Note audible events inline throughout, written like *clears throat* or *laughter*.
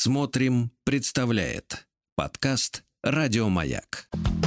Смотрим, представляет подкаст Радиомаяк. Show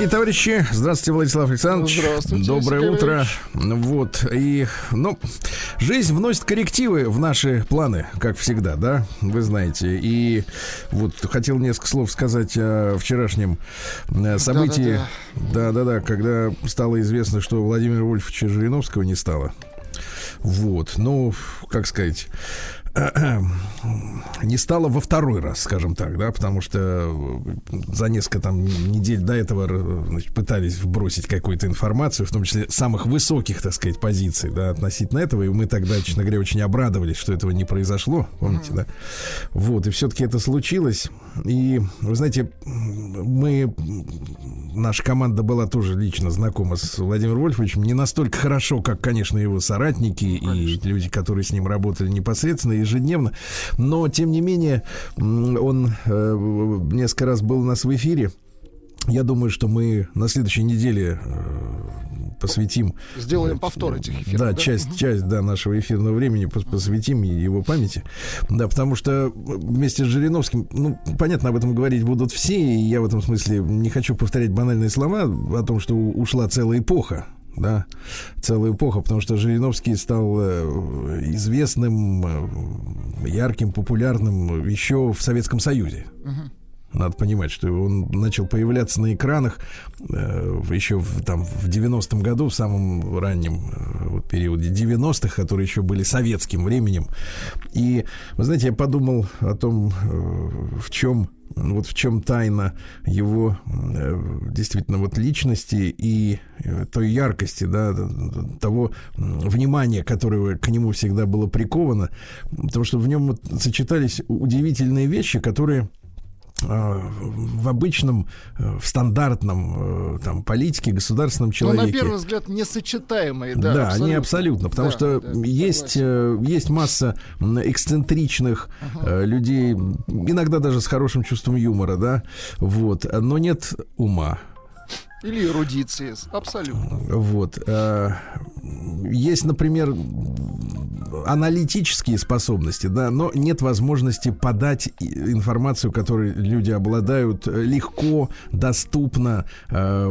Дорогие товарищи, здравствуйте, Владислав Александрович. Здравствуйте, Доброе Сергей утро. Вот, и, ну, жизнь вносит коррективы в наши планы, как всегда, да, вы знаете. И вот хотел несколько слов сказать о вчерашнем э, событии. Да-да-да, когда стало известно, что Владимира Вольфовича Жириновского не стало. Вот, ну, как сказать, не стало во второй раз, скажем так, да, потому что за несколько там недель до этого р- значит, пытались вбросить какую-то информацию, в том числе самых высоких, так сказать, позиций, да, относительно этого, и мы тогда, честно говоря, очень обрадовались, что этого не произошло, помните, да? Вот, и все-таки это случилось, и, вы знаете, мы, наша команда была тоже лично знакома с Владимиром Вольфовичем, не настолько хорошо, как, конечно, его соратники и люди, которые с ним работали непосредственно ежедневно, но, тем не менее, он э, несколько раз был у нас в эфире, я думаю, что мы на следующей неделе э, посвятим... Сделаем повтор этих эфиров. Да, часть, часть да, нашего эфирного времени пос- посвятим его памяти. Да, потому что вместе с Жириновским, ну, понятно, об этом говорить будут все, и я в этом смысле не хочу повторять банальные слова о том, что ушла целая эпоха. Да, целая эпоха, потому что Жириновский стал э, известным, э, ярким, популярным еще в Советском Союзе. Надо понимать, что он начал появляться на экранах э, еще в, там, в 90-м году, в самом раннем э, периоде 90-х, которые еще были советским временем. И, вы знаете, я подумал о том, э, в чем вот в чем тайна его э, действительно вот личности и э, той яркости, да, того внимания, которое к нему всегда было приковано, потому что в нем вот сочетались удивительные вещи, которые в обычном, э, в стандартном э, там политике, государственном Ну, человеке. на первый взгляд, несочетаемые, да. Да, они абсолютно, потому Да, что да, есть, согласен. э, есть масса эксцентричных э, людей, иногда даже с хорошим чувством юмора, да, вот, но нет ума. Или эрудиции, абсолютно. Вот. э, Есть, например, аналитические способности, да, но нет возможности подать информацию, которой люди обладают э, легко, доступно, э,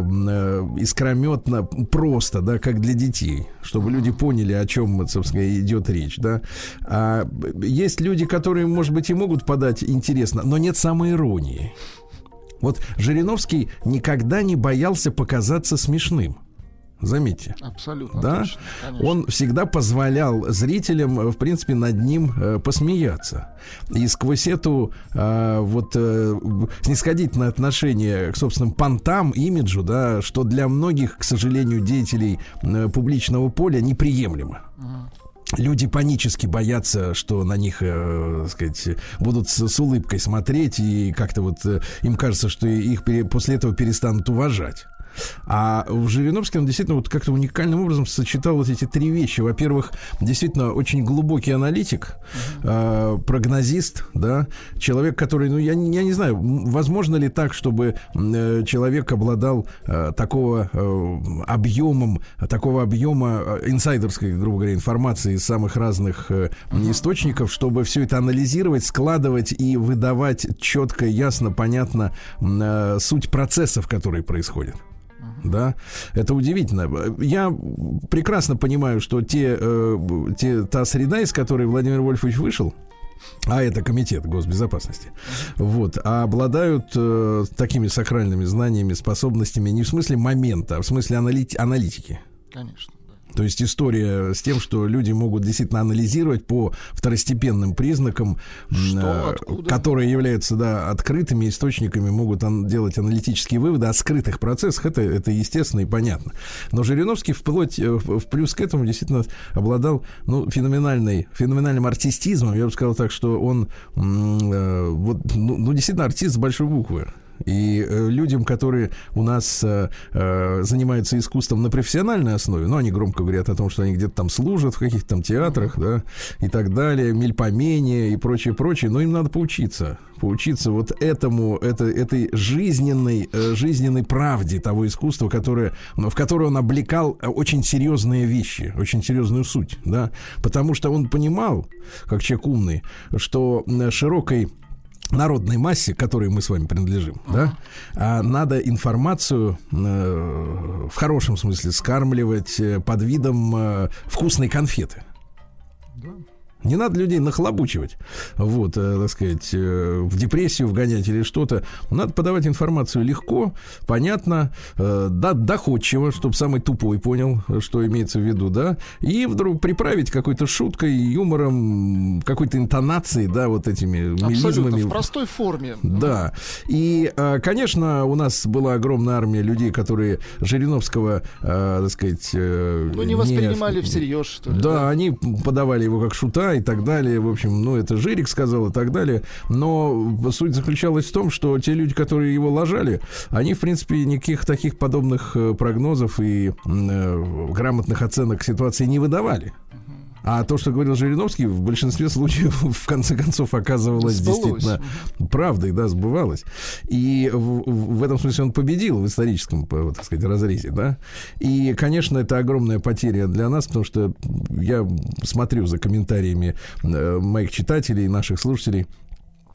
искрометно, просто, да, как для детей, чтобы люди поняли, о чем, собственно, идет речь, да. А есть люди, которые, может быть, и могут подать интересно, но нет самоиронии. Вот Жириновский никогда не боялся показаться смешным. Заметьте. Абсолютно Да, точно, конечно. он всегда позволял зрителям, э, в принципе, над ним э, посмеяться. И сквозь эту э, вот э, снисходительное отношение к собственным понтам, имиджу, да, что для многих, к сожалению, деятелей э, публичного поля неприемлемо. Люди панически боятся, что на них, э, сказать, будут с, с улыбкой смотреть, и как-то вот э, им кажется, что их пере- после этого перестанут уважать. А в Жириновском действительно вот как-то уникальным образом сочетал вот эти три вещи. Во-первых, действительно очень глубокий аналитик, э, прогнозист, да, человек, который, ну, я, не- я не знаю, возможно ли так, чтобы э, человек обладал э, такого э, объемом, такого объема э, инсайдерской, грубо говоря, информации из самых разных э, источников, чтобы все это анализировать, складывать и выдавать четко, ясно, понятно э, суть процессов, которые происходят. Да, это удивительно. Я прекрасно понимаю, что те, э, те, та среда, из которой Владимир Вольфович вышел, а это комитет госбезопасности, вот, а обладают э, такими сакральными знаниями, способностями не в смысле момента, а в смысле аналити- аналитики. Конечно. То есть история с тем, что люди могут действительно анализировать по второстепенным признакам, Что, э, откуда? которые являются да, открытыми источниками, могут ан- делать аналитические выводы о скрытых процессах. Это, это естественно и понятно. Но Жириновский вплоть э, в плюс к этому действительно обладал ну, феноменальной, феноменальным артистизмом. Я бы сказал так, что он э, вот, ну, ну, действительно артист с большой буквы. И э, людям, которые у нас э, э, занимаются искусством на профессиональной основе, ну, они громко говорят о том, что они где-то там служат в каких-то там театрах, да, и так далее, мельпомения и прочее, прочее, но им надо поучиться, поучиться вот этому, это, этой жизненной, э, жизненной правде того искусства, которое, ну, в которое он облекал очень серьезные вещи, очень серьезную суть, да, потому что он понимал, как человек умный, что широкой народной массе, которой мы с вами принадлежим, да, а надо информацию э, в хорошем смысле скармливать э, под видом э, вкусной конфеты. Не надо людей нахлобучивать, вот, э, так сказать, э, в депрессию вгонять или что-то. Надо подавать информацию легко, понятно, э, да, доходчиво, чтобы самый тупой понял, что имеется в виду, да, и вдруг приправить какой-то шуткой, юмором, какой-то интонацией, да, вот этими Абсолютно, мелизмами. в простой форме. Да. И, э, конечно, у нас была огромная армия людей, которые Жириновского, так сказать... Ну, не воспринимали всерьез, что ли. Да, они подавали его как шута и так далее. В общем, ну, это Жирик сказал и так далее. Но суть заключалась в том, что те люди, которые его ложали, они, в принципе, никаких таких подобных э, прогнозов и э, грамотных оценок ситуации не выдавали. А то, что говорил Жириновский, в большинстве случаев, *laughs* в конце концов, оказывалось Сбылось. действительно правдой, да, сбывалось. И в, в- этом смысле он победил в историческом, так сказать, разрезе, да. И, конечно, это огромная потеря для нас, потому что я смотрю за комментариями э, моих читателей, наших слушателей.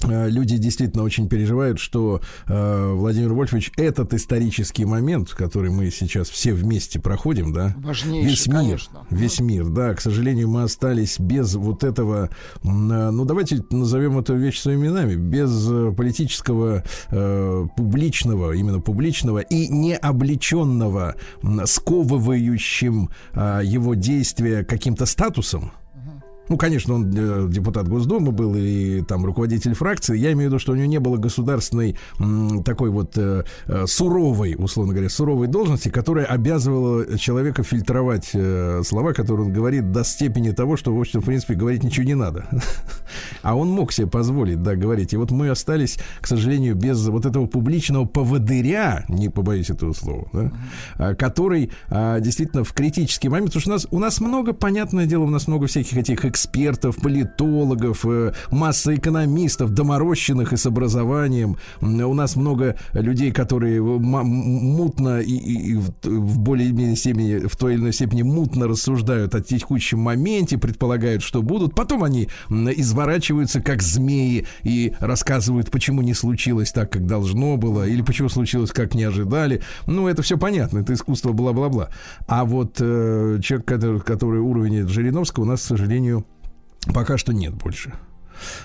Э, Люди действительно очень переживают, что э, Владимир Вольфович этот исторический момент, который мы сейчас все вместе проходим, да, Важнейший, весь мир, конечно. весь мир, да, к сожалению, мы остались без вот этого, э, ну давайте назовем эту вещь своими именами, без э, политического, э, публичного, именно публичного и не облеченного, м, сковывающим э, его действия каким-то статусом. Ну, конечно, он э, депутат Госдумы был и там руководитель фракции. Я имею в виду, что у него не было государственной м, такой вот э, э, суровой, условно говоря, суровой должности, которая обязывала человека фильтровать э, слова, которые он говорит, до степени того, что, в общем, в принципе, говорить ничего не надо. *laughs* А он мог себе позволить, да, говорить. И вот мы остались, к сожалению, без вот этого публичного поводыря, не побоюсь этого слова, да, а, который а, действительно в критический момент, потому что у нас, у нас много, понятное дело, у нас много всяких этих экспертов, политологов, э, масса экономистов, доморощенных и с образованием. У нас много людей, которые м- мутно и, и- в, в более-менее степени, в той или иной степени мутно рассуждают о текущем моменте, предполагают, что будут. Потом они изворачиваются как змеи и рассказывают, почему не случилось так, как должно было, или почему случилось, как не ожидали. Ну, это все понятно, это искусство, бла-бла-бла. А вот э, человек, который, который уровень Жириновского, у нас, к сожалению, пока что нет больше.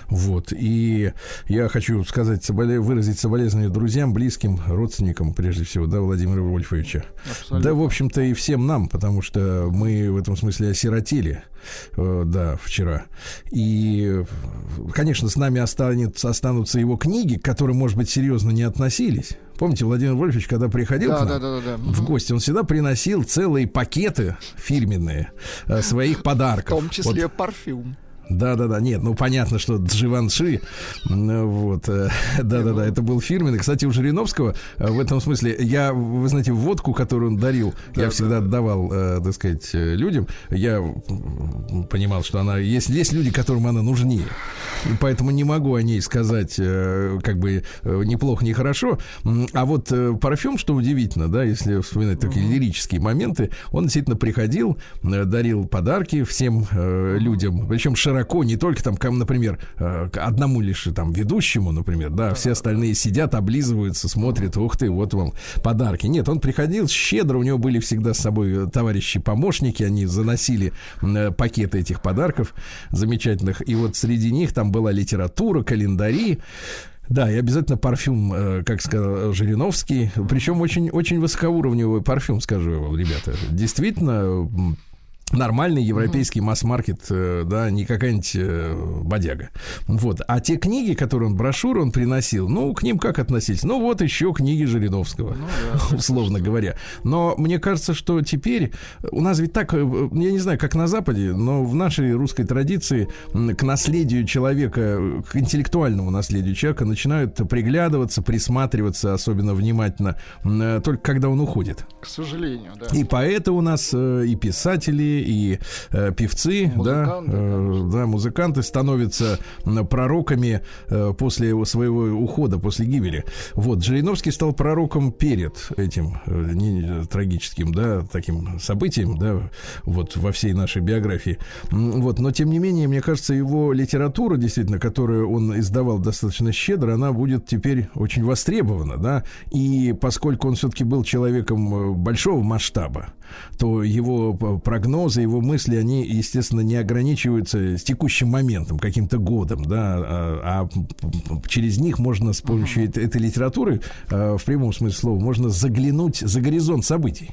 Вот. И я хочу сказать, соболе- выразить соболезнования друзьям, близким, родственникам, прежде всего, да, Владимира Вольфовича. Абсолютно. Да, в общем-то, и всем нам, потому что мы в этом смысле осиротели, э, да, вчера. И, конечно, с нами останется, останутся его книги, к которым, может быть, серьезно не относились. Помните, Владимир Вольфович, когда приходил Да, к нам, да, да, да, да. в гости, он всегда приносил целые пакеты фирменные э, своих В подарков. том числе Вот парфюм. Да, да, да, нет, ну понятно, что Дживанши, м, вот, э, да, да, да, это был фирменный. Кстати, у Жириновского э, в этом смысле, я, вы знаете, водку, которую он дарил, я всегда отдавал, э, так сказать, людям. Я понимал, что она есть, есть люди, которым она нужнее, поэтому не могу о ней сказать, как бы неплохо, не хорошо. М, А вот парфюм, что удивительно, да, если вспоминать такие лирические моменты, он действительно приходил, дарил подарки всем людям, причем широко, не только там, кому, например, э, к одному лишь там ведущему, например, да, все остальные сидят, облизываются, смотрят, ух ты, вот вам подарки. Нет, он приходил щедро, у него были всегда с собой э, товарищи-помощники, они заносили э, пакеты этих подарков замечательных, и вот среди них там была литература, календари, да, и обязательно парфюм, как сказал Жириновский. Причем очень, очень высокоуровневый парфюм, скажу я вам, ребята. Действительно, нормальный европейский масс-маркет, э, да, не какая-нибудь э, бодяга. Вот. А те книги, которые он, брошюры он приносил, ну, к ним как относиться? Ну, вот еще книги Жириновского, *laughs* условно говоря. Но мне кажется, что теперь у нас ведь так, э, я не знаю, как на Западе, но в нашей русской традиции к наследию человека, к интеллектуальному наследию человека начинают приглядываться, присматриваться особенно внимательно только когда он уходит. К сожалению, да. И поэты у нас, и писатели, и э, певцы, да, Музыканты, э, да, музыканты становятся пророками э, после его своего ухода, после гибели. Вот, Жириновский стал пророком перед этим э, не- трагическим, да, таким событием, да, вот во всей нашей биографии. Вот, но тем не менее, мне кажется, его литература, действительно, которую он издавал достаточно щедро, она будет теперь очень востребована, да, и поскольку он все-таки был человеком э, большого масштаба, то его п- прогнозы, его мысли, они, естественно, не ограничиваются с текущим моментом, каким-то годом, да, а, а через них можно с помощью этой, этой литературы, э, в прямом смысле слова, можно заглянуть за горизонт событий.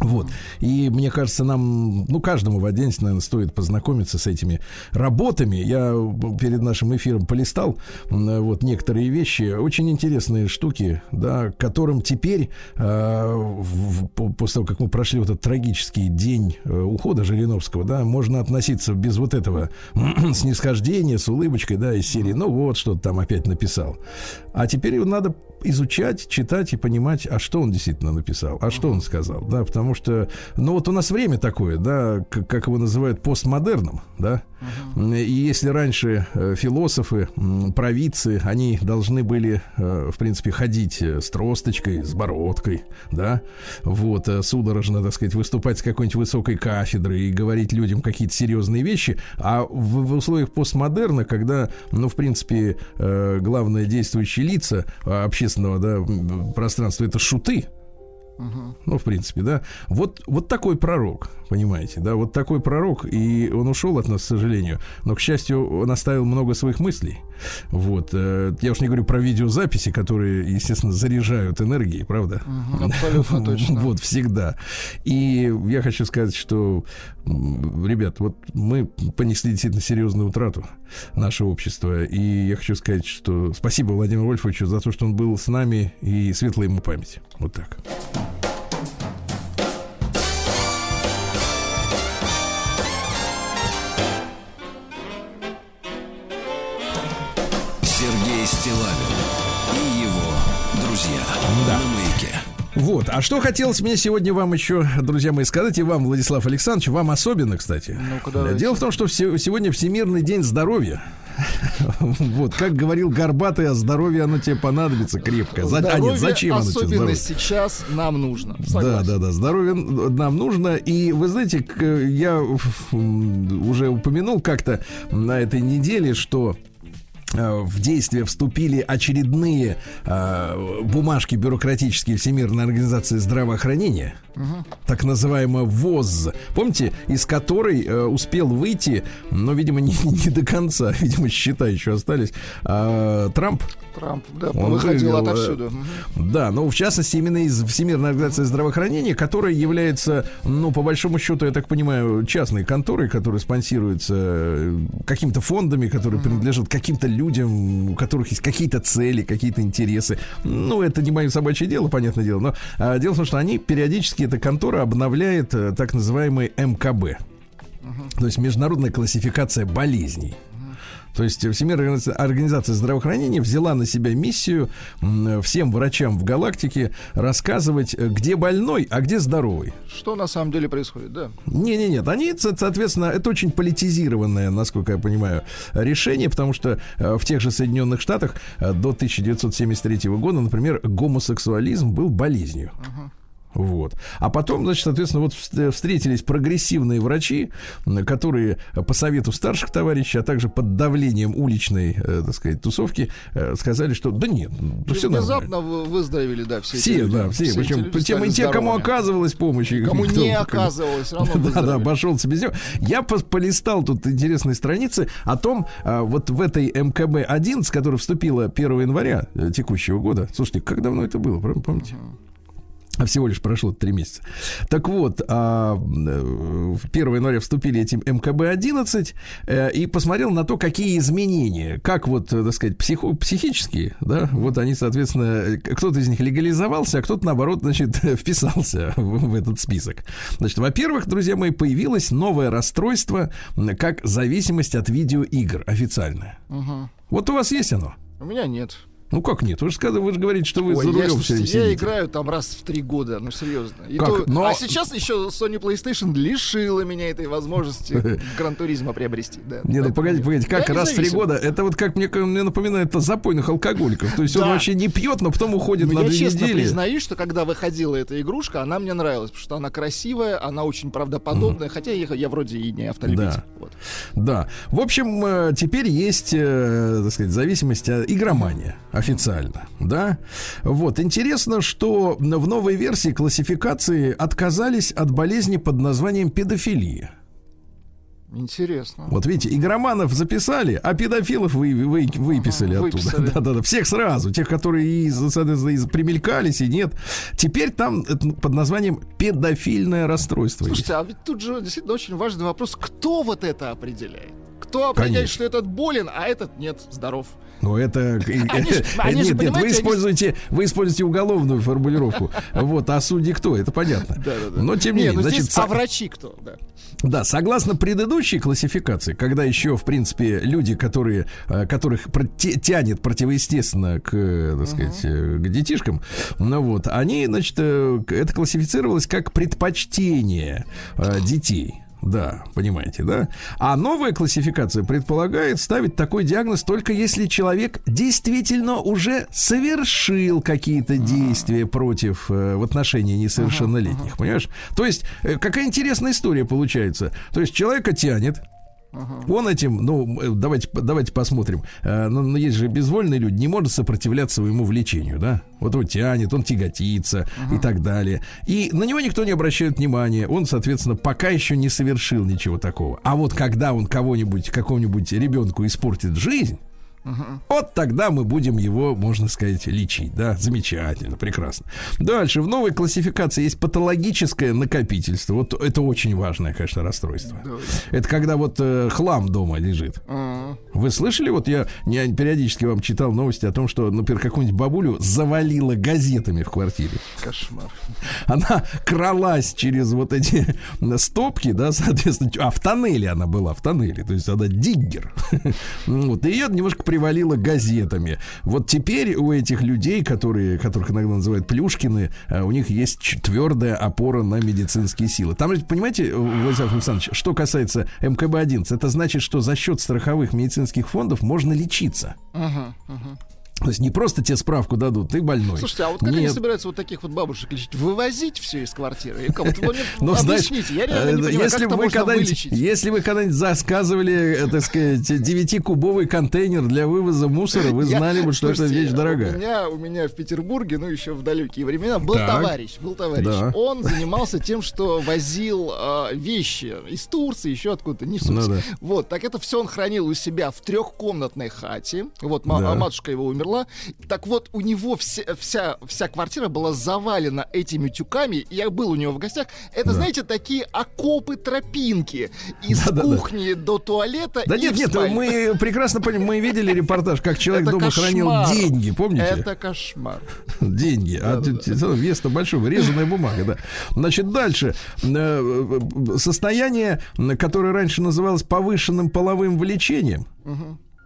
Вот. И мне кажется, нам, ну, каждому в отдельности, наверное, стоит познакомиться с этими работами. Я перед нашим эфиром полистал вот некоторые вещи, очень интересные штуки, да, которым теперь, э, в- в- по- после того, как мы прошли вот этот трагический день э, ухода Жириновского, да, можно относиться без вот этого *clears throat* снисхождения с улыбочкой, да, из серии, ну вот, что-то там опять написал. А теперь надо изучать, читать и понимать, а что он действительно написал, а что он сказал, да, потому что, ну вот у нас время такое, да, как его называют постмодерном, да. И если раньше э, философы, провидцы, они должны были, э, в принципе, ходить э, с тросточкой, с бородкой, да, вот, судорожно, так сказать, выступать с какой-нибудь высокой кафедры и говорить людям какие-то серьезные вещи, а в, в условиях постмодерна, когда, ну, в принципе, главные действующие лица э, общественного да, пространства это шуты, ну, в принципе, да. Вот, вот такой пророк, понимаете, да, вот такой пророк, и он ушел от нас, к сожалению. Но, к счастью, он оставил много своих мыслей. Вот. э, Я уж не говорю про видеозаписи, которые, естественно, заряжают энергией, правда? Абсолютно *laughs* точно. Вот, всегда. И я хочу сказать, что, ребят, вот мы понесли действительно серьезную утрату нашего общества. И я хочу сказать, что спасибо Владимиру Вольфовичу за то, что он был с нами, и светлая ему память. Вот так. Вот. А что хотелось мне сегодня вам еще, друзья мои, сказать, и вам, Владислав Александрович, вам особенно, кстати. Да, давайте. Дело в том, что сегодня Всемирный день здоровья. *laughs* Вот, как говорил Горбатый, а здоровье оно тебе понадобится крепко. За- а нет, зачем оно тебе здоровье? сейчас нам нужно. Да, Согласен. да, да, здоровье нам нужно. И вы знаете, я уже упомянул как-то на этой неделе, что в действие вступили очередные э, бумажки бюрократические Всемирной организации здравоохранения, так называемая ВОЗ, помните, из которой э, успел выйти, но, видимо, не, *laughs* не до конца, видимо, счета еще остались, а, Трамп. Трамп, да, Он выходил э, отовсюду. Мгм. Да, но в частности именно из Всемирной организации здравоохранения, которая является, ну, по большому счету, я так понимаю, частной конторой, которая спонсируется э, какими-то фондами, которые принадлежат каким-то людям, у которых есть какие-то цели, какие-то интересы. Ну, это не мое собачье дело, понятное дело, но а, дело в том, что они периодически, эта контора обновляет э, так называемый МКБ. То есть международная классификация болезней. То есть Всемирная организация- здравоохранения взяла на себя миссию всем врачам в галактике рассказывать, э, где больной, а где здоровый. Что на самом деле происходит, да? Не-не, нет, они, со- соответственно, это очень политизированное, насколько я понимаю, решение, потому что э, в тех же Соединенных Штатах э, до 1973 года, например, гомосексуализм был болезнью. Вот. А потом, значит, соответственно, вот вст- встретились прогрессивные врачи, которые э, по совету старших товарищей, а также под давлением уличной, э, так сказать, тусовки, э, сказали, что да нет, ну, все нормально. Внезапно вы- выздоровели, да, все Все, люди. да, все. эти Причем тем и те, кому оказывалась помощь. Кому кто- не оказывалось, все равно *laughs* да, да, обошелся без него. Я полистал тут интересные страницы о том, а, вот в этой МКБ-11, которая вступила 1 января э, текущего года. Слушайте, как давно это было, помните? А всего лишь прошло три месяца. Так вот, а, в 1 января вступили эти МКБ-11 э, и посмотрел на то, какие изменения, как вот, э, так сказать, психо- психические, да, вот они, соответственно, э, кто-то из них легализовался, а кто-то, наоборот, значит, *laughs* вписался в, в этот список. Значит, во-первых, друзья мои, появилось новое расстройство, как зависимость от видеоигр официальное. Мгм. Вот у вас есть оно? У меня нет. Ну как нет? Вы же, сказали- вы же говорите, что вы Ой, за я, рулем все я сидите. играю там раз в три года, ну серьезно. И Как? то- Но- А сейчас еще Sony PlayStation лишила меня этой возможности *laughs* Гран-туризма приобрести. Да. Не, ну погодите, погодите, как я раз в три года? Это вот как мне, мне напоминает запойных алкоголиков. То есть он вообще не пьет, но потом уходит на я две честно недели. признаюсь, что когда выходила эта игрушка, она мне нравилась, потому что она красивая, она очень правдоподобная, хотя я, я вроде и не автолюбитель. Да. Вот. Да. В общем, э, теперь есть, э, так сказать, зависимость, э, игромания официально, да. Вот. Интересно, что в новой версии классификации отказались от болезни под названием педофилия. Интересно. Вот видите, игроманов записали, а педофилов вы, вы- выписали Ага, оттуда. выписали. *laughs* Да-да-да, всех сразу, тех, которые и, соответственно, и примелькались, и нет. Теперь там это под названием педофильное расстройство. есть. Слушайте, а ведь тут же действительно очень важный вопрос, кто вот это определяет? Кто определяет, Конечно. что этот болен, а этот нет, здоров. Ну, это... *laughs* Они они же, нет, нет, вы используете, вы используете уголовную формулировку. *laughs* Вот, а судьи кто? Это понятно. Да-да-да. Но тем не Не, менее, ну значит, а врачи кто? Да. Да, согласно предыдущей классификации, когда еще, в принципе, люди, которые, э, которых тянет противоестественно к, э, так сказать, э, к детишкам, ну вот, они, значит, э, это классифицировалось как предпочтение э, детей. Да, понимаете, да? А новая классификация предполагает ставить такой диагноз только если человек действительно уже совершил какие-то действия против э, в отношении несовершеннолетних, понимаешь? То есть э, какая интересная история получается. То есть человека тянет, он этим, ну, э, давайте, давайте посмотрим. Э, ну, есть же безвольные люди, не может сопротивляться своему влечению, да? Вот его тянет, он тяготится и так далее. И на него никто не обращает внимания. Он, соответственно, пока еще не совершил ничего такого. А вот когда он кого-нибудь, какому-нибудь ребенку испортит жизнь, вот тогда мы будем его, можно сказать, лечить. Да, замечательно, прекрасно. Дальше, в новой классификации есть патологическое накопительство. Вот это очень важное, конечно, расстройство. Это когда вот э, хлам дома лежит. Вы слышали, вот я, я периодически вам читал новости о том, что, например, какую-нибудь бабулю завалило газетами в квартире. Кошмар. Она кралась через вот эти стопки, да, соответственно, а в тоннеле она была, в тоннеле, то есть она диггер. *laughs* Вот, и ее немножко привалило газетами. Вот теперь у этих людей, которые, которых иногда называют плюшкины, э, у них есть твердая опора на медицинские силы. Там, понимаете, Владислав Александрович, что касается МКБ-11, это значит, что за счет страховых медицинских фондов можно лечиться. Мгм, мгм. То есть не просто тебе справку дадут, ты больной. Слушайте, а вот как они Нет. собираются вот таких вот бабушек лечить? Вывозить все из квартиры? И вы мне *laughs* Ну, знаешь, объясните, я реально не э, понимаю, если как это вы можно если вы когда-нибудь заказывали, э, так сказать, 9-кубовый контейнер для вывоза мусора, вы знали бы, что это вещь У дорогая. меня, у меня в Петербурге, ну еще в далекие времена, был товарищ, был товарищ. Он занимался тем, что возил э, вещи из Турции, еще откуда-то, не суть. Ну. Вот, так это все он хранил у себя в трехкомнатной хате. Вот, а матушка его умерла. Так вот, у него вся, вся, вся квартира была завалена этими тюками. Я был у него в гостях. Это, знаете, такие окопы тропинки. Из Да-да-да. кухни до туалета Да нет, нет, мы прекрасно понимаем, мы видели репортаж, как человек Это дома хранил деньги, помните? Это кошмар. Деньги. А тут, э, вес-то большой, резаная бумага, да. Значит, дальше. Э, э, Состояние, м, которое раньше называлось повышенным половым влечением.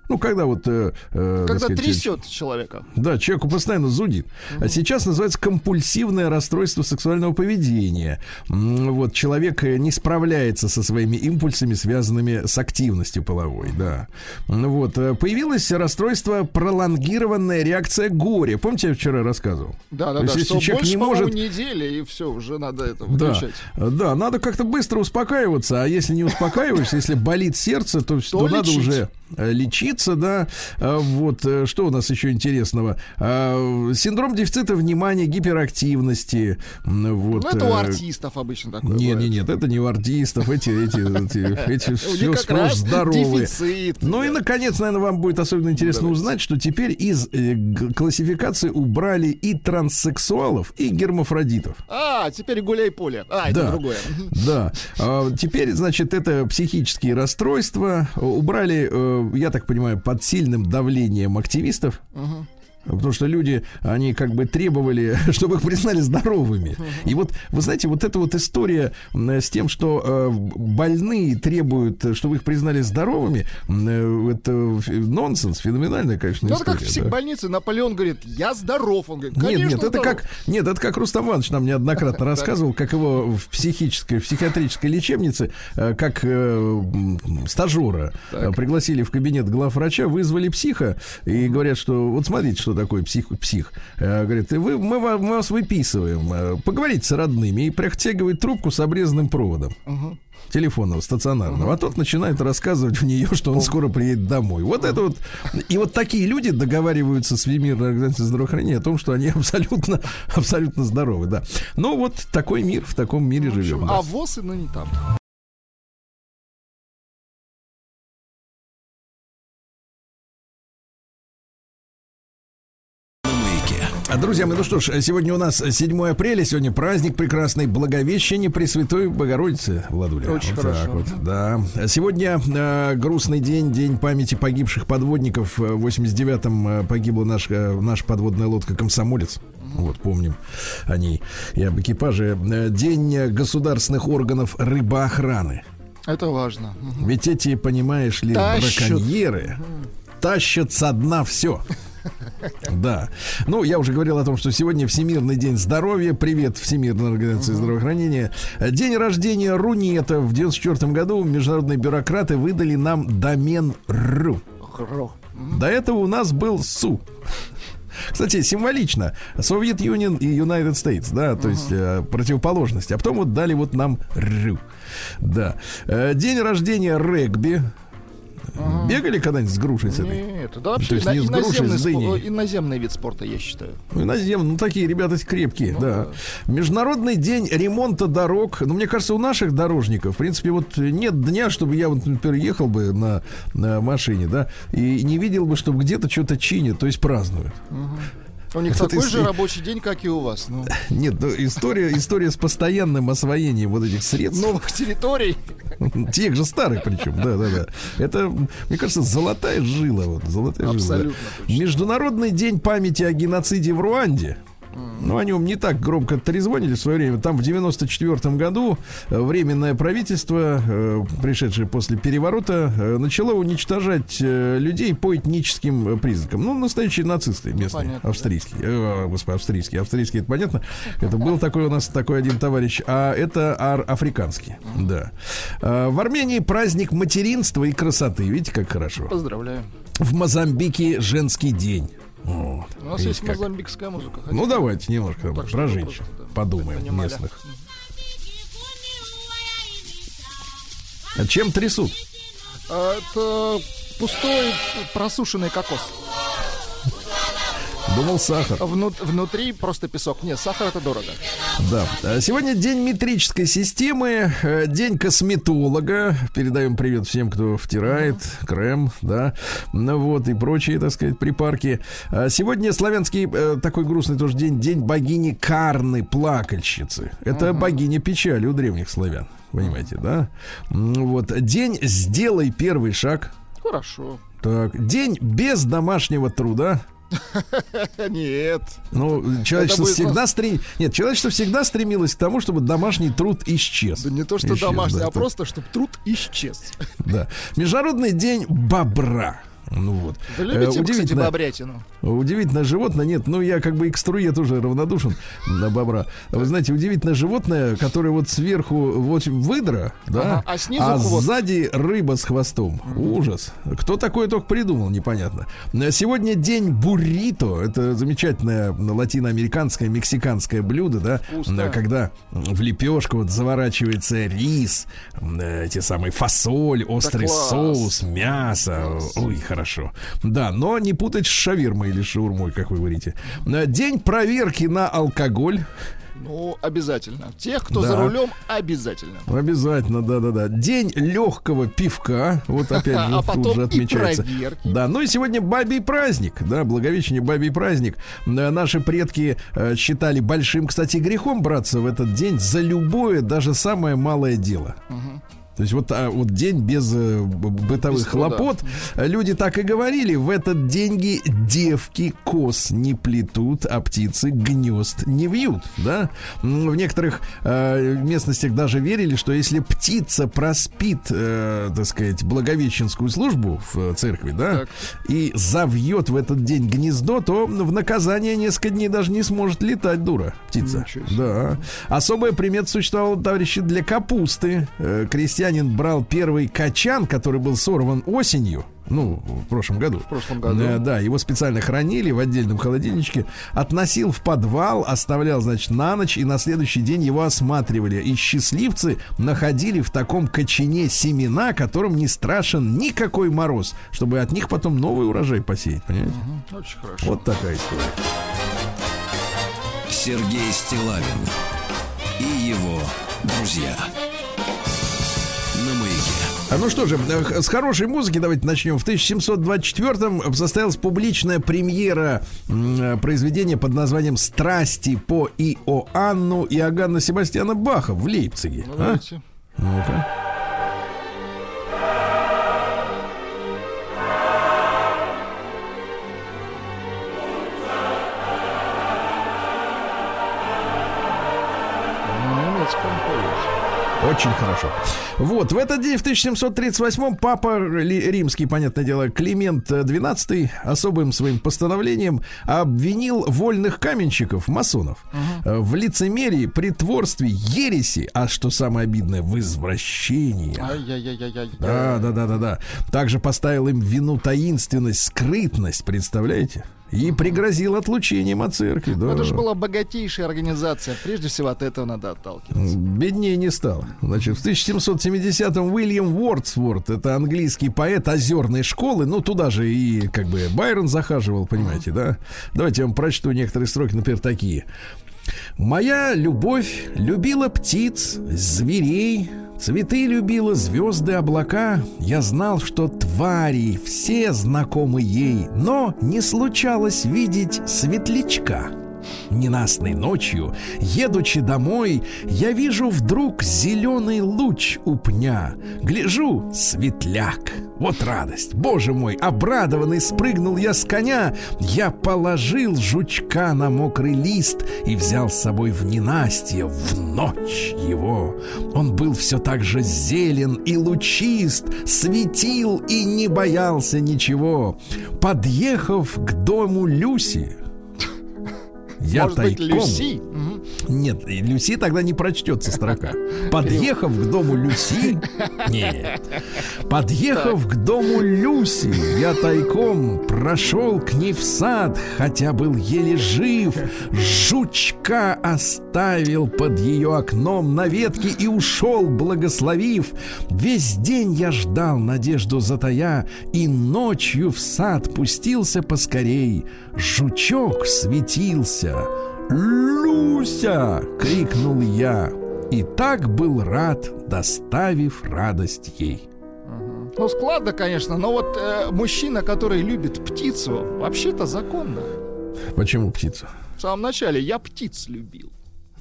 Ну, когда вот... э, э, Когда сказать, трясет человека. Да, человеку постоянно зудит. А сейчас называется компульсивное расстройство сексуального поведения. Вот человек э, не справляется со своими импульсами, связанными с активностью половой, да. Вот э, появилось расстройство пролонгированная реакция горя. Помните, я вчера рассказывал? Да, да, То есть, да. если Что человек не может- недели, и все, уже надо это Да, выключать. да, надо как-то быстро успокаиваться, а если не успокаиваешься, если болит сердце, то, то надо лечить. уже э, лечиться, да. А, Вот э, что у нас еще интересного? А, Синдром дефицита внимания, гиперактивности. Вот, Ну, это у э, артистов обычно такое Нет, нет, нет, это не у артистов, эти, эти, эти, *laughs* эти все сплошь здоровые. Ну и, наконец, наверное, вам будет особенно интересно Давайте. узнать, что теперь из э, классификации убрали и транссексуалов, и гермафродитов. А, теперь гуляй поле. А, это Да. другое. *laughs* Да. А, теперь, значит, это психические расстройства. Убрали, я так понимаю, под сильным давлением активистов. Потому что люди, они как бы требовали, *laughs* чтобы их признали здоровыми. И вот, вы знаете, вот эта вот история м, с тем, что э, больные требуют, э, чтобы их признали здоровыми, э, это нонсенс, феноменальная, конечно, Ну, история. как в да. психбольнице Наполеон говорит, я здоров. Он говорит, Нет, нет, это здоров». как, нет, это как Рустам Иванович нам неоднократно *laughs* рассказывал, как его в психической, в психиатрической лечебнице, э, как э, стажера э, пригласили в кабинет главврача, вызвали психа и говорят, что вот смотрите, что такое псих. псих. Э, Говорит, «И вы, мы, ва- мы вас выписываем, э, поговорите с родными и протягивает трубку с обрезанным проводом. телефонного, стационарного, а тот начинает рассказывать в нее, что он скоро приедет домой. Вот это вот. И вот такие люди договариваются с Всемирной организацией здравоохранения о том, что они *laughs* абсолютно, абсолютно здоровы, да. Ну вот такой мир, в таком мире В общем, живем. да. А ВОЗ, но не там. Друзья мои, ну что ж, сегодня у нас 7 апреля, сегодня праздник прекрасный Благовещение Пресвятой Богородицы, Владуля. Очень Вот хорошо. так вот, да. Сегодня э, грустный день, день памяти погибших подводников. Э, В 89-м э, погибла наш, э, наша подводная лодка «Комсомолец». Вот, помним о ней и об экипаже. День государственных органов рыбоохраны. Это важно. Ведь эти, понимаешь ли, Тащат. браконьеры тащат со дна все. *laughs* Да. Ну, я уже говорил о том, что сегодня Всемирный день здоровья. Привет Всемирной организации здравоохранения. День рождения Рунета. В 94 году международные бюрократы выдали нам домен РУ. До этого у нас был СУ. Кстати, символично. Совет Юнион и United States, да, то есть э, противоположность. А потом вот дали вот нам РУ. Да. Э, день рождения регби. Бегали когда-нибудь с грушей с этой? Нет, это вообще То есть не с грушей, иноземный, с дыней. иноземный вид спорта, я считаю. Ну, иноземные, ну такие ребята крепкие, да. Международный день ремонта дорог. Ну, мне кажется, у наших дорожников, в принципе, вот нет дня, чтобы я, вот, например, ехал бы на, на машине, да, и не видел бы, чтобы где-то что-то чинят, то есть празднуют. У них *laughs* такой же рабочий день, как и у вас. Ну, *laughs* Нет, ну, история, история с постоянным освоением вот этих средств. новых территорий. *laughs* Тех же старых причем, да, да, да. Это, мне кажется, золотая жила. Вот, золотая жила. Абсолютно точно. Международный день памяти о геноциде в Руанде. Ну, о нем не так громко трезвонили в свое время. Там в 94 году э, временное правительство, э, пришедшее после переворота, э, начало уничтожать людей по этническим признакам. Ну, настоящие нацисты местные, понятно, да. австрийские. Э, господи, австрийские. Австрийские, это понятно. Это был такой у нас такой один товарищ. А это ар- африканский. Да. Э, В Армении праздник материнства и красоты. Видите, как хорошо. Поздравляю. В Мозамбике женский день. Вот. У нас есть как. мозамбикская музыка. Ну Хотите? давайте немножко там Так про женщин да, подумаем понимали. местных. А чем трясут? А, Это пустой просушенный кокос. Думал сахар. Вну- внутри просто песок. Нет, сахар это дорого. Да. А Сегодня день метрической системы, э, день косметолога. Передаем привет всем, кто втирает крем, да, ну вот и прочие, так сказать, припарки. А Сегодня славянский э, такой грустный тоже день, день богини Карны, плакальщицы. Это богиня печали у древних славян. Понимаете, да? М, Вот. День «Сделай первый шаг». Хорошо. Так, день без домашнего труда. *laughs* Нет. Ну, человечество всегда стрем... Нет, человечество всегда стремилось к тому, чтобы домашний труд исчез. Да не то, что Исчез, домашний, да, а это- просто, чтобы труд исчез. Да. Международный день бобра. Ну вот. Вы любите, кстати, удивительно, бобрятину? удивительное животное. Нет, ну я как бы и к струе тоже равнодушен на бобра. Вы знаете, удивительное животное, которое вот сверху вот выдра, да, Ага, а снизу хвост. сзади рыба с хвостом. Ужас. Кто такое только придумал, непонятно. Сегодня день буррито. Это замечательное латиноамериканское, мексиканское блюдо, да, Вкусно. э, когда в лепешку вот заворачивается рис, эти самые фасоль, острый соус, мясо. Ой, хорошо. Да, но не путать с шавермой или шаурмой, как вы говорите. Э, День проверки на алкоголь. Ну, обязательно. Тех, кто Да. за рулем, обязательно. Обязательно, да-да-да. День легкого пивка. Вот опять *laughs* же А тут потом же и отмечается. проверки. Да, ну и сегодня бабий праздник, да, Благовещение бабий праздник. Э, Наши предки э, считали большим, кстати, грехом браться в этот день за любое, даже самое малое дело. То есть вот, а, вот день без э, бытовых Без труда. хлопот. Люди так и говорили. В этот деньги девки кос не плетут, а птицы гнезд не вьют. Да? В некоторых э, местностях даже верили, что если птица проспит, э, так сказать, благовещенскую службу в э, церкви, да, Так. и завьет в этот день гнездо, то в наказание несколько дней даже не сможет летать, дура, птица. Да. Особая примета существовала, товарищи, для капусты. Э, Крестьянин брал первый качан, который был сорван осенью. Ну, в прошлом году. В прошлом году. да, его специально хранили в отдельном холодильничке. Относил в подвал, оставлял, значит, на ночь, и на следующий день его осматривали. И счастливцы находили в таком кочане семена, которым не страшен никакой мороз, чтобы от них потом новый урожай посеять, понимаете? Очень хорошо. Вот такая история. Сергей Стилавин и его друзья. А ну что же, э, с хорошей музыки давайте начнем. В 1724-м состоялась публичная премьера м, произведения под названием «Страсти по Иоанну Иоганна Себастьяна Баха» в Лейпциге. Ну, А? Ну-ка. Очень хорошо. Вот, в этот день, в 1738-м, папа римский, понятное дело, Климент XII особым своим постановлением обвинил вольных каменщиков, масонов, э, в лицемерии, притворстве, ереси, а что самое обидное, в извращении. Да, да, да, да, да. Также поставил им вину таинственность, скрытность, представляете? И пригрозил отлучением от церкви. Да. Это же была богатейшая организация. Прежде всего от этого надо отталкиваться. Беднее не стало. Значит, в 1770-м Уильям Уордсворт, это английский поэт озерной школы, ну, туда же и как бы Байрон захаживал, понимаете, да? Давайте я вам прочту некоторые строки, например, такие. Моя любовь любила птиц, зверей, цветы любила, звезды, облака. Я знал, что твари все знакомы ей, но не случалось видеть светлячка. Ненастной ночью, едучи домой, я вижу вдруг зеленый луч у пня. Гляжу, светляк. Вот радость. Боже мой, обрадованный спрыгнул я с коня. Я положил жучка на мокрый лист и взял с собой в ненастье, в ночь его. Он был все так же зелен и лучист, светил и не боялся ничего. Подъехав к дому Люси, я Может быть, тайком... Люси? Мгм. Нет, Люси тогда не прочтется строка. *laughs* Подъехав к дому Люси... *laughs* Нет. Подъехав к дому Люси, я тайком прошел к ней в сад, хотя был еле жив. Жучка оставил под ее окном на ветке и ушел, благословив. Весь день я ждал надежду затая, и ночью в сад пустился поскорей. Жучок светился. «Люся!» — крикнул я. И так был рад, доставив радость ей. Ну, складно, конечно, но вот э, мужчина, который любит птицу, вообще-то законно. Почему птица? В самом начале я птиц любил.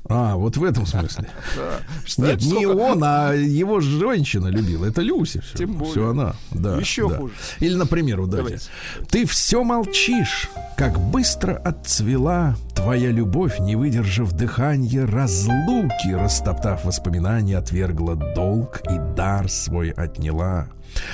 А, вот в этом смысле. *laughs* Нет, не он, а его женщина любила. Это Люся. Все, Тем более. все она. Да, Еще хуже. Или, например, давайте. Ты все молчишь, как быстро отцвела твоя любовь, не выдержав дыхания разлуки, растоптав воспоминания, отвергла долг и дар свой отняла.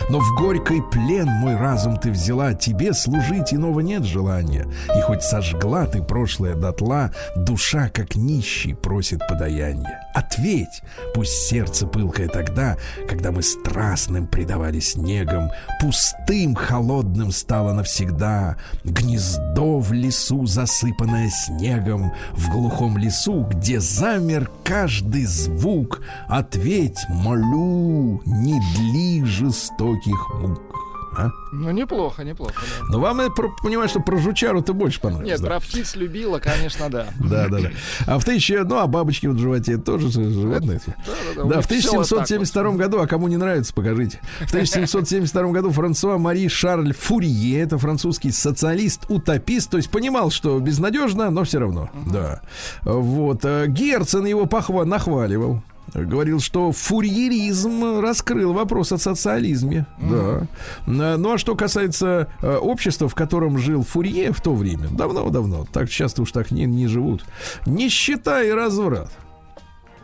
Но в горький плен мой разум ты взяла, тебе служить иного нет желания. И хоть сожгла ты прошлое дотла, душа, как нищий, просит подаяния. Ответь, пусть сердце пылкое тогда, когда мы страстным предавали снегом, пустым, холодным стало навсегда, гнездо в лесу, засыпанное снегом, в глухом лесу, где замер каждый звук. Ответь, молю, не дли жестоких мук. А? Ну, неплохо, неплохо, да. Но вам, я понимаю, что про жучару-то больше понравилось. Нет, да? про птиц любила, конечно, да. *laughs* Да, да, да. А в тысяче, ну, а бабочки вот в животе тоже же животные. Да-да-да, у Да, них в всё вот так 1772 году, а кому не нравится, покажите. В 1772 году Франсуа Мари Шарль Фурье, это французский социалист, утопист, то есть понимал, что безнадежно, но все равно. Да. Вот. э, Герцен его похва нахваливал. Говорил, что фурьеризм раскрыл вопрос о социализме. Да. Э, Ну а что касается э, общества, в котором жил Фурье в то время, давно-давно, так часто уж так не, не живут, нищета и разврат.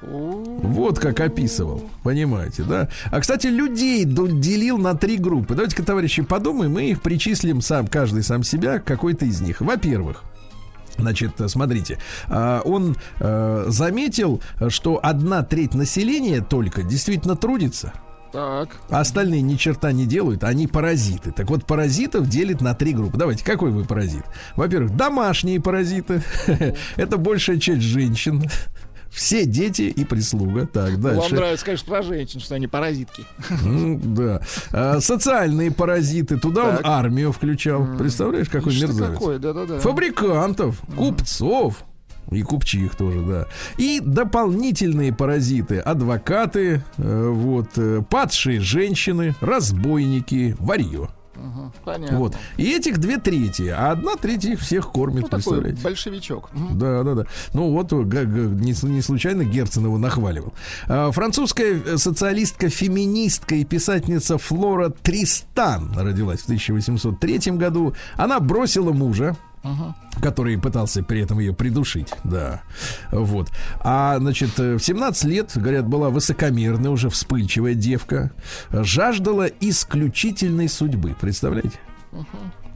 Вот как описывал, понимаете, да? А, кстати, людей делил на три группы. Давайте-ка, товарищи, подумаем, мы их причислим сам, каждый сам себя, какой-то из них. Во-первых, Значит, смотрите, а, он э, заметил, что одна треть населения только действительно трудится, Так. а остальные ни черта не делают, они паразиты. Так вот, паразитов делит на три группы. Давайте, какой вы паразит? Во-первых, домашние паразиты. *laughs* Это большая часть женщин. Все дети и прислуга. Так, Вам дальше. нравится, конечно, про женщин, что они паразитки. Да. А, Социальные паразиты. Туда он армию включал. Представляешь, какой Что мерзавец. Фабрикантов, купцов, И купчих тоже, да. И дополнительные паразиты. Адвокаты, э, вот, э, падшие женщины, разбойники, варье. Понятно. Вот. И этих две трети, а одна треть их всех кормит, Ну, такой представляете? большевичок. Мгм. Да, да, да. Ну вот г- не, не случайно Герцен его нахваливал. А, Французская э, социалистка, феминистка и писательница Флора Тристан родилась в 1803 году. Она бросила мужа, который пытался при этом ее придушить, да, вот. А, значит, э, в 17 лет, говорят, была высокомерная, уже вспыльчивая девка, жаждала исключительной судьбы, представляете?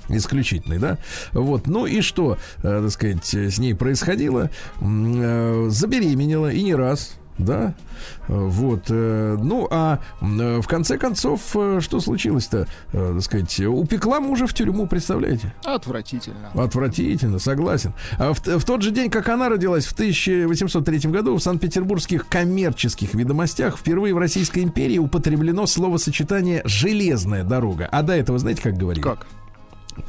исключительный, да? Вот, ну и что, э, так сказать, с ней происходило? Э, забеременела и не раз. Да, Э, вот, э, ну а э, в конце концов, что случилось-то, так сказать, упекла мужа в тюрьму, представляете? Отвратительно. Отвратительно, согласен. А в, в тот же день, как она родилась, в 1803 году, в Санкт-Петербургских коммерческих ведомостях впервые в Российской империи употреблено словосочетание «железная дорога». А до этого, знаете, как говорили? Как?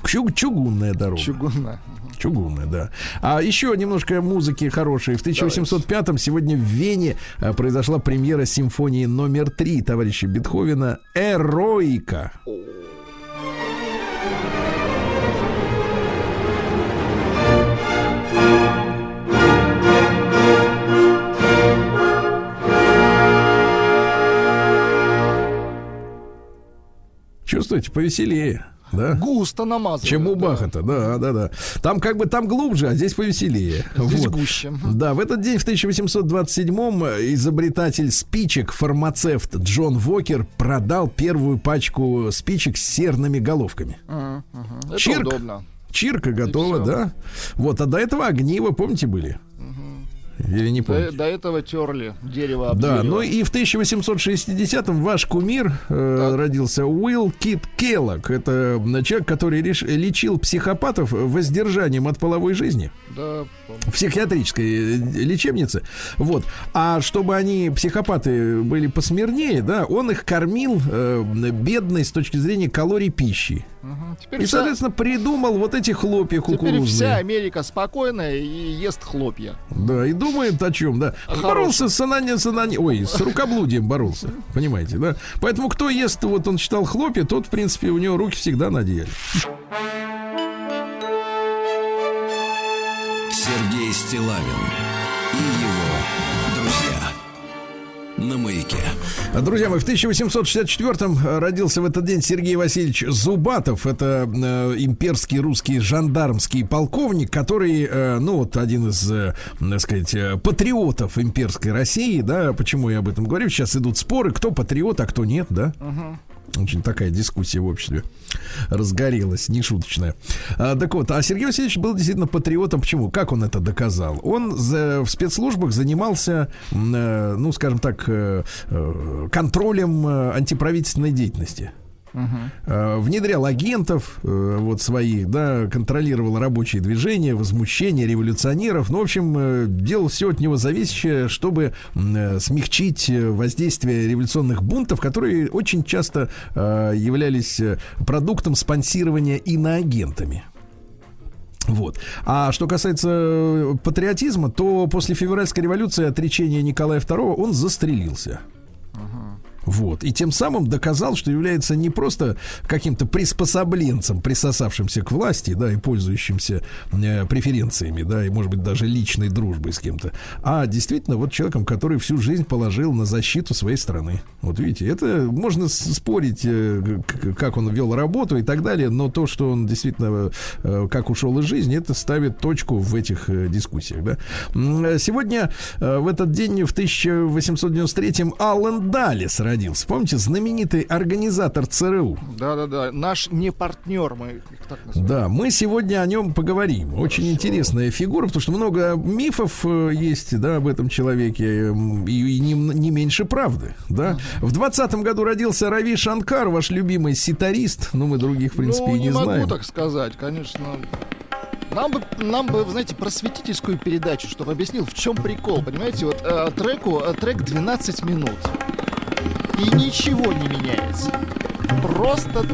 Чуг- чугунная дорога. Чугунная. Чугунная, да. А еще немножко музыки хорошей. В 1805-м сегодня в Вене а, произошла премьера симфонии номер три товарища Бетховена «Эроика». Чувствуете, повеселее, да? Густо намазывают. Чем у да. Бахата, да, да, да. Там как бы там глубже, а здесь повеселее. Здесь Вот. гуще. Да, в этот день, в 1827-м, изобретатель спичек, фармацевт Джон Вокер продал первую пачку спичек с серными головками. Мгм. Это Чирк. удобно. Чирка готова, да? Вот, а до этого огниво, помните, были? Или не До, помните? до этого терли дерево об Да, дерево. ну и в 1860-м ваш кумир э, Так. родился Уилл Кит Келлок. Это человек, который реш- лечил психопатов воздержанием от половой жизни Да, помню. в психиатрической э, лечебнице. Вот. А чтобы они, психопаты, были посмирнее, да, он их кормил э, бедной с точки зрения калорий пищи. Теперь, И, вся, соответственно, придумал вот эти хлопья теперь кукурузные. вся Америка спокойная и ест хлопья. Да, и думает о чем, да. О боролся с анани, с анани- ой, с рукоблудием боролся, понимаете, да. Поэтому кто ест, вот он читал хлопья, тот, в принципе, у него руки всегда на. Сергей Стилавин На маяке. Друзья мои, в 1864-м родился в этот день Сергей Васильевич Зубатов. Это э, имперский русский жандармский полковник, который, э, ну вот один из, э, так сказать, э, патриотов имперской России, да, почему я об этом говорю? Сейчас идут споры, кто патриот, а кто нет, да? Очень такая дискуссия в обществе разгорелась, нешуточная. А, так вот, а Сергей Васильевич был действительно патриотом. Почему? Как он это доказал? Он за- в спецслужбах занимался, э, ну, скажем так, э, э, контролем э, антиправительственной деятельности. Э, внедрял агентов э, вот своих, да, контролировал рабочие движения, возмущения революционеров. Ну, в общем, э, делал все от него зависящее, чтобы смягчить воздействие революционных бунтов, которые очень часто являлись продуктом спонсирования иноагентами. Вот. А что касается патриотизма, то после февральской революции отречения Николая II он застрелился. Вот. И тем самым доказал, что является не просто каким-то приспособленцем, присосавшимся к власти, да, и пользующимся э, преференциями, да, и, может быть, даже личной дружбой с кем-то, а действительно вот человеком, который всю жизнь положил на защиту своей страны. Вот видите, это можно спорить, э, как он вел работу и так далее, но то, что он действительно э, как ушел из жизни, это ставит точку в этих э, дискуссиях, да. Э, Сегодня э, в этот день в 1893-м Аллен Даллес родился. Помните, знаменитый организатор ЦРУ. Да-да-да. Наш не партнер, мы их так называем. Да, мы сегодня о нем поговорим. Очень интересная фигура, потому что много мифов э, есть, да, об этом человеке, м, и, и не, не меньше правды, да. В двадцатом году родился Рави Шанкар, ваш любимый ситарист. Ну, мы других, в принципе, ну, и не, не могу знаем. так сказать, конечно. Нам бы, нам бы, знаете, просветительскую передачу, чтобы объяснил, в чем прикол, понимаете? Вот э, треку, э, трек 12 минут. И ничего не меняется. просто,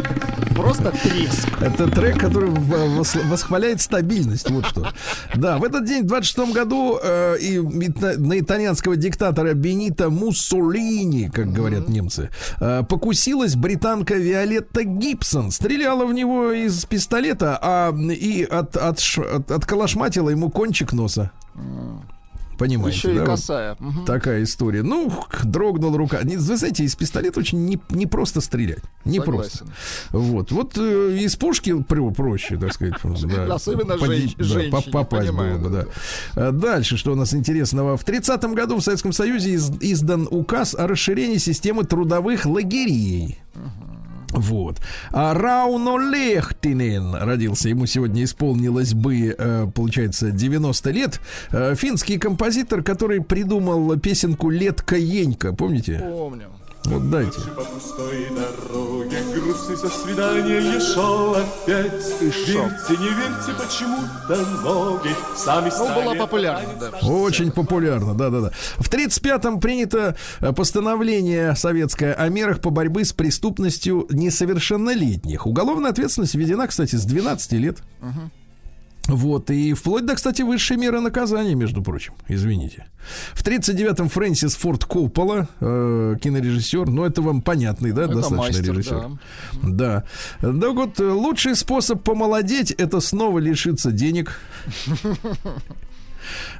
просто треск. Это трек, который вос- восхваляет стабильность. Вот что. Да, в этот день, в 26 году, э, и на итальянского диктатора Бенита Муссолини, как говорят немцы, э, покусилась британка Виолетта Гибсон. Стреляла в него из пистолета, а и от, от, ш- от- отколошматила ему кончик носа. Понимаете, Еще и да? Вот косая. Мгм. Такая история. Ну, дрогнула рука. Не- Вы знаете, из пистолета очень не, не просто стрелять. Не Согласен. просто. Вот. Вот э, из пушки про- проще, так сказать. да. *laughs* Особенно Поди- женщ- да, женщине, по- попасть понимаю, было бы, да, да. Дальше, что у нас интересного. В 30-м году в Советском Союзе из- издан указ о расширении системы трудовых лагерей. Вот. А Рауно Лехтинен родился. Ему сегодня исполнилось бы, э, получается, 90 лет. Э, Финский композитор, который придумал песенку «Летка Енька». Помните? Помню. Вот дайте. По пустой дороге грустный со свидания шел опять. Верьте, не верьте, почему-то ноги сами Ну, была популярна, да. Очень популярно, да-да-да. В 35-м принято э, постановление советское о мерах по борьбе с преступностью несовершеннолетних. Уголовная ответственность введена, кстати, с 12 лет. Вот, и вплоть до, кстати, высшей меры наказания, между прочим, извините. В 39-м Фрэнсис Форд Коппола, э, кинорежиссер, ну, это вам понятный, да, Это достаточно мастер, режиссер. да. Да. Да вот э, лучший способ помолодеть это снова лишиться денег. *laughs*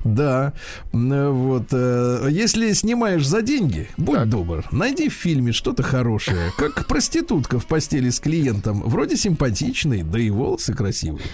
Да, э, вот. э, Если снимаешь за деньги, будь добр, найди в фильме что-то хорошее, *laughs* как проститутка в постели с клиентом, вроде симпатичный, да и волосы красивые.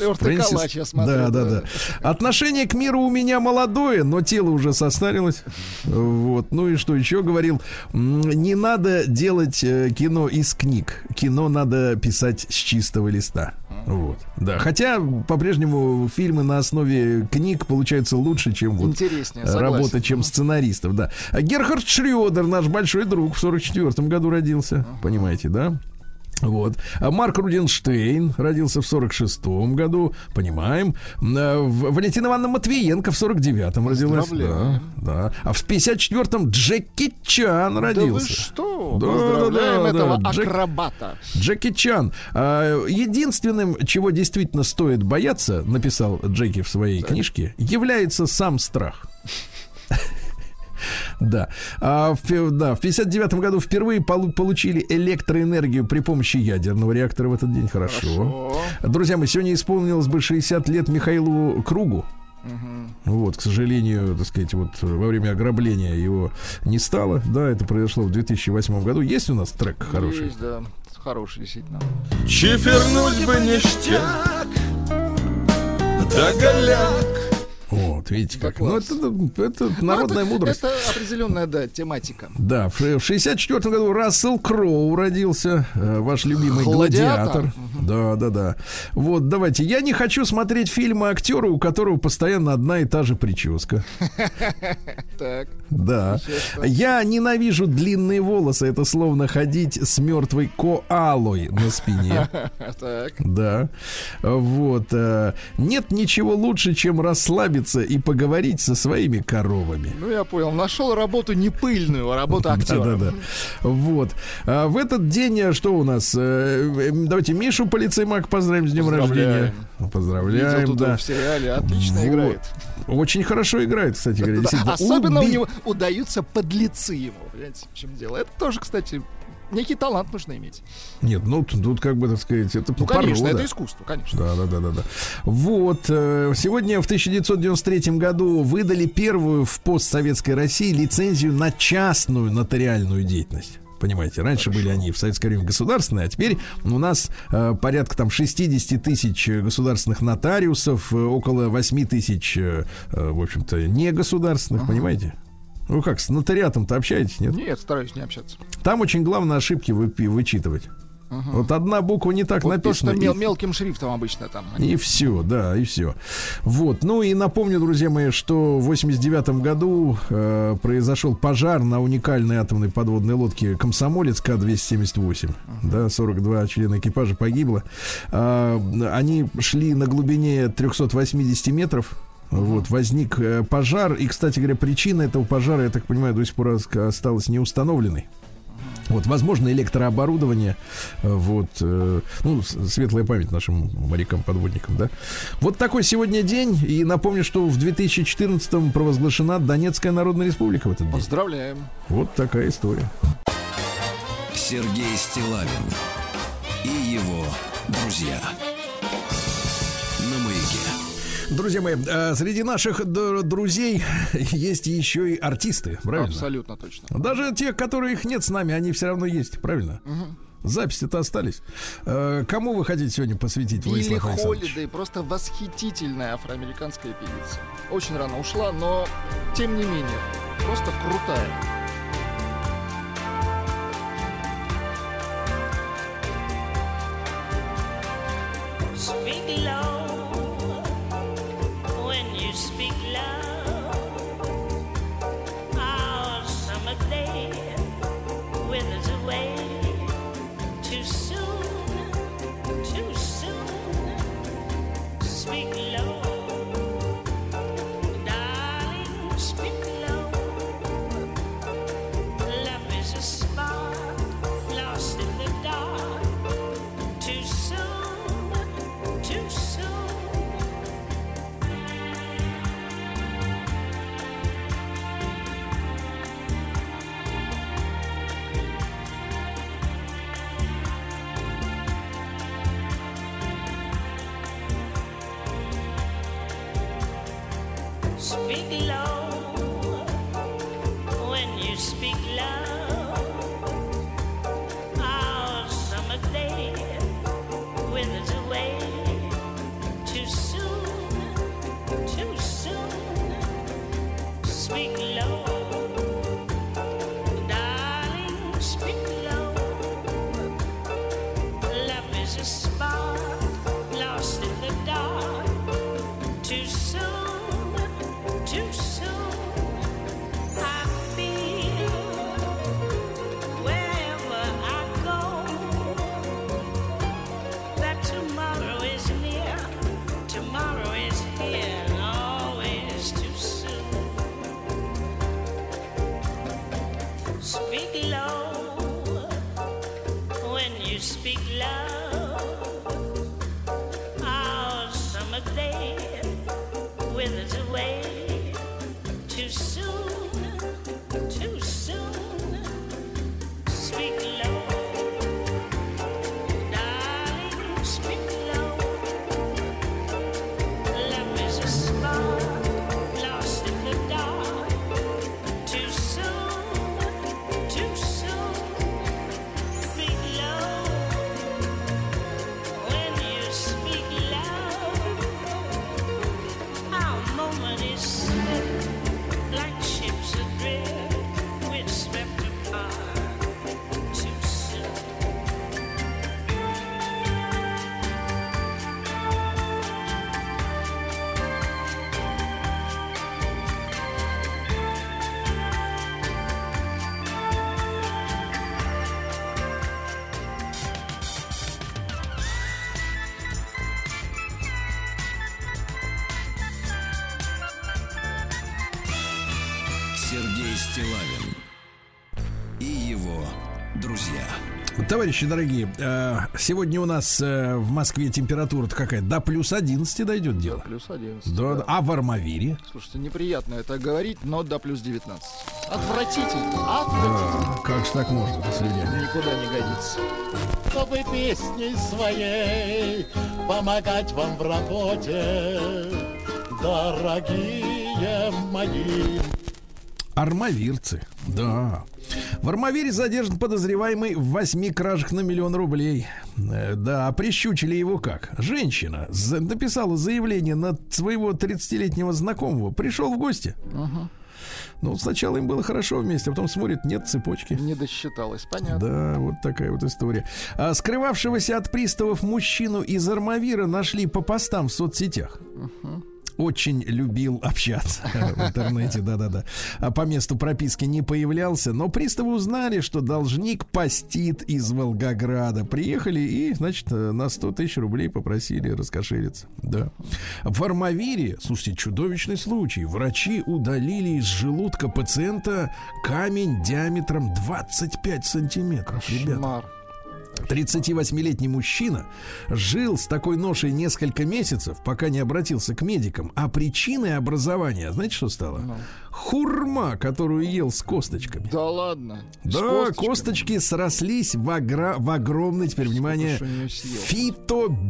Тертый Фрэнсис- калач, я смотрю. Да, да, да. Отношение к миру у меня молодое, но тело уже состарилось. Вот. Ну и что еще говорил? Не надо делать э, кино из книг. Кино надо писать с чистого листа. Вот. Да. Хотя по-прежнему фильмы на основе книг получаются лучше, чем вот Интереснее, согласен. работа, чем сценаристов, да. Герхард Шрёдер, наш большой друг, в 44 году родился. Понимаете, да? Вот. А Марк Рудинштейн родился в 46-м году, понимаем. А, в- Валентина Ивановна Матвиенко в 49-м родилась. Да, да. А в 54-м Джеки Чан Да вы родился. что? Да, Поздравляем да, да, этого да. Джек- акробата. Джеки Чан. А, Единственным, чего действительно стоит бояться, написал Джеки в своей книжке, является сам страх. Да. А в, да, в 59 году впервые полу- получили электроэнергию при помощи ядерного реактора в этот день. Хорошо. Друзья мои, сегодня исполнилось бы 60 лет Михаилу Кругу. Вот, к сожалению, так сказать, вот во время ограбления его не стало. Да, это произошло в 2008 году. Есть у нас трек хороший? Есть, да. Хороший, действительно. Чифернуть бы ништяк, да голяк. Вот, видите Да как. Ну, класс. это, это народная Ну, это, мудрость. Это определенная, да, тематика. Да, в, в 64 году Рассел Кроу родился, э, ваш любимый Гладиатор. гладиатор. Да, да, да. Вот, давайте. Я не хочу смотреть фильмы актера, у которого постоянно одна и та же прическа. *laughs* Так. Да. Я ненавижу длинные волосы. Это словно ходить с мертвой коалой на спине. *laughs* Так. Да. Вот. э, Нет ничего лучше, чем расслабиться и поговорить со своими коровами. Ну, я понял. Нашел работу не пыльную, а работу *laughs* актера. Да, да, да. Вот. А в этот день э, что у нас? Э, э, Давайте Мишу полицеймак поздравим с днем рождения. Поздравляем, Видел да. в сериале. Отлично Вот. играет. Очень хорошо играет, кстати говоря. Да. Особенно у него удаются подлецы ему. Понимаете, в чем дело? Это тоже, кстати, некий талант нужно иметь. Нет, ну тут, как бы, так сказать, это Ну, конечно, порода. это искусство, конечно. Да, да, да, да, да. Вот э, сегодня в 1993 году выдали первую в постсоветской России лицензию на частную нотариальную деятельность. Понимаете, раньше были они в советское время государственные, а теперь у нас э, порядка там 60 тысяч государственных нотариусов, э, около 8 тысяч, э, э, в общем-то, негосударственных, понимаете? Ну как, с нотариатом-то общаетесь, нет? Нет, стараюсь не общаться. Там очень главное ошибки выпи- вычитывать. Вот одна буква не так Вот то, что написана. мел- и- мелким шрифтом обычно там. и все, да, и все. Вот. Ну и напомню, друзья мои, что в 89 году э, произошел пожар на уникальной атомной подводной лодке «Комсомолец» К-278. Да, 42 члена экипажа погибло. А, они шли на глубине 380 метров. Вот, возник э, пожар. И, кстати говоря, причина этого пожара, я так понимаю, до сих пор ос- осталась неустановленной. Вот, возможно, электрооборудование, э, вот, э, ну, светлая память нашим морякам-подводникам, да. Вот такой сегодня день, и напомню, что в 2014 провозглашена Донецкая Народная Республика в этот день. Поздравляем. Вот такая история. Сергей Стилавин и его друзья. Друзья мои, э, среди наших друзей *laughs* есть еще и артисты, правильно? Абсолютно точно. Даже те, которых нет с нами, они все равно есть, правильно? Записи-то остались. Э, Кому вы хотите сегодня посвятить, Билли Александрович? Холлидей просто восхитительная афроамериканская певица. Очень рано ушла, но тем не менее, просто крутая. Товарищи дорогие, э, сегодня у нас э, в Москве температура какая? До плюс 11 дойдет дело. Плюс 11. Да, да. а в Армавире? Слушайте, неприятно это говорить, но до плюс 19. Отвратительно. Отвратительно. Да, как же так можно с людьми? Никуда не годится. чтобы песней своей помогать вам в работе, дорогие мои. Армавирцы, да. В Армавире задержан подозреваемый в восьми кражах на миллион рублей. Э, Да, а прищучили его как? Женщина написала заявление на своего 30-летнего знакомого. Пришел в гости. Ну, сначала им было хорошо вместе, а потом смотрит, нет цепочки. Не досчиталась, понятно. Да, вот такая вот история. А скрывавшегося от приставов мужчину из Армавира нашли по постам в соцсетях. Очень любил общаться *laughs* в интернете, да-да-да. А по месту прописки не появлялся, но приставы узнали, что должник постит из Волгограда. Приехали и, значит, на 100 тысяч рублей попросили раскошелиться. Да. В Армавире, слушайте, чудовищный случай. Врачи удалили из желудка пациента камень диаметром 25 сантиметров. Ребята. Кошмар. 38-летний мужчина жил с такой ношей несколько месяцев, пока не обратился к медикам. А причиной образования, знаете, что стало? Хурма, которую ел с косточками. Да ладно. С Да, косточками? косточки срослись в, огра- в огромный, теперь внимание,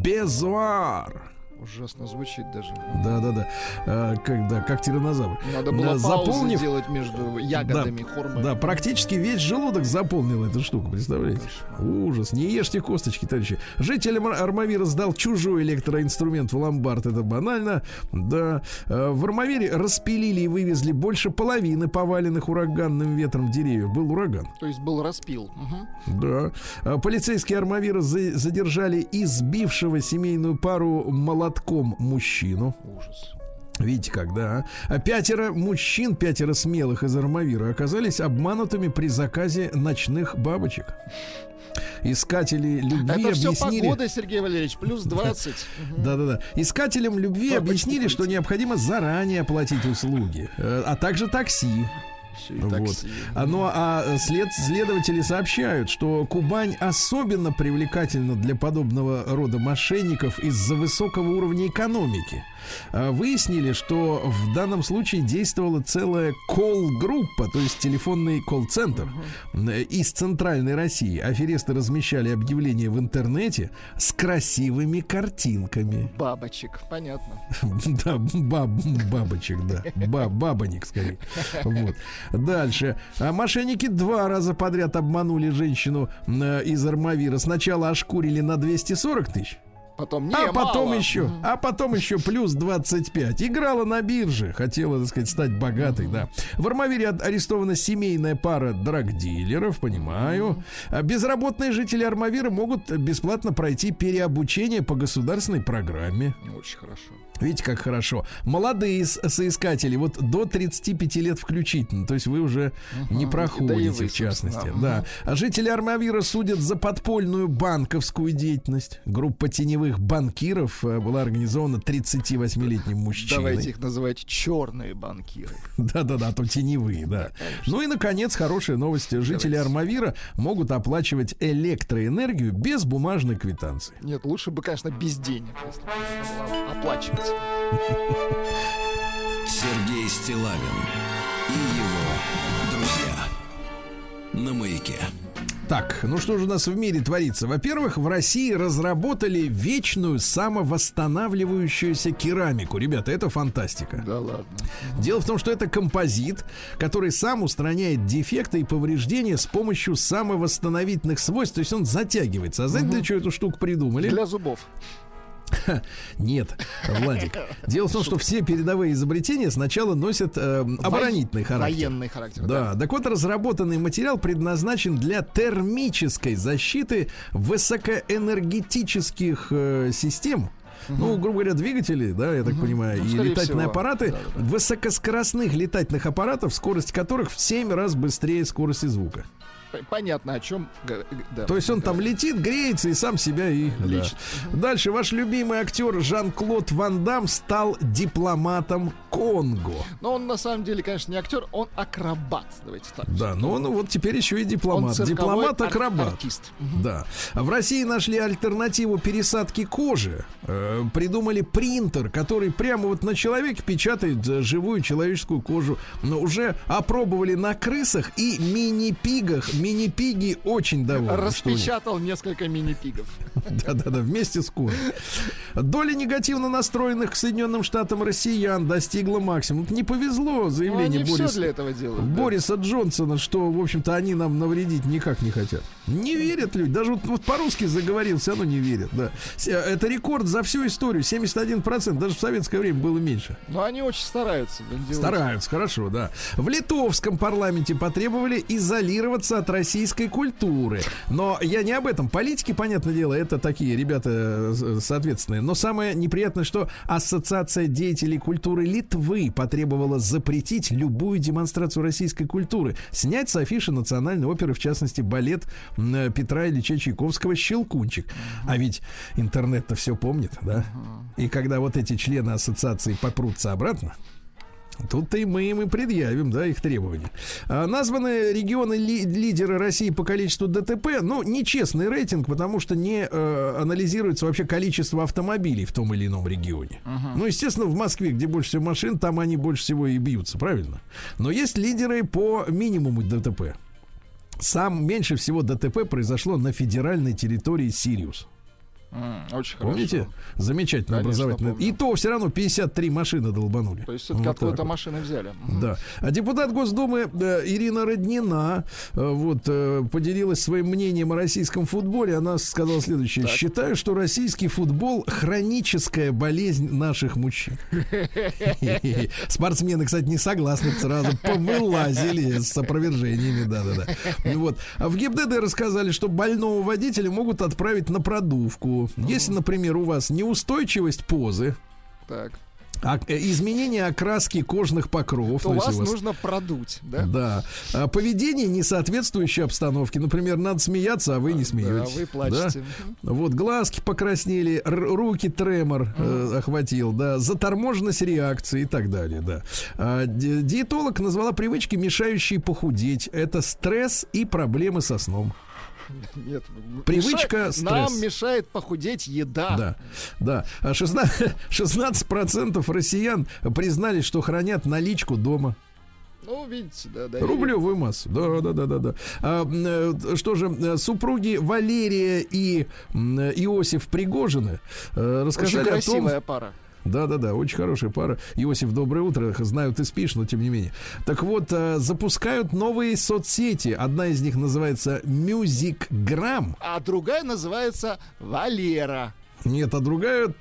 фитобезуар. Ужасно звучит даже. Да, да, да. А, как, да, как тиранозавр. Надо было Да, заполнив- делать между ягодами хурмы. Да, практически весь желудок заполнил эту штуку, представляете? Ужас. Не ешьте косточки, товарищи. Житель Ар- Армавира сдал чужой электроинструмент в ломбард. Это банально. Да. Э, В Армавире распилили и вывезли больше половины поваленных ураганным ветром деревьев. Был ураган. То есть был распил. Мгм. Да. А Полицейские Армавира за- задержали избившего семейную пару молотком мужчину. Ужас. Видите, когда а? пятеро мужчин, пятеро смелых из Армавира оказались обманутыми при заказе ночных бабочек. Искатели любви Это все объяснили... погода, Сергей Валерьевич, плюс 20. Мгм. *laughs* Да-да-да. Искателям любви Бабочки объяснили, что необходимо заранее оплатить услуги, э, а также такси. Ещё и Вот. такси. Ну а след, следователи сообщают, что Кубань особенно привлекательна для подобного рода мошенников из-за высокого уровня экономики. А, Выяснили, что в данном случае действовала целая колл-группа, то есть телефонный колл-центр э, из центральной России. Аферисты размещали объявления в интернете с красивыми картинками. Бабочек, понятно. *laughs* Да, баб, бабочек, да. Ба, бабоник, скорее. Вот. Дальше. А мошенники два раза подряд обманули женщину э, из Армавира. Сначала ошкурили на 240 тысяч, Потом не а потом мало. еще, Мгм. а потом еще плюс 25. Играла на бирже, хотела, так сказать, стать богатой, да. В Армавире арестована семейная пара драгдилеров, понимаю. А Безработные жители Армавира могут бесплатно пройти переобучение по государственной программе. Очень хорошо. Видите, как хорошо. Молодые соискатели, вот до 35 лет включительно. То есть вы уже не Да и проходите, вы, в частности. собственно. Да. А жители Армавира судят за подпольную банковскую деятельность. Группа теневых банкиров э, была организована 38-летним мужчиной. Давайте их называть черные банкиры. *laughs* Да-да-да, а то теневые, да. Ну и, наконец, хорошая новость. Жители. Армавира могут оплачивать электроэнергию без бумажной квитанции. Нет, лучше бы, конечно, без денег, если оплачивать. Сергей Стилавин и его друзья. На маяке. Так, ну что же у нас в мире творится? Во-первых, в России разработали вечную самовосстанавливающуюся керамику. Ребята, это фантастика. Да ладно. Дело в том, что это композит, который сам устраняет дефекты и повреждения с помощью самовосстановительных свойств. То есть он затягивается. А знаете, для чего эту штуку придумали? Для зубов. *laughs* Нет, Владик. Дело в том, что все передовые изобретения сначала носят э, оборонительный характер. Военный характер. Да, так вот, разработанный материал предназначен для термической защиты высокоэнергетических э, систем. Ну, грубо говоря, двигатели, да, я так понимаю, Ну, и летательные всего. аппараты, Да-да-да. высокоскоростных летательных аппаратов, скорость которых в 7 раз быстрее скорости звука. Понятно, о чем. да. То есть он там летит, греется и сам себя и Лечит. Да. Дальше ваш любимый актер Жан-Клод Ван Дам стал дипломатом Конго. Но он на самом деле, конечно, не актер, он акробат. Давайте так. Да, но он вот теперь еще и дипломат. Дипломат-акробат. ар- артист. Да. В России нашли альтернативу пересадки кожи. Э, придумали принтер, который прямо вот на человеке печатает э, живую человеческую кожу. Но уже опробовали на крысах и мини-пигах. Мини-пиги очень довольны. Распечатал несколько мини-пигов. *laughs* Да-да-да, вместе с кожей. Доля негативно настроенных к Соединенным Штатам россиян достигла максимума. Не повезло Ну, заявление все Бориса. для этого делают. Бориса Джонсона, что, в общем-то, они нам навредить никак не хотят. Не верят люди. Даже вот, вот по-русски заговорил, все равно не верят. Да. Э, Это рекорд за всю историю. 71%. Даже в советское время было меньше. Но они очень стараются. Стараются, хорошо, да. В литовском парламенте потребовали изолироваться от российской культуры. Но я не об этом. Политики, понятное дело, это такие ребята э, соответственные. Но самое неприятное, что Ассоциация деятелей культуры Литвы потребовала запретить любую демонстрацию российской культуры. Снять с афиши национальной оперы, в частности, балет э, Петра Ильича Чайковского «Щелкунчик». А ведь интернет-то все помнит, да? И когда вот эти члены ассоциации попрутся обратно, Тут-то и мы им и предъявим, да, их требования. А, названы регионы ли- лидеры России по количеству ДТП. Ну, нечестный рейтинг, потому что не э, анализируется вообще количество автомобилей в том или ином регионе. Ну, естественно, в Москве, где больше всего машин, там они больше всего и бьются, правильно? Но есть лидеры по минимуму ДТП. Сам меньше всего ДТП произошло на федеральной территории Сириус. М, Очень хорошо. Помните? Замечательно Конечно, образовательное. помню. И то все равно 53 машины долбанули. То есть все-таки Вот откуда-то так вот. машины взяли. Да. А депутат Госдумы э, Ирина Роднина э, вот э, поделилась своим мнением о российском футболе. Она сказала следующее: считаю, что российский футбол хроническая болезнь наших мужчин. *laughs* Спортсмены, кстати, не согласны, сразу повылазили с опровержениями, да-да-да. Вот. А в ГИБДД рассказали, что больного водителя могут отправить на продувку. Если, например, у вас неустойчивость позы, Так. а- э, изменение окраски кожных покровов, То ну, если вас вас- нужно продуть, да? да. А, поведение не соответствующее обстановке. Например, надо смеяться, а вы не смеетесь. вы плачете. Да? Вот глазки покраснели, руки тремор э, охватил, да, заторможенность реакции и так далее, да. А, ди- диетолог назвала привычки, мешающие похудеть. Это стресс и проблемы со сном. *laughs* Нет. Привычка, мешает- стресс. Нам мешает похудеть еда. Да, да. А 16%, 16% россиян признали, что хранят наличку дома. Ну, видите, да, да. Рублевую массу. Да, да, да, да, да. А, э, что же, э, супруги Валерия и э, Иосиф Пригожины э, Очень рассказали о том, красивая пара. Да, да, да, очень хорошая пара. Иосиф, доброе утро. Знаю, ты спишь, но тем не менее. Так вот, э, запускают новые соцсети. Одна из них называется Musicgram. А другая называется Валера. Нет, а другая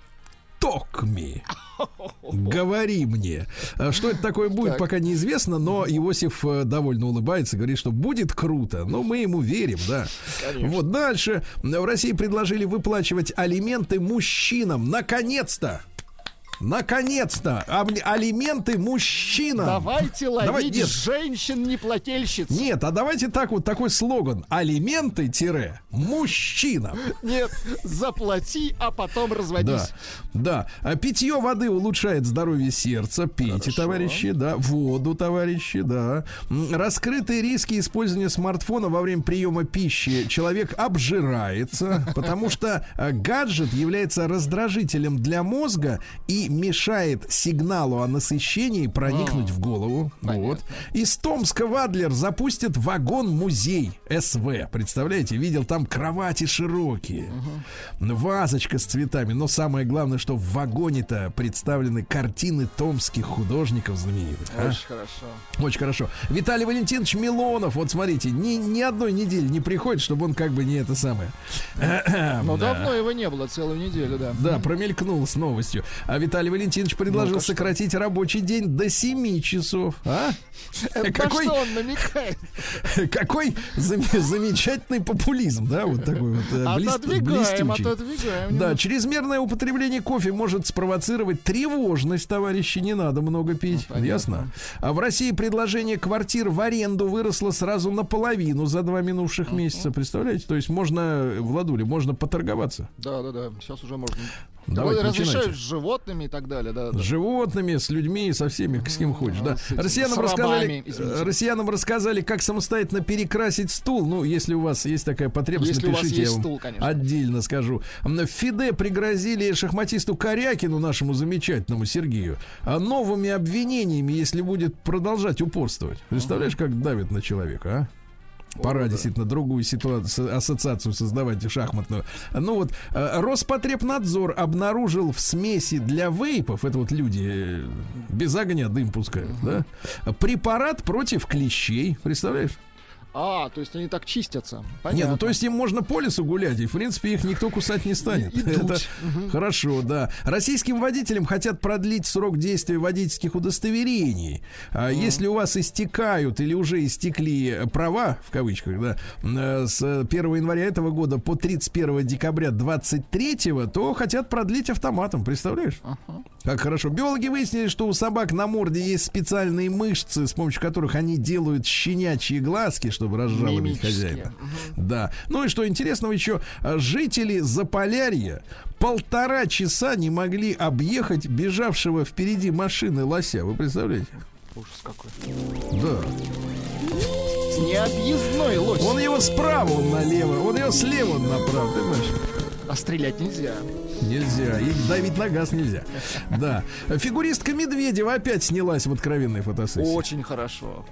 Токми. *laughs* Говори мне. А Что это такое будет, Так. пока неизвестно, но Иосиф э, довольно улыбается, говорит, что будет круто. Но мы ему верим, да. Вот дальше. В России предложили выплачивать алименты мужчинам. Наконец-то! Наконец-то! Ам- Алименты мужчинам. Давайте ловить Давай- нет. женщин-неплательщиц. Нет, а давайте так вот такой слоган. Алименты-мужчинам. Нет, заплати, а потом Да, разводись. да. А питье воды улучшает здоровье сердца. Пейте, товарищи, да. Воду, товарищи, да. Раскрытые риски использования смартфона во время приема пищи. Человек обжирается, потому что э, гаджет является раздражителем для мозга и мешает сигналу о насыщении проникнуть в голову. Вот. Из Томска в Адлер запустят вагон-музей СВ. Представляете, видел там кровати широкие, вазочка с цветами. Но самое главное, что в вагоне-то представлены картины томских художников знаменитых. а? Очень хорошо. Очень хорошо. Виталий Валентинович Милонов, вот смотрите, ни, ни одной недели не приходит, чтобы он как бы не это самое. *clears throat* Но Да. давно его не было, целую неделю, да. Да, промелькнул с новостью. А Виталий Валентинович предложил Ну-ка, что? сократить рабочий день до 7 часов. А? Это Какой, что он намекает? *laughs* какой зам- замечательный популизм, да, вот такой вот э, блист- Отодвигаем, блестючий. отодвигаем. Да, чрезмерное употребление кофе может спровоцировать тревожность, товарищи, не надо много пить, понятно. ясно? А в России предложение квартир в аренду выросло сразу наполовину за два минувших месяца, представляете? То есть можно, Владуля, можно поторговаться. Да, да, да. Сейчас уже можно. Давайте, Разрешают начинайте. с животными и так далее, да. С да. животными, с людьми, со всеми, с кем хочешь, да. с этими, Россиянам с рассказали, извините. россиянам рассказали, как самостоятельно перекрасить стул. Ну, если у вас есть такая потребность, Если у вас напишите, есть я вам стул, конечно. отдельно скажу. В ФИДЕ пригрозили шахматисту Корякину, нашему замечательному Сергею, а, новыми обвинениями, если будет продолжать упорствовать. Представляешь, как давит на человека, а? Пора действительно другую ситуацию, ассоциацию создавать шахматную. Ну вот, э, Роспотребнадзор обнаружил в смеси для вейпов, это вот люди э, без огня дым пускают, да, препарат против клещей, представляешь? А, то есть они так чистятся. Не, Понятно. ну то есть им можно по лесу гулять, и в принципе их никто кусать не станет. И- и Это дуть. хорошо, да. Российским водителям хотят продлить срок действия водительских удостоверений. А Если у вас истекают или уже истекли права, в кавычках, да, э, с 1 января этого года по 31 декабря 23 то хотят продлить автоматом, представляешь? Как хорошо. Биологи выяснили, что у собак на морде есть специальные мышцы, с помощью которых они делают щенячьи глазки, чтобы разжалобить хозяина. Да. Ну и что интересного еще, а, жители Заполярья полтора часа не могли объехать бежавшего впереди машины лося. Вы представляете? Ужас какой. Да. Необъездной лось. Он его справа, он налево, он его слева, он направо, понимаешь? А стрелять нельзя. Нельзя. И давить на газ нельзя. Да. Фигуристка Медведева опять снялась в откровенной фотосессии. Очень хорошо.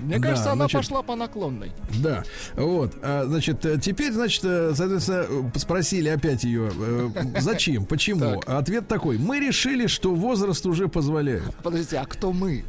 Мне Да, кажется, она значит- пошла по наклонной. Да, вот, а, значит, э, теперь, значит, э, соответственно, э, спросили опять ее, э, зачем, почему? Ответ такой: мы решили, что возраст уже позволяет. Подождите, а кто мы?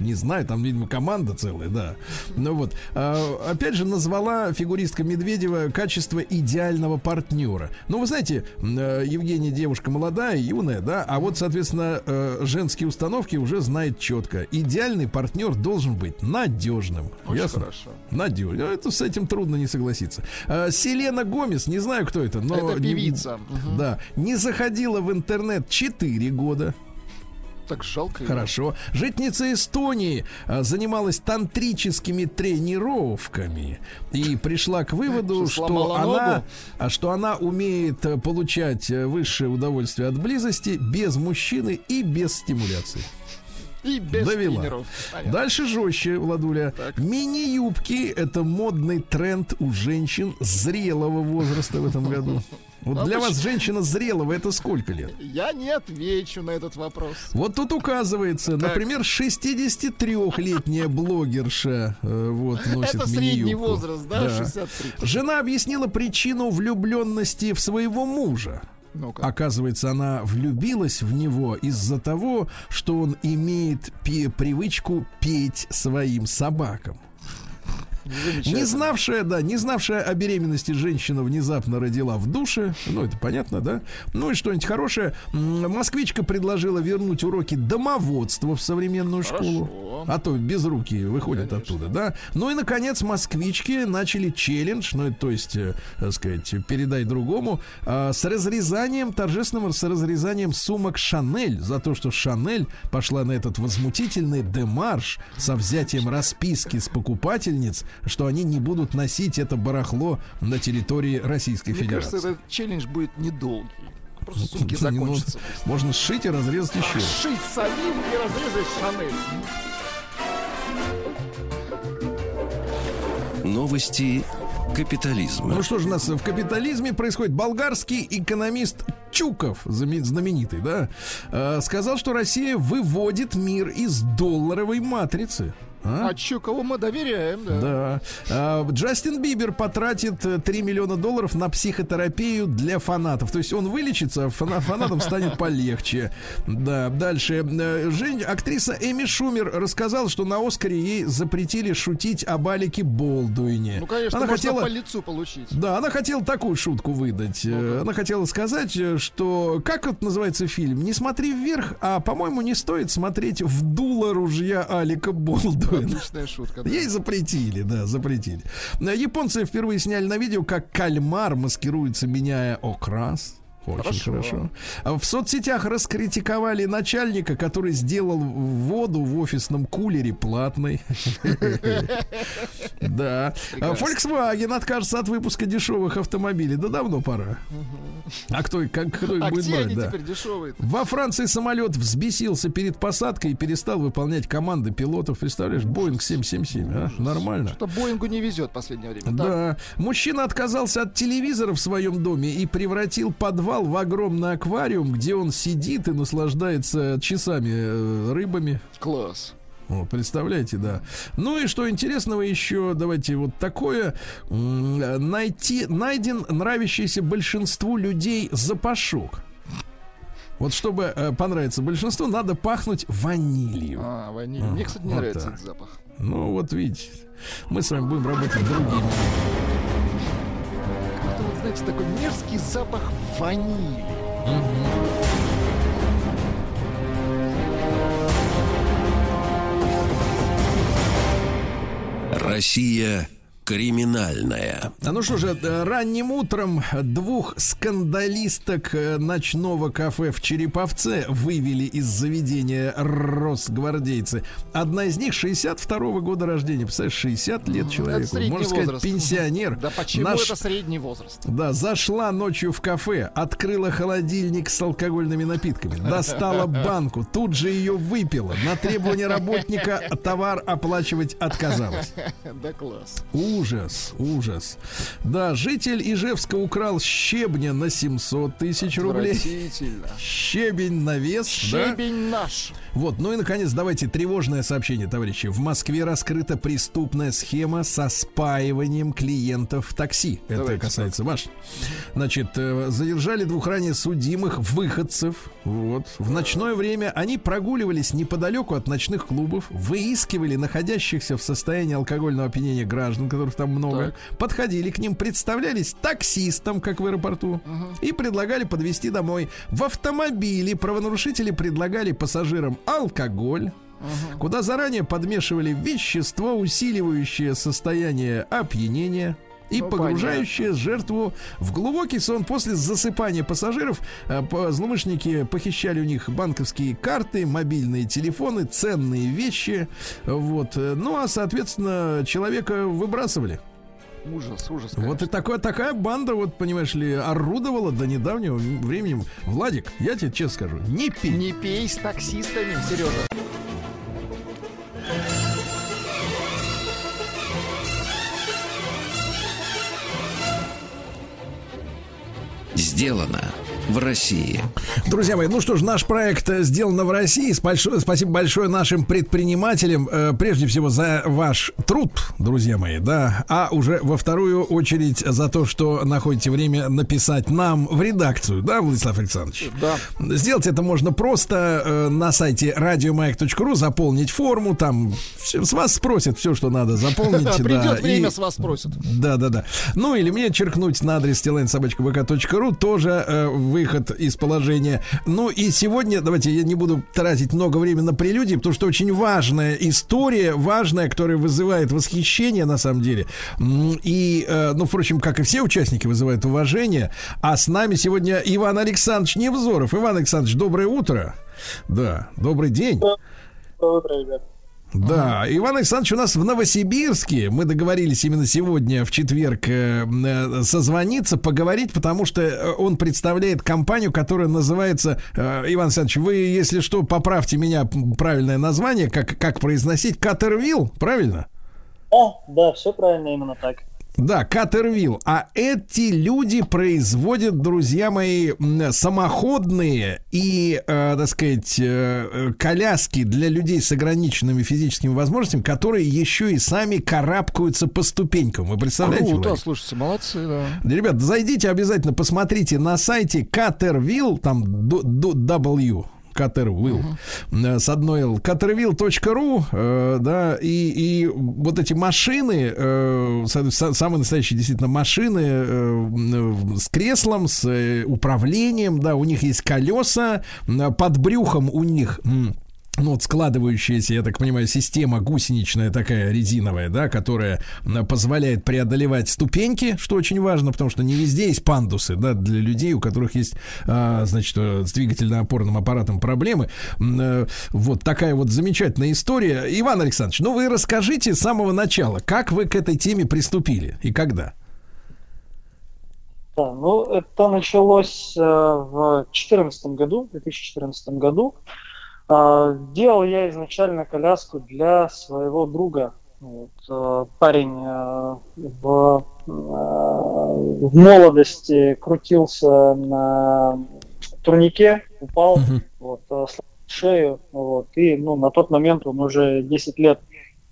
Не знаю, там, видимо, команда целая, да. Ну вот, а, опять же, назвала фигуристка Медведева качество идеального партнера. Ну, вы знаете, э, Евгения девушка молодая, юная, да, а вот, соответственно, э, женские установки уже знает четко. Идеальный партнер должен быть надежным. Очень Ясно? хорошо. Надежно. Это с этим трудно не согласиться. А, Селена Гомес, не знаю, кто это, но... Это не- певица. Мгм. Да. Не заходила в интернет 4 года. Так жалко. Хорошо. Житница Эстонии а, занималась тантрическими тренировками и пришла к выводу, Что, она, ногу? а, что она умеет э, получать э, высшее удовольствие от близости без мужчины и без стимуляции. И без Довела. Понятно. Дальше жестче, Владуля. Мини-юбки это модный тренд у женщин зрелого возраста в этом году. *laughs* Вот для вас женщина зрелого это сколько лет? Я не отвечу на этот вопрос. Вот тут указывается, например, 63-летняя блогерша э, вот, носит Это средний возраст, да, 63. Жена объяснила причину влюбленности в своего мужа. Ну-ка. Оказывается, она влюбилась в него из-за того, что он имеет пи- привычку петь своим собакам. Не знавшая, да, не знавшая о беременности женщина внезапно родила в душе. Ну, это понятно, да? Ну и что-нибудь хорошее. Москвичка предложила вернуть уроки домоводства в современную школу. Хорошо. А то без руки выходят оттуда, да? Ну и, наконец, москвички начали челлендж, ну, то есть, э, так сказать, передай другому, а, с разрезанием, торжественным с разрезанием сумок Шанель за то, что Шанель пошла на этот возмутительный демарш со взятием расписки с покупательниц, что они не будут носить это барахло на территории Российской Мне Федерации. кажется, этот челлендж будет недолгий. Просто сумки *laughs* Не нужно. закончатся. Можно сшить и разрезать еще. Шить самим и разрезать Шанель. Новости капитализма. Ну что же у нас в капитализме происходит? Болгарский экономист Чуков, знаменитый, да, э, сказал, что Россия выводит мир из долларовой матрицы. А? А чё, кого мы доверяем, да? Да. А, Джастин Бибер потратит э, 3 миллиона долларов на психотерапию для фанатов. То есть он вылечится, а фана- фанатам станет полегче. Да, дальше. Э, Жень, актриса Эми Шумер рассказала, что на Оскаре ей запретили шутить об Алике Болдуине. Ну, конечно, Она хотела... по лицу получить. Да, она хотела такую шутку выдать. Э, Она хотела сказать, э, что как вот называется фильм? Не смотри вверх, а по-моему не стоит смотреть в дуло ружья Алика Болдуина. Отличная шутка. да. Ей запретили, да, запретили. Э, Японцы впервые сняли на видео, как кальмар маскируется, меняя окрас. Очень Хорошо. хорошо. А В соцсетях раскритиковали начальника, который сделал воду в офисном кулере платной. *laughs* Да. А Volkswagen откажется от выпуска дешевых автомобилей. Да давно пора. А кто, как, кто их А будет брать? да? Во Франции самолет взбесился перед посадкой и перестал выполнять команды пилотов. Представляешь, Боинг 777, а? Нормально. Что Боингу не везет в последнее время. Да. Мужчина отказался от телевизора в своем доме и превратил подвал в огромный аквариум, где он сидит и наслаждается часами э, рыбами. Класс. Вот, представляете, да. Ну и что интересного еще, давайте вот такое. Найти, найден нравящийся большинству людей запашок. Вот чтобы э, понравиться большинству, надо пахнуть ванилью. А, ваниль. Мне, кстати, не Вот нравится так. этот запах. Ну, вот видите, мы с вами будем работать другими. Знаете, такой мерзкий запах ванили. Россия криминальная. А Ну что же, э, ранним утром двух скандалисток э, ночного кафе в Череповце вывели из заведения росгвардейцы. Одна из них 62 года рождения. Представляешь, 60 лет человеку. Можно сказать, возраст. пенсионер. Да почему Наш- это средний возраст? Да, зашла ночью в кафе, открыла холодильник с алкогольными напитками, достала банку, тут же ее выпила. На требование работника товар оплачивать отказалась. *laughs* Да класс. Ужас, ужас. Да, житель Ижевска украл щебня на 700 тысяч рублей. Щебень на вес, да? Щебень наш. Вот, ну и наконец, давайте тревожное сообщение, товарищи. В Москве раскрыта преступная схема со спаиванием клиентов в такси. Это Давайте касается ваш. Значит, э, задержали двух ранее судимых выходцев. Вот. В ночное время они прогуливались неподалеку от ночных клубов, выискивали находящихся в состоянии алкогольного опьянения граждан, которых там много, подходили к ним, представлялись таксистом, как в аэропорту, и предлагали подвезти домой. В автомобиле правонарушители предлагали пассажирам алкоголь, куда заранее подмешивали вещество, усиливающее состояние опьянения и Ну, погружающее жертву в глубокий сон. После засыпания пассажиров э, злоумышленники похищали у них банковские карты, мобильные телефоны, ценные вещи. Вот. Ну, а, соответственно, человека выбрасывали. Ужас, ужас. Вот и конечно. такое, такая банда, вот, понимаешь ли, орудовала до недавнего времени. Владик, я тебе честно скажу, не пей. Не пей с таксистами, Сережа. Сделано в России. Друзья мои, ну что ж, наш проект э, сделан в России. Большое, спасибо большое нашим предпринимателям, э, прежде всего за ваш труд, друзья мои, да, а уже во вторую очередь за то, что находите время написать нам в редакцию, да, Владислав Александрович? Да. Сделать это можно просто э, на сайте радиомаяк.ру, заполнить форму, там с вас спросят все, что надо заполнить. *laughs* да, Придет время, с вас спросят. да, да, да. Ну или мне черкнуть на адрес собачка.вк.ру тоже э, выход из положения. Ну и сегодня, давайте я не буду тратить много времени на прелюдии, потому что очень важная история, важная, которая вызывает восхищение на самом деле. И, э, ну, впрочем, как и все участники, вызывает уважение. А с нами сегодня Иван Александрович Невзоров. Иван Александрович, доброе утро. Да, добрый день. Да, Иван Александрович у нас в Новосибирске. Мы договорились именно сегодня, в четверг, э, э, созвониться, поговорить, потому что э, он представляет компанию, которая называется... Иван Александрович, вы, если что, поправьте меня правильное название, как, как произносить. Катервилл, правильно? Да, да, все правильно именно так. Да, Катервилл. А эти люди производят, друзья мои, самоходные и, э, так сказать, э, коляски для людей с ограниченными физическими возможностями, которые еще и сами карабкаются по ступенькам. Вы представляете? Круто, Владик? слушайте, молодцы, да. Да, Ребят, зайдите обязательно, посмотрите на сайте Caterville, там W, Caterville, э, с одной L, caterville.ru, э, да, и, и вот эти машины, э, са- са- самые настоящие действительно машины с креслом, с управлением, да, у них есть колеса, под брюхом у них... ну, вот складывающаяся, я так понимаю, система гусеничная такая резиновая, да, которая позволяет преодолевать ступеньки, что очень важно, потому что не везде есть пандусы, да, для людей, у которых есть, а, значит, э, с двигательно-опорным аппаратом проблемы. Э, Вот такая вот замечательная история. Иван Александрович, ну вы расскажите с самого начала, как вы к этой теме приступили и когда? Да, ну, это началось э, в 2014 году, в 2014 году. А, Делал я изначально коляску для своего друга. Вот, э, парень э, в, в молодости крутился на турнике, упал, вот, сломал шею, вот, и ну, на тот момент он уже 10 лет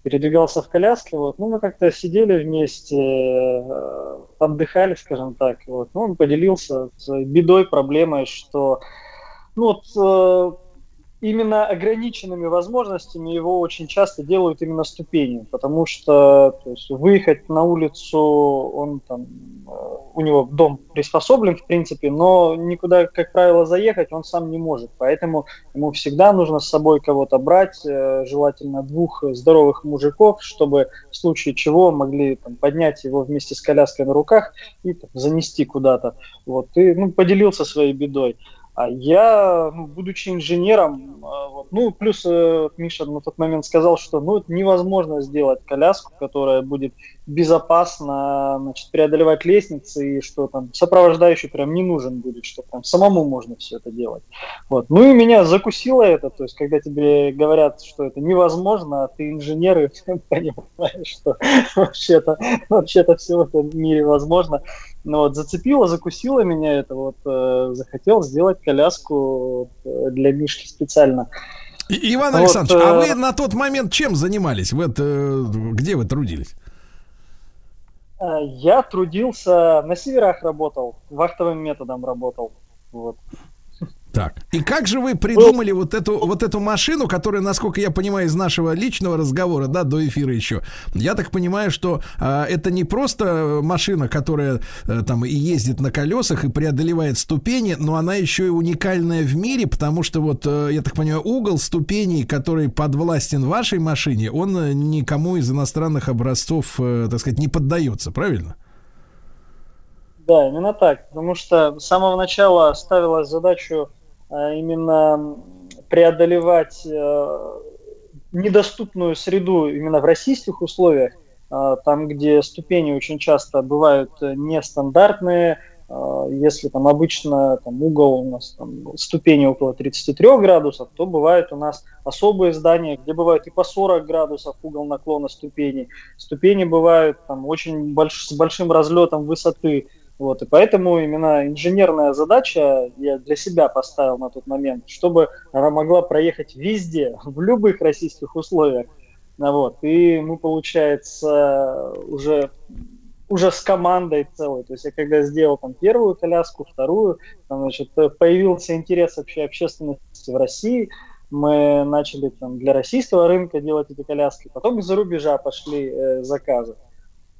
передвигался в коляске, вот, ну, мы как-то сидели вместе, отдыхали, скажем так, вот, ну, он поделился с бедой, проблемой, что, ну, вот, именно ограниченными возможностями его очень часто делают именно ступени, потому что то есть, выехать на улицу, он там, э, у него дом приспособлен, в принципе, но никуда, как правило, заехать он сам не может, поэтому ему всегда нужно с собой кого-то брать, э, желательно двух здоровых мужиков, чтобы в случае чего могли там, поднять его вместе с коляской на руках и там, занести куда-то. Вот, и ну, поделился своей бедой. А я, ну, будучи инженером, а, вот, ну, плюс э, Миша на тот момент сказал, что ну, это невозможно сделать коляску, которая будет безопасно значит, преодолевать лестницы, и что там сопровождающий прям не нужен будет, что прям самому можно все это делать. Вот. Ну и меня закусило это, то есть когда тебе говорят, что это невозможно, а ты инженер и *laughs* понимаешь, что вообще-то вообще все в этом мире возможно. Но вот зацепило, закусило меня это, вот э, захотел сделать коляску э, для Мишки специально. И- Иван Вот, Александрович, а э, вы на тот момент чем занимались? Вы это, где вы трудились? Э, Я трудился, на северах работал, вахтовым методом работал. Вот. Так. И как же вы придумали вот эту вот эту машину, которая, насколько я понимаю, из нашего личного разговора, да, до эфира еще, я так понимаю, что а, это не просто машина, которая э, там и ездит на колесах и преодолевает ступени, но она еще и уникальная в мире, потому что вот, э, я так понимаю, угол ступеней, который подвластен вашей машине, он э, никому из иностранных образцов, э, так сказать, не поддается, правильно? Да, именно так. Потому что с самого начала ставилась задачу э, именно преодолевать э, недоступную среду именно в российских условиях, э, там, где ступени очень часто бывают э, нестандартные, э, если там обычно там, угол у нас там, ступени около 33 градусов, то бывают у нас особые здания, где бывают и по 40 градусов угол наклона ступеней. Ступени бывают там, очень больш- с большим разлетом высоты. Вот, и поэтому именно инженерная задача я для себя поставил на тот момент, чтобы она могла проехать везде, в любых российских условиях. Ну Вот, и мы, получается, уже уже с командой целой. То есть я когда сделал там первую коляску, вторую, там, значит, появился интерес вообще общественности в России. Мы начали там для российского рынка делать эти коляски, потом из-за рубежа пошли э, заказы.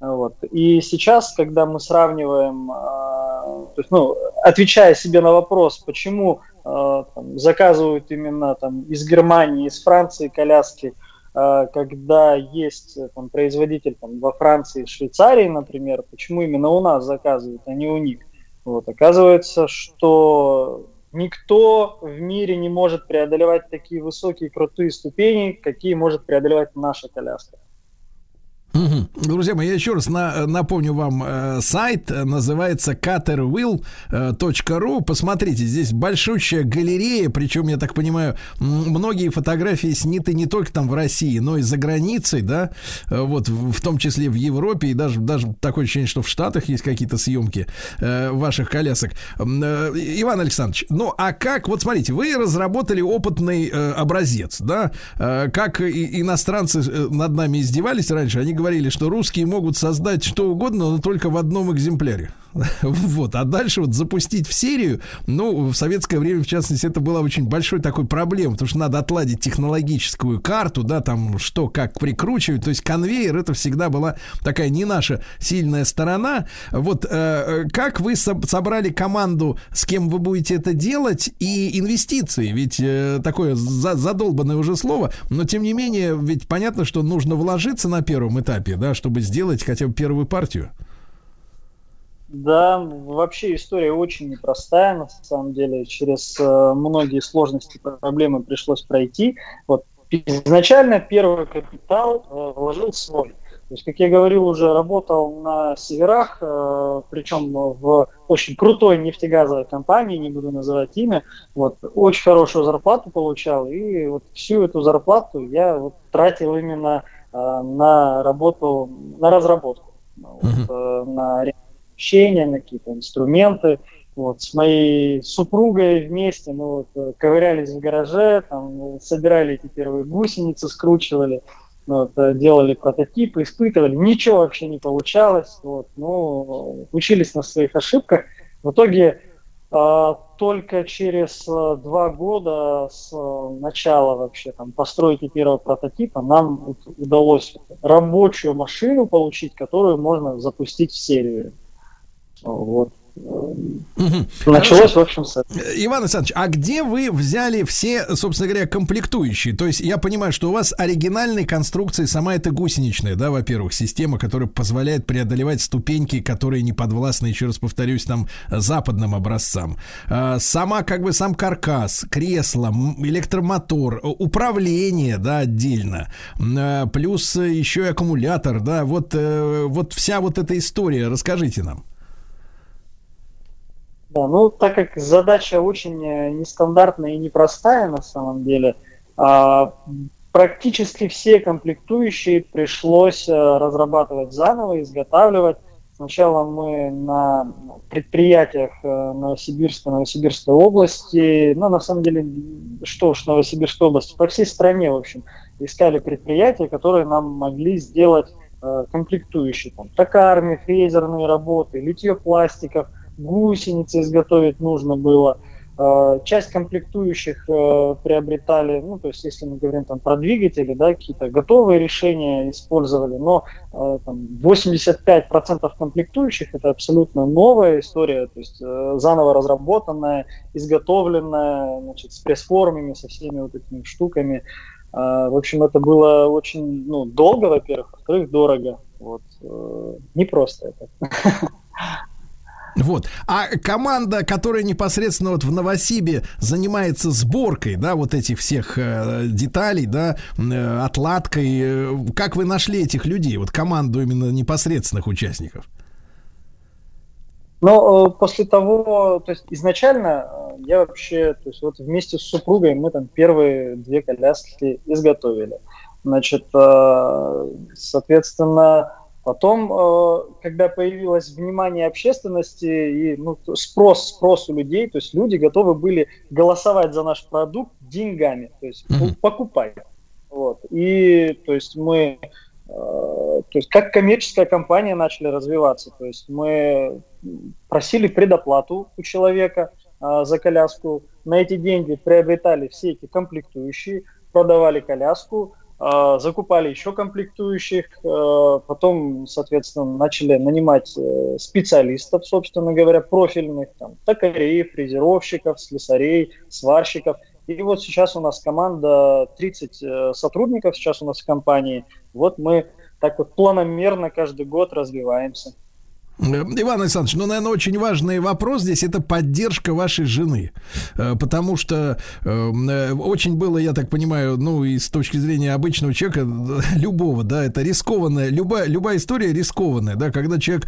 Вот. И сейчас, когда мы сравниваем, э, то есть, ну, отвечая себе на вопрос, почему э, там, заказывают именно там, из Германии, из Франции коляски, э, когда есть там, производитель там, во Франции, Швейцарии, например, почему именно у нас заказывают, а не у них. Вот. Оказывается, что никто в мире не может преодолевать такие высокие крутые ступени, какие может преодолевать наша коляска. Друзья мои, я еще раз на- напомню вам э, сайт, э, называется caterwheel.ru. Посмотрите, здесь большущая галерея, причем, я так понимаю, многие фотографии сняты не только там в России, но и за границей, да, Э, вот, в в том числе в Европе, и даже, даже такое ощущение, что в Штатах есть какие-то съемки э, ваших колясок. Э, Иван Александрович, ну а как, вот смотрите, вы разработали опытный э, образец, да, Э, как и- иностранцы э, над нами издевались раньше, они говорили, что русские могут создать что угодно, но только в одном экземпляре. *laughs* Вот, а дальше вот запустить в серию, ну, в советское время, в частности, это была очень большой такой проблемой, потому что надо отладить технологическую карту, да, там, что, как прикручивать, то есть конвейер, это всегда была такая не наша сильная сторона. Вот, э, как вы соб- собрали команду, с кем вы будете это делать, и инвестиции, ведь э, такое за- задолбанное уже слово, но тем не менее, ведь понятно, что нужно вложиться на первом этапе, да, чтобы сделать хотя бы первую партию. Да, вообще история очень непростая, на самом деле. Через э, многие сложности, проблемы пришлось пройти. Вот изначально первый капитал э, вложил свой. То есть, как я говорил, уже работал на северах, э, причем в очень крутой нефтегазовой компании, не буду называть имя. Вот, очень хорошую зарплату получал, и вот всю эту зарплату я вот тратил именно э, на работу, на разработку, вот, э, на общения, на какие-то инструменты. Вот, с моей супругой вместе мы вот, э, ковырялись в гараже, там, э, собирали эти первые гусеницы, скручивали, вот, э, делали прототипы, испытывали. Ничего вообще не получалось. Вот, ну, учились на своих ошибках. В итоге А, Только через э, два года с начала вообще там постройки первого прототипа нам удалось рабочую машину получить, которую можно запустить в серию. Вот. Началось, в общем, с Иван Александрович, а где вы взяли все, собственно говоря, комплектующие? То есть я понимаю, что у вас оригинальной конструкции сама эта гусеничная, да, во-первых, система, которая позволяет преодолевать ступеньки, которые не подвластны, еще раз повторюсь, там западным образцам. А, Сама, как бы, сам каркас, кресло, электромотор, управление, да, отдельно, а, плюс еще и аккумулятор, да, вот, э, вот вся вот эта история, расскажите нам. Да, ну так как задача очень э, нестандартная и непростая на самом деле, а, практически все комплектующие пришлось э, разрабатывать заново, изготавливать. Сначала мы на предприятиях э, Новосибирской, Новосибирской области, ну на самом деле, что уж Новосибирской области, по всей стране, в общем, искали предприятия, которые нам могли сделать комплектующие, там, токарные, фрезерные работы, литье пластиков, гусеницы изготовить нужно было. Э, Часть комплектующих э, приобретали, ну, то есть, если мы говорим там про двигатели, да, какие-то готовые решения использовали, но э, там, 85% комплектующих это абсолютно новая история, то есть заново разработанная, изготовленная, значит, с пресс-формами, со всеми вот этими штуками. В общем, это было очень ну, долго, во-первых, во-вторых, дорого. Вот. Непросто это. *laughs* Вот. А команда, которая непосредственно вот в Новосибе занимается сборкой, да, вот этих всех э, деталей, да, э, отладкой, э, как вы нашли этих людей, вот команду именно непосредственных участников? Но э, после того, то есть изначально э, я вообще, то есть вот вместе с супругой мы там первые две коляски изготовили. Значит, э, соответственно, потом, э, когда появилось внимание общественности и ну, спрос, спрос у людей, то есть люди готовы были голосовать за наш продукт деньгами, то есть ну, покупать. Вот. И то есть мы э, то есть как коммерческая компания начали развиваться. То есть мы просили предоплату у человека а, за коляску. На эти деньги приобретали все эти комплектующие, продавали коляску, закупали еще комплектующих, а, потом, соответственно, начали нанимать э, специалистов, собственно говоря, профильных, там, токарей, фрезеровщиков, слесарей, сварщиков. И вот сейчас у нас команда 30 э, сотрудников сейчас у нас в компании. Вот мы так вот планомерно каждый год развиваемся. Э, Иван Александрович, ну, наверное, очень важный вопрос здесь это поддержка вашей жены. Э, Потому что э, э, очень было, я так понимаю, ну, и с точки зрения обычного человека, *laughs* любого, да, это рискованная, любая, любая история рискованная, да, когда человек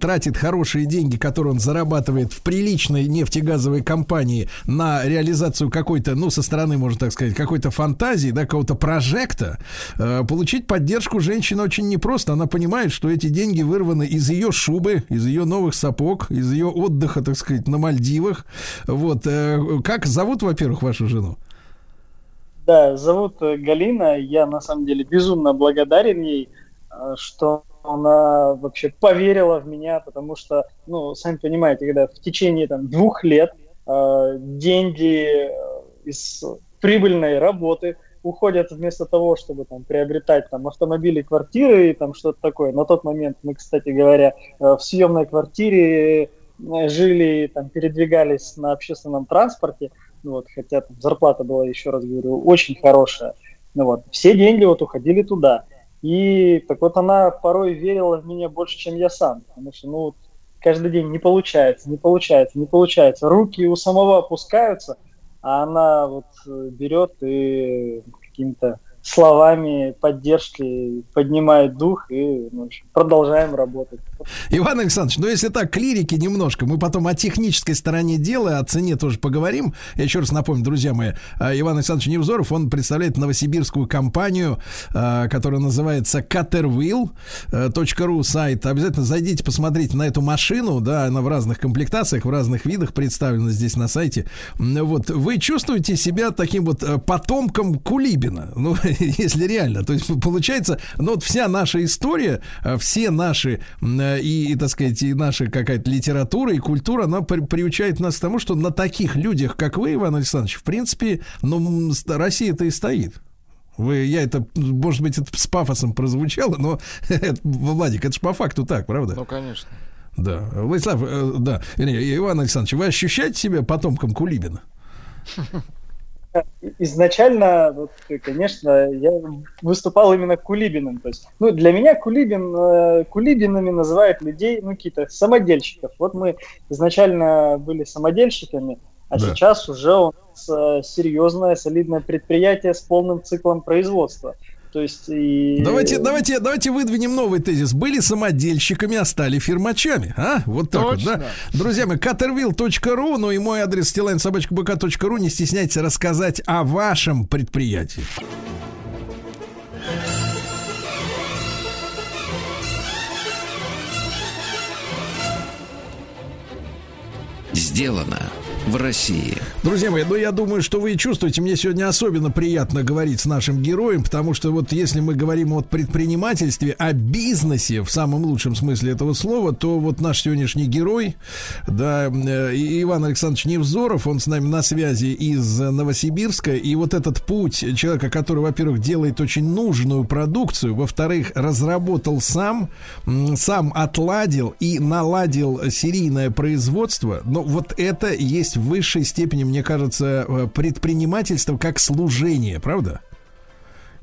тратит хорошие деньги, которые он зарабатывает в приличной нефтегазовой компании на реализацию какой-то, ну, со стороны, можно так сказать, какой-то фантазии, да, какого-то прожекта, получить поддержку женщины очень непросто. Она понимает, что эти деньги вырваны из ее шубы, из ее новых сапог, из ее отдыха, так сказать, на Мальдивах. Вот. э, Как зовут, во-первых, вашу жену? Да, зовут э, Галина. Я на самом деле безумно благодарен ей, э, что она вообще поверила в меня, потому что, ну, сами понимаете, когда в течение там двух лет э, деньги из прибыльной работы уходят вместо того, чтобы там приобретать там автомобили, квартиры и там что-то такое. На тот момент мы, кстати говоря, э, в съемной квартире э, жили, там передвигались на общественном транспорте. Ну вот, хотя там зарплата была, еще раз говорю, очень хорошая. Ну вот, все деньги вот уходили туда. И так вот она порой верила в меня больше, чем я сам. Потому что, ну, каждый день не получается, не получается, не получается. Руки у самого опускаются, а она вот э, берет и какими-то словами поддержки поднимает дух и ну, продолжаем работать. Иван Александрович, ну если так, к лирике немножко, мы потом о технической стороне дела, о цене тоже поговорим. Я еще раз напомню, друзья мои, а, Иван Александрович Невзоров, он представляет новосибирскую компанию, а, которая называется caterwheel.ru сайт. Обязательно зайдите, посмотрите на эту машину, да, она в разных комплектациях, в разных видах представлена здесь на сайте. Вот, вы чувствуете себя таким вот э, потомком Кулибина, ну, *laughs* *laughs* если реально. То есть получается, ну вот вся наша история, э, все наши э, и, и, так сказать, и наша какая-то литература и культура, она при- приучает нас к тому, что на таких людях, как вы, Иван Александрович, в принципе, ну, Россия-то и стоит. Вы, я это, может быть, это с пафосом прозвучало, но, *laughs* Владик, это же по факту так, правда? Ну, конечно. Да. Владислав, э, да, Иван Александрович, вы ощущаете себя потомком Кулибина? *laughs* Изначально, вот, конечно, я выступал именно Кулибиным. То есть, ну, для меня Кулибин, э, Кулибинами называют людей, ну, какие-то самодельщиков. Вот мы изначально были самодельщиками, а Да. сейчас уже у нас э, серьезное, солидное предприятие с полным циклом производства. То есть и... Давайте, давайте, давайте выдвинем новый тезис. Были самодельщиками, а стали фирмачами. А? Вот так вот, Точно. да? Друзья мои, caterville.ru, ну и мой адрес stilainsobachkabk.ru. Не стесняйтесь рассказать о вашем предприятии. Сделано в России. Друзья мои, ну я думаю, что вы чувствуете, мне сегодня особенно приятно говорить с нашим героем, потому что вот если мы говорим о предпринимательстве, о бизнесе в самом лучшем смысле этого слова, то вот наш сегодняшний герой, да, э, Иван Александрович Невзоров, он с нами на связи из Новосибирска, и вот этот путь человека, который, во-первых, делает очень нужную продукцию, во-вторых, разработал сам, сам отладил и наладил серийное производство, но вот это есть в высшей степени, мне кажется, э, предпринимательство как служение, правда?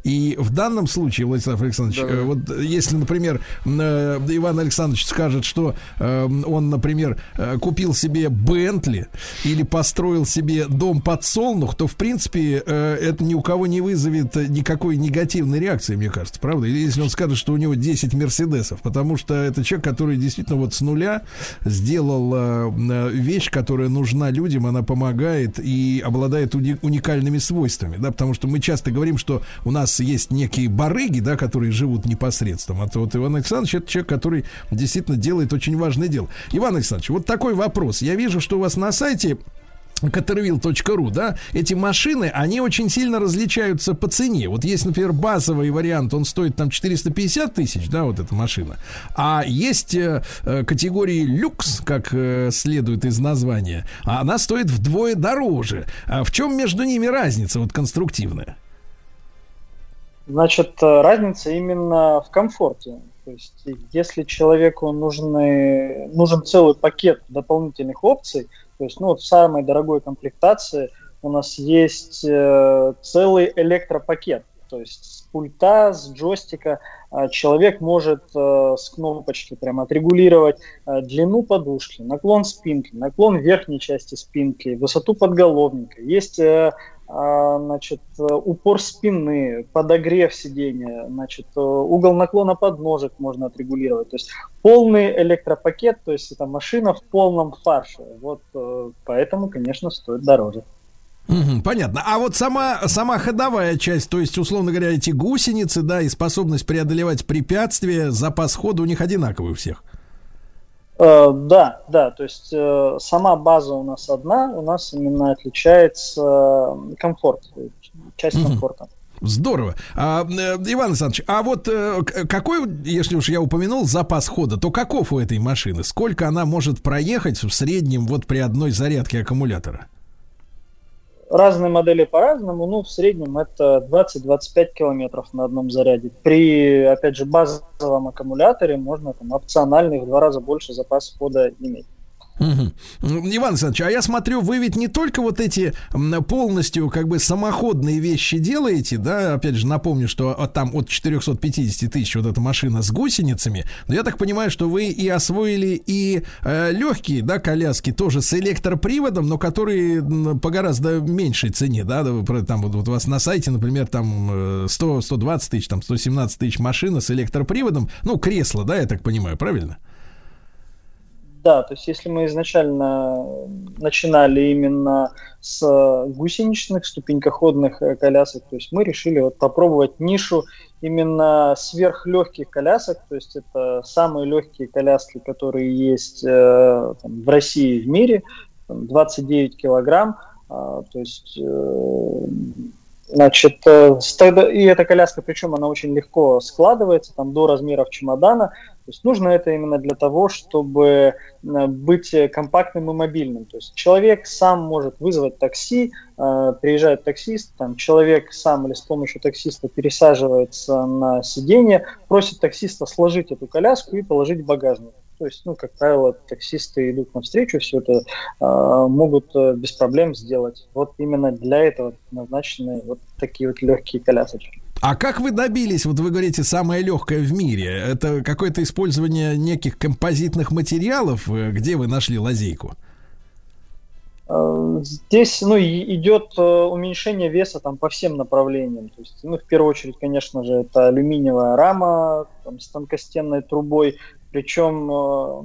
И в данном случае, Владислав Александрович, Да. э, вот если, например, э, Иван Александрович скажет, что э, он, например, купил себе Бентли или построил себе дом подсолнух, то, в принципе, это ни у кого не вызовет никакой негативной реакции, мне кажется, правда? Или если он скажет, что у него 10 Мерседесов, потому что это человек, который действительно вот с нуля сделал вещь, которая нужна людям, она помогает и обладает уни- уникальными свойствами, да, потому что мы часто говорим, что у нас есть некие барыги, да, которые живут непосредственно. А то вот Иван Александрович это человек, который действительно делает очень важное дело. Иван Александрович, вот такой вопрос. Я вижу, что у вас на сайте caterville.ru, да, эти машины, они очень сильно различаются по цене. Вот есть, например, базовый вариант, он стоит там 450 тысяч, да, вот эта машина. А есть э, э, категории люкс, как э, следует из названия, а она стоит вдвое дороже. А в чем между ними разница вот конструктивная? Значит, э, разница именно в комфорте. То есть, если человеку нужны, нужен целый пакет дополнительных опций, то есть, ну, вот в самой дорогой комплектации у нас есть э, целый электропакет. То есть с пульта, с джойстика э, человек может э, с кнопочки прямо отрегулировать э, длину подушки, наклон спинки, наклон верхней части спинки, высоту подголовника. Есть э, значит, э, упор спины, подогрев сидения, значит, угол наклона подножек можно отрегулировать. То есть полный электропакет, то есть это машина в полном фарше. Вот э, поэтому, конечно, стоит дороже. Понятно. А вот сама, сама ходовая часть, то есть, условно говоря, эти гусеницы, да, и способность преодолевать препятствия, запас хода у них одинаковый у всех. Э, да, да, то есть э, сама база у нас одна, у нас именно отличается комфорт, часть комфорта. Здорово. А, э, Иван Александрович, а вот какой, если уж я упомянул запас хода, то каков у этой машины? Сколько она может проехать в среднем вот при одной зарядке аккумулятора? Разные модели по-разному, ну, в среднем это 20-25 километров на одном заряде. При, опять же, базовом аккумуляторе можно там опциональный в два раза больше запас хода иметь. М, Иван Александрович, а я смотрю, вы ведь не только вот эти полностью как бы самоходные вещи делаете, да, опять же напомню, что от- там от 450 тысяч вот эта машина с гусеницами, но я так понимаю, что вы и освоили и легкие, да, коляски тоже с электроприводом, но которые по гораздо меньшей цене, да, там вот, вот у вас на сайте, например, там э, 100, 120 тысяч, там 117 тысяч машина с электроприводом, ну, кресло, да, я так понимаю, правильно? Да, то есть если мы изначально начинали именно с гусеничных ступенькоходных э, колясок, то есть мы решили вот попробовать нишу именно сверхлегких колясок, то есть это самые легкие коляски, которые есть э, там, в России в мире, там, 29 килограмм, а, то есть э, Значит, и эта коляска, причем она очень легко складывается, там до размеров чемодана. То есть нужно это именно для того, чтобы э, быть компактным и мобильным. То есть человек сам может вызвать такси, э, приезжает таксист, там человек сам или с помощью таксиста пересаживается на сиденье, просит таксиста сложить эту коляску и положить в багажник. То есть, ну, как правило, таксисты идут навстречу, все это э, могут э, без проблем сделать. Вот именно для этого назначены вот такие вот легкие колясочки. А как вы добились, вот вы говорите, самое легкое в мире? Это какое-то использование неких композитных материалов? Э, Где вы нашли лазейку? Э, Здесь ну, идет э, уменьшение веса там, по всем направлениям. То есть, ну, в первую очередь, конечно же, это алюминиевая рама там, с тонкостенной трубой. Причем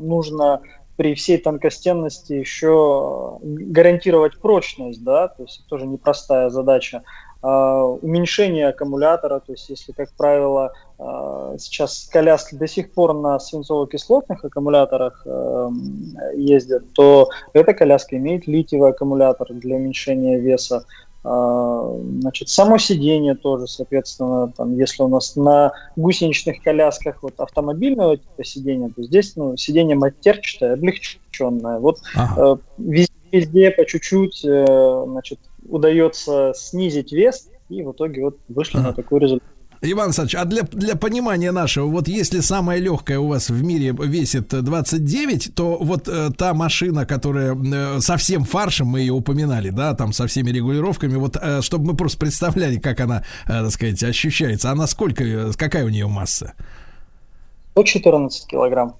нужно при всей тонкостенности еще гарантировать прочность, да, то есть тоже непростая задача. А, уменьшение аккумулятора, то есть если, как правило, а, сейчас коляски до сих пор на свинцово-кислотных аккумуляторах эм, ездят, то эта коляска имеет литиевый аккумулятор для уменьшения веса. А, Значит, само сиденье тоже, соответственно, там, если у нас на гусеничных колясках вот автомобильного типа сиденья, то здесь ну, сиденье матерчатое, облегченное. Вот Ага. везде, везде по чуть-чуть э, значит, удается снизить вес, и в итоге вот вышли Ага. на такой результат. Иван Александрович, а для, для понимания нашего, вот если самая легкая у вас в мире весит 29, то вот э, та машина, которая э, со всем фаршем, мы ее упоминали, да, там со всеми регулировками, вот э, чтобы мы просто представляли, как она, э, так сказать, ощущается, она сколько, э, какая у нее масса? 114 килограмм.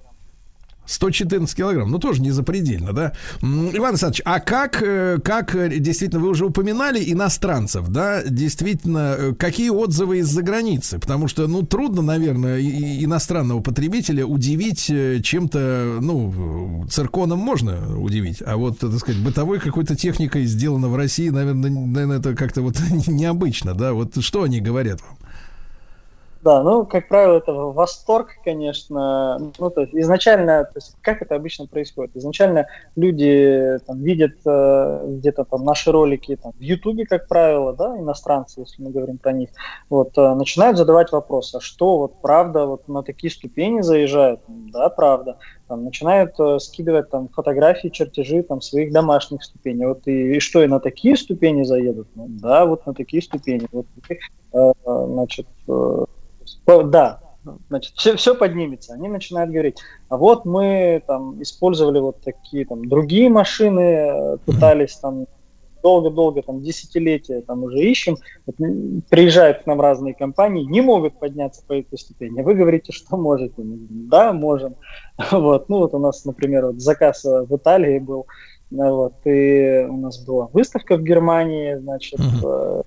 114 килограмм, ну тоже не запредельно, да? Иван Александрович, а как, э, как э, действительно, вы уже упоминали иностранцев, да, действительно, э, какие отзывы из-за границы? Потому что, ну, трудно, наверное, иностранного потребителя удивить чем-то, ну, цирконом можно удивить, а вот, так сказать, бытовой какой-то техникой сделано в России, наверное, наверное это как-то вот *laughs* необычно, да? Вот что они говорят вам? Да, ну, как правило, это восторг, конечно. Ну, то есть изначально, то есть как это обычно происходит? Изначально люди там, видят э, где-то там наши ролики там, в Ютубе, как правило, да, иностранцы, если мы говорим про них, вот, э, начинают задавать вопросы, а что, вот, правда, вот на такие ступени заезжают? Да, правда. Там, начинают э, скидывать там фотографии, чертежи там своих домашних ступеней. Вот и, и что, и на такие ступени заедут? Ну, да, вот на такие ступени. Вот, э, значит, э, Да, значит, все, все поднимется. Они начинают говорить, а вот мы там использовали вот такие там другие машины, э, пытались там долго-долго, там десятилетия там уже ищем, Вот, приезжают к нам разные компании, не могут подняться по этой ступени. Вы говорите, что можете. Да, можем. *laughs* Вот, ну вот у нас, например, вот заказ э, в Италии был, ну вот, и у нас была выставка в Германии, значит, э,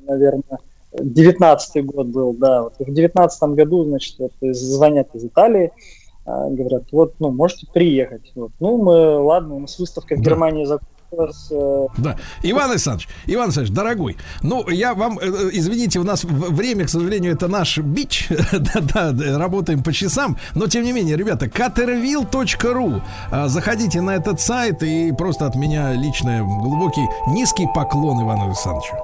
наверное, девятнадцатый год был, да. Вот. И в девятнадцатом году, значит, вот, звонят из Италии, а, говорят, вот, ну, можете приехать. Вот. Ну, мы, ладно, у нас выставка в Да. Германии закончилась. э, Да. Иван Александрович, Иван Александрович, дорогой, ну, я вам, э, э, извините, у нас время, к сожалению, это наш бич, *laughs* да-да, да, работаем по часам, но, тем не менее, ребята, caterville.ru, а, заходите на этот сайт и просто от меня лично глубокий низкий поклон Ивану Александровичу.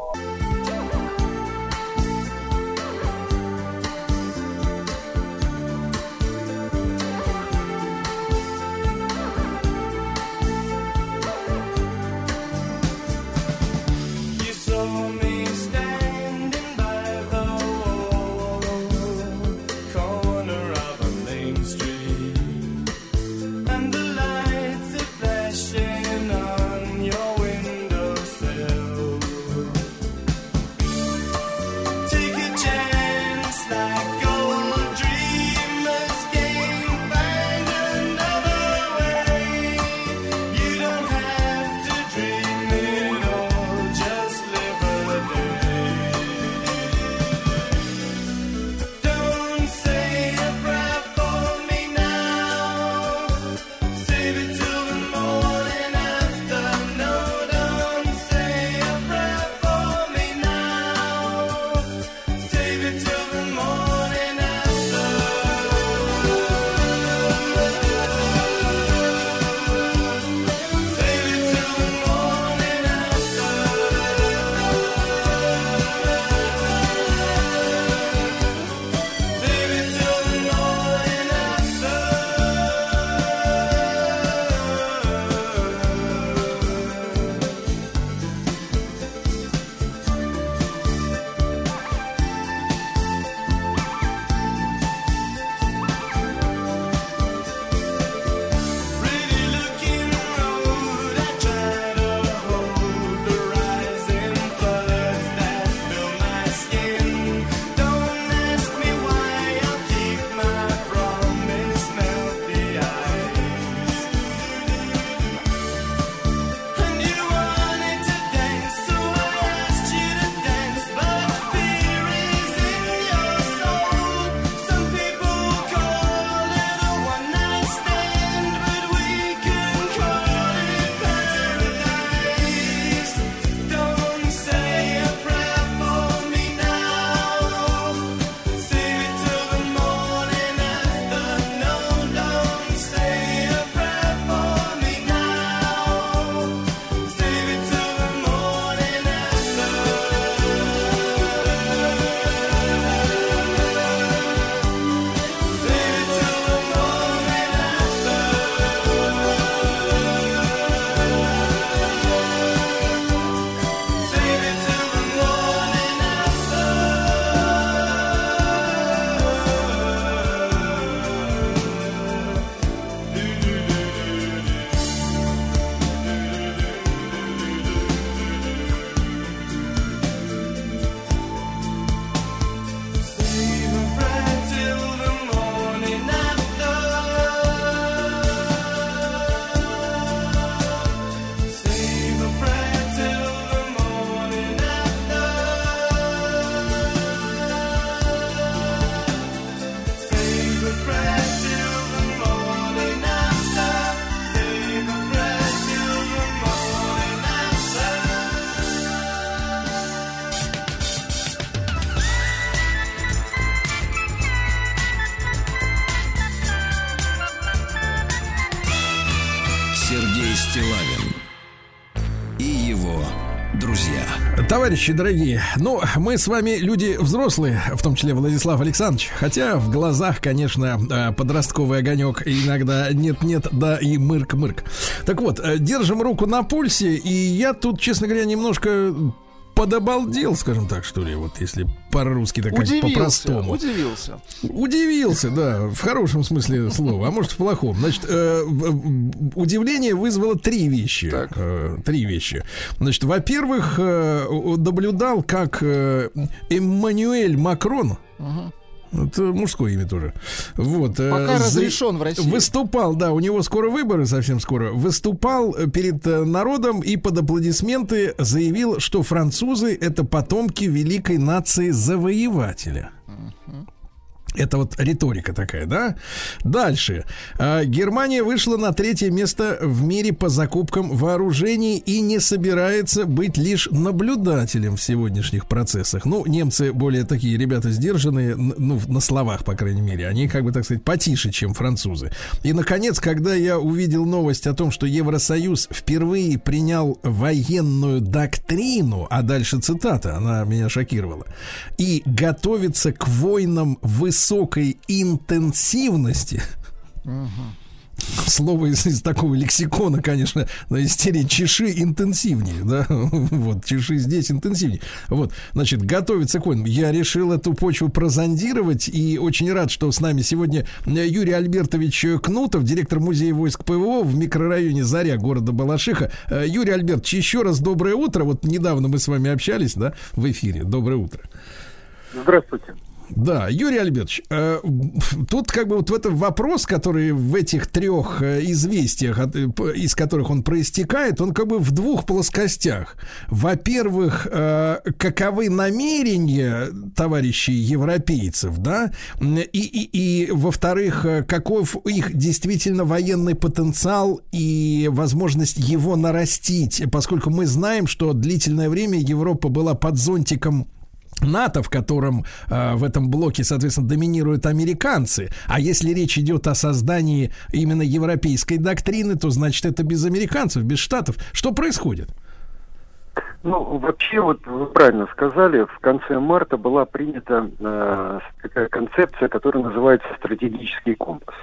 Товарищи дорогие, ну, мы с вами люди взрослые, в том числе Владислав Александрович, хотя в глазах, конечно, э, подростковый огонек иногда нет-нет, да и мырк-мырк. Так вот, э, держим руку на пульсе, и я тут, честно говоря, немножко подобалдел, скажем так, что ли, вот если по-русски так по-простому. удивился. Удивился, да, в хорошем смысле слова, а может в плохом. Значит, э, удивление вызвало три вещи. Так. Э, три вещи. Значит, во-первых, э, наблюдал, как э, Эммануэль Макрон, это мужское имя тоже, вот, э, Пока за- разрешен в России. Выступал, да, у него скоро выборы, совсем скоро. Выступал э, перед э, народом и под аплодисменты заявил, что французы это потомки великой нации завоевателя. Это вот риторика такая, да? Дальше. А, Германия вышла на третье место в мире по закупкам вооружений и не собирается быть лишь наблюдателем в сегодняшних процессах. Ну, немцы более такие ребята сдержанные, ну, на словах, по крайней мере. Они, как бы, так сказать, потише, чем французы. И, наконец, когда я увидел новость о том, что Евросоюз впервые принял военную доктрину, а дальше цитата, она меня шокировала, и готовится к войнам высокой интенсивности. Слово из, из такого лексикона, конечно, да, из серии чеши интенсивнее, да, *laughs* вот, чеши здесь интенсивнее. Вот, значит, готовится к войнам. Я решил эту почву прозондировать и очень рад, что с нами сегодня Юрий Альбертович Кнутов, директор музея войск ПВО в микрорайоне Заря города Балашиха. Э, Юрий Альбертович, еще раз доброе утро. Вот недавно мы с вами общались, да, в эфире. Доброе утро. Здравствуйте. Да, Юрий Альбертович, э, тут как бы вот в этом вопрос, который в этих трех э, известиях, от- э, из которых он проистекает, он как бы в двух плоскостях. Во-первых, э, каковы намерения товарищей европейцев, да, и, и, и во-вторых, э, каков их действительно военный потенциал и возможность его нарастить, поскольку мы знаем, что длительное время Европа была под зонтиком НАТО, в котором э, в этом блоке, соответственно, доминируют американцы. А если речь идет о создании именно европейской доктрины, то значит это без американцев, без штатов. Что происходит? Ну, вообще, вот вы правильно сказали, в конце марта была принята э, такая концепция, которая называется стратегический компас.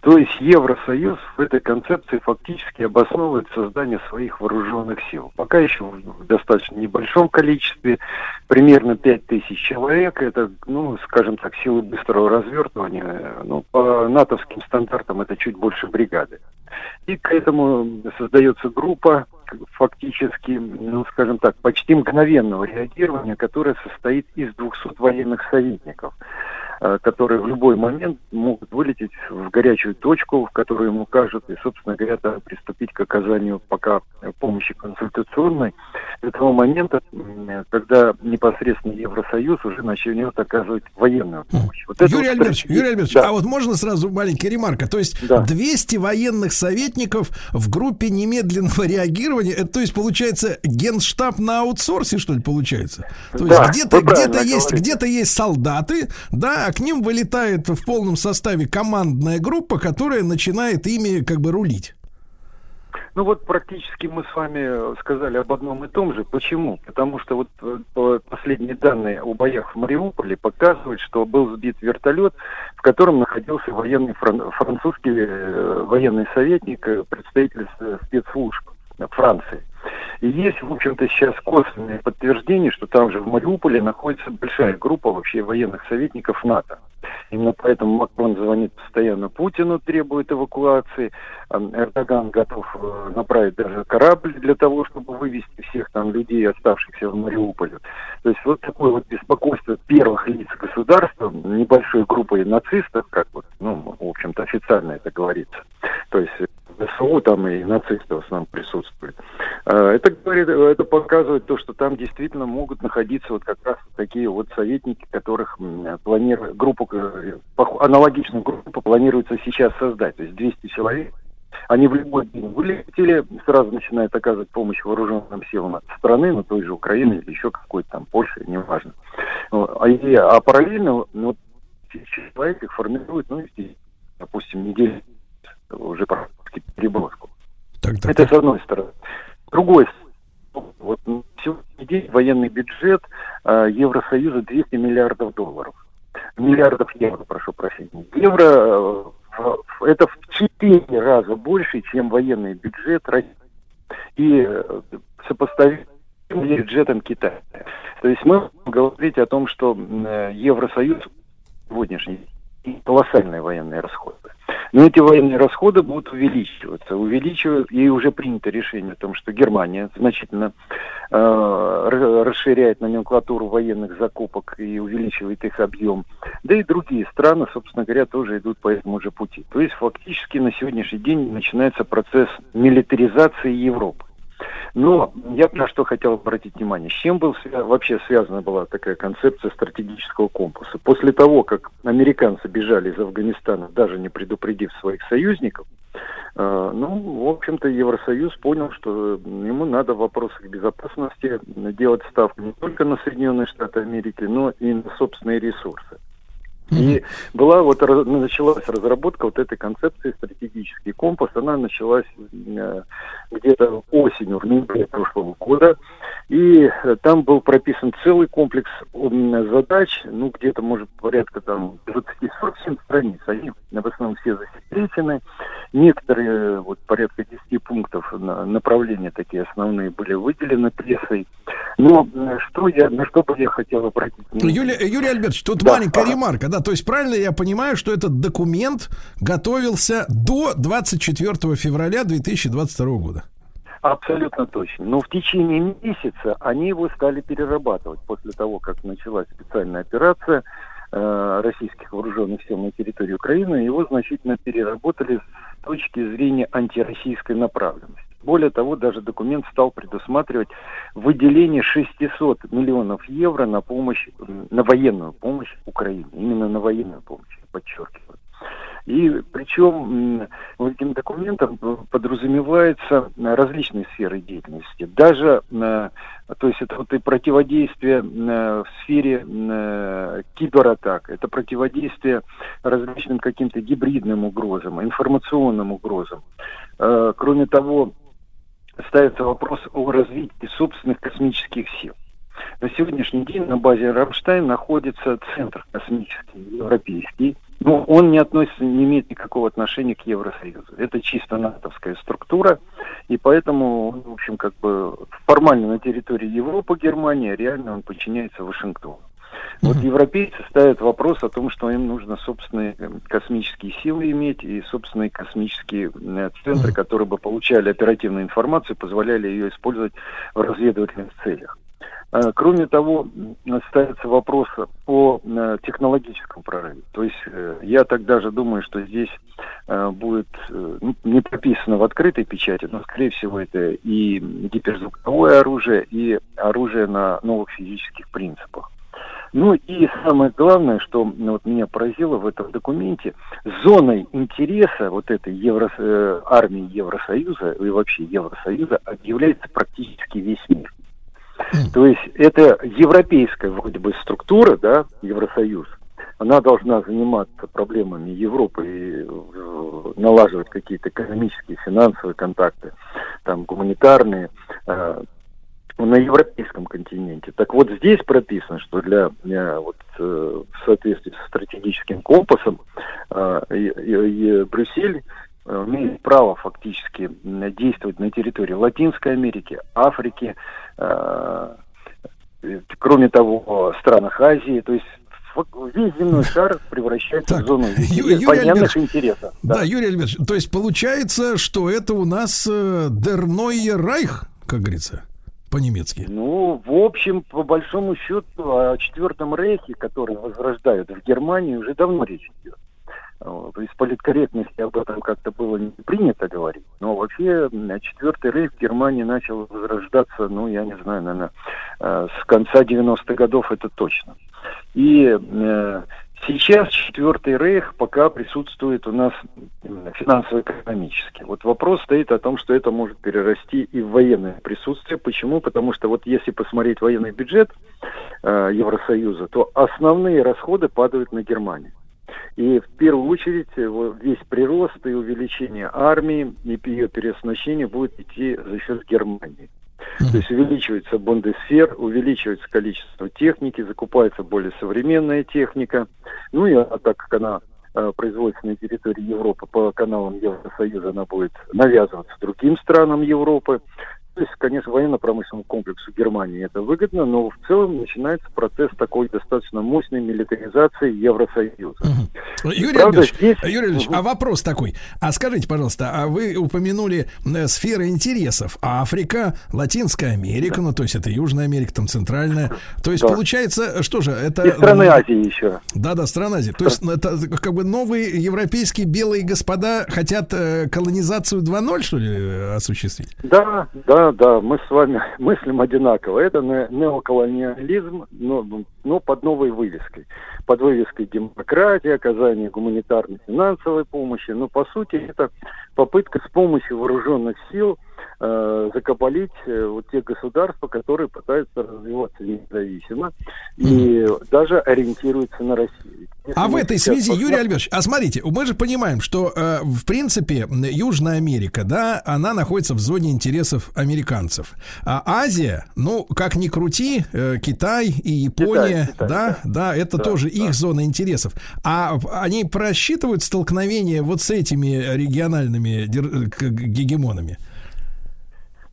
То есть Евросоюз в этой концепции фактически обосновывает создание своих вооруженных сил. Пока еще в достаточно небольшом количестве, примерно 5 тысяч человек, это, ну, скажем так, силы быстрого развертывания, ну, по натовским стандартам это чуть больше бригады. И к этому создается группа фактически, ну, скажем так, почти мгновенного реагирования, которая состоит из 200 военных советников, которые в любой момент могут вылететь в горячую точку, в которую ему укажут, и, собственно говоря, да, приступить к оказанию пока помощи консультационной до того момента, когда непосредственно Евросоюз уже начнет оказывать военную помощь. Вот Юрий вот Альбертович, Юрий Альбертович, Да. а вот можно сразу маленькая ремарка? То есть Да. 200 военных советников в группе немедленного *laughs* реагирования, это, то есть получается генштаб на аутсорсе, что ли, получается? То есть Да, где-то вы правильно где есть, где-то есть солдаты, да, а к ним вылетает в полном составе командная группа, которая начинает ими как бы рулить. Ну вот практически мы с вами сказали об одном и том же. Почему? Потому что вот э, по- последние данные о боях в Мариуполе показывают, что был сбит вертолет, в котором находился военный фран- французский э, военный советник, э, представитель спецслужб Франции. И есть, в общем-то, сейчас косвенное подтверждение, что там же в Мариуполе находится большая группа вообще военных советников НАТО. Именно поэтому Макрон звонит постоянно Путину, требует эвакуации. А Эрдоган готов э, направить даже корабль для того, чтобы вывести всех там людей, оставшихся в Мариуполе. То есть вот такое вот беспокойство первых лиц государства, небольшой группой нацистов, как вот, ну, в общем-то, официально это говорится. То есть ВСУ там и нацисты в основном присутствуют. Э, Это говорит, это показывает то, что там действительно могут находиться вот как раз такие вот советники, которых планируют, группу, э, аналогичную группу планируется сейчас создать. То есть 200 человек, они в любой день вылетели, сразу начинают оказывать помощь вооруженным силам страны, ну, той же Украины или еще какой-то там Польши, неважно. А, и- а параллельно ну, человек их формируют, ну, и, допустим, неделю уже практически переброску. Так, так, Это с одной стороны. С другой вот на сегодняшний день военный бюджет э, Евросоюза 200 миллиардов долларов. Миллиардов евро, прошу прощения. Евро в- это в 4 раза больше, чем военный бюджет России. И э, сопоставим бюджетом Китая. То есть мы говорить о том, что э, Евросоюз сегодняшний колоссальные военные расходы. Но эти военные расходы будут увеличиваться. Увеличивают, и уже принято решение о том, что Германия значительно э, расширяет номенклатуру военных закупок и увеличивает их объем. Да и другие страны, собственно говоря, тоже идут по этому же пути. То есть фактически на сегодняшний день начинается процесс милитаризации Европы. Но я на что хотел обратить внимание. С чем был вообще связана была такая концепция стратегического компаса? После того, как американцы бежали из Афганистана, даже не предупредив своих союзников, э, ну, в общем-то, Евросоюз понял, что ему надо в вопросах безопасности делать ставку не только на Соединенные Штаты Америки, но и на собственные ресурсы. И была вот началась разработка вот этой концепции стратегический компас. Она началась э, где-то осенью, в ноябре прошлого года. И э, там был прописан целый комплекс задач, ну, где-то, может, порядка там 20-47 страниц. Они в основном все засекречены. Некоторые, э, вот порядка 10 пунктов на- направления такие основные были выделены прессой. Но что я, на что бы я хотел обратить внимание? Юлия, Юрий Альбертович, тут Да, маленькая ремарка, да, то есть правильно я понимаю, что этот документ готовился до 24 февраля 2022 года? Абсолютно точно. Но в течение месяца они его стали перерабатывать после того, как началась специальная операция э, российских вооруженных сил на территории Украины. Его значительно переработали с точки зрения антироссийской направленности. Более того, даже документ стал предусматривать выделение 600 миллионов евро на помощь, на военную помощь Украине. Именно на военную помощь, подчеркиваю. И причем этим документом подразумеваются различные сферы деятельности. Даже, то есть это вот и противодействие в сфере кибератак, это противодействие различным каким-то гибридным угрозам, информационным угрозам. Э, Кроме того, ставится вопрос о развитии собственных космических сил. На сегодняшний день на базе Рамштайн находится центр космический европейский, но он не относится, не имеет никакого отношения к Евросоюзу. Это чисто натовская структура, и поэтому, в общем, как бы формально на территории Европы, Германии, а реально он подчиняется Вашингтону. Вот европейцы ставят вопрос о том, что им нужно собственные э, космические силы иметь и собственные космические э, центры, которые бы получали оперативную информацию, позволяли ее использовать в разведывательных целях. Э, Кроме того, ставится вопрос о э, технологическом прорыве. То есть я тогда же думаю, что здесь будет ну, не прописано в открытой печати, но, скорее всего, это и гиперзвуковое оружие, и оружие на новых физических принципах. Ну и самое главное, что ну, вот меня поразило в этом документе, зоной интереса вот этой Евро, э, армии Евросоюза и вообще Евросоюза объявляется практически весь мир. То есть это европейская вроде бы структура, да, Евросоюз, она должна заниматься проблемами Европы и э, налаживать какие-то экономические, финансовые контакты, там гуманитарные, э, на европейском континенте. Так вот здесь прописано, что для э, вот э, в соответствии со стратегическим компасом э, Брюссель имеет право фактически действовать на территории Латинской Америки, Африки, кроме того, странах Азии, то есть весь земной шар превращается Так, в зону Ю- военных интересов. Да, Юрий Альбертович, то есть получается, что это у нас э, Дерной Райх, как говорится, по-немецки. Ну, в общем, по большому счету, о Четвертом Рейхе, который возрождают в Германии, уже давно речь идет. Из политкорректности об этом как-то было не принято говорить. Но вообще м, Четвертый Рейх в Германии начал возрождаться, ну, я не знаю, наверное, э, с конца 90-х годов это точно. И э, сейчас Четвертый Рейх пока присутствует у нас финансово-экономически. Вот вопрос стоит о том, что это может перерасти и в военное присутствие. Почему? Потому что вот если посмотреть военный бюджет э, Евросоюза, то основные расходы падают на Германию. И в первую очередь э, весь прирост и увеличение армии и ее переоснащение будет идти за счет Германии. То есть увеличивается Бундесфер, увеличивается количество техники, закупается более современная техника. Ну и а, так как она э, производится на территории Европы по каналам Евросоюза, она будет навязываться другим странам Европы. То есть, конечно, военно-промышленному комплексу Германии это выгодно, но в целом начинается процесс такой достаточно мощной милитаризации Евросоюза. Юрий Правда, Альбертович, здесь- Юрий Альбертович, Мгм. а вопрос такой. А скажите, пожалуйста, а вы упомянули э, сферы интересов. Африка, Латинская Америка, ну, то есть это Южная Америка, там Центральная. То есть Да. получается, что же, это... И страны Азии еще. Да, да, страна Азии. То есть это как бы новые европейские белые господа хотят э, колонизацию 2.0, что ли, э, осуществить? Да, да, да, мы с вами *laughs* мыслим одинаково. Это не- неоколониализм, но, но под новой вывеской. Под вывеской демократии, оказание гуманитарной финансовой помощи. Но по сути это попытка с помощью вооруженных сил э, закабалить э, вот те государства, которые пытаются развиваться независимо и даже ориентируются на Россию. Если А в этой связи, Юрий посмотрим- Альбертович, а смотрите, мы же понимаем, что э, в принципе Южная Америка, да, она находится в зоне интересов американцев. А Азия, ну, как ни крути, э, Китай и Япония, Китай, да, да, это Да, тоже да. их зона интересов. А они просчитывают столкновение вот с этими региональными к- гегемонами?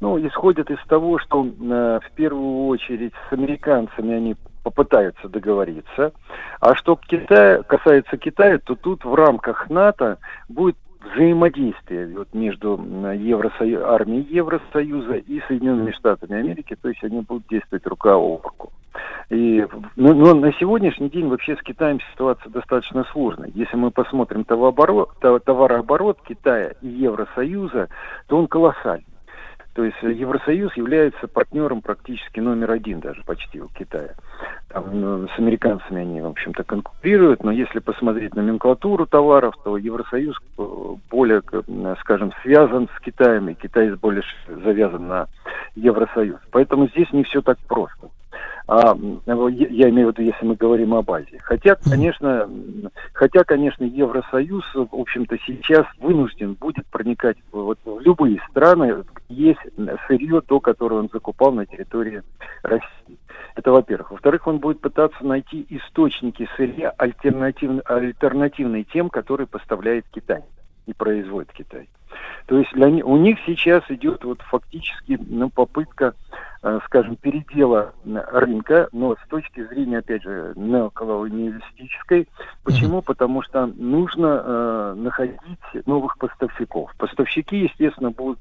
Ну, исходят из того, что э, в первую очередь с американцами они попытаются договориться. А что Китая, касается Китая, то тут в рамках НАТО будет взаимодействие вот, между Евросою- армией Евросоюза и Соединенными Штатами Америки, то есть они будут действовать рука об руку. И, но, но на сегодняшний день вообще с Китаем ситуация достаточно сложная. Если мы посмотрим товарооборот, то- товарооборот Китая и Евросоюза, то он колоссальный. То есть э, Евросоюз является партнером практически номер один даже почти у Китая. Там, ну, с американцами они, в общем-то, конкурируют, но если посмотреть номенклатуру товаров, то Евросоюз э, более, м, скажем, связан с Китаем, и Китай более завязан на Евросоюз. Поэтому здесь не все так просто. А, я имею в виду, если мы говорим об Азии. Хотя, конечно, хотя, конечно, Евросоюз, в общем-то, сейчас вынужден будет проникать в, вот, в любые страны, где есть сырье, то, которое он закупал на территории России. Это во-первых. Во-вторых, он будет пытаться найти источники сырья альтернативно, альтернативные тем, которые поставляет Китай и производит Китай. То есть для, у них сейчас идет вот фактически ну, попытка, э, скажем, передела рынка, но с точки зрения, опять же, неоколониалистической. Почему? Потому что нужно э, находить новых поставщиков. Поставщики, естественно, будут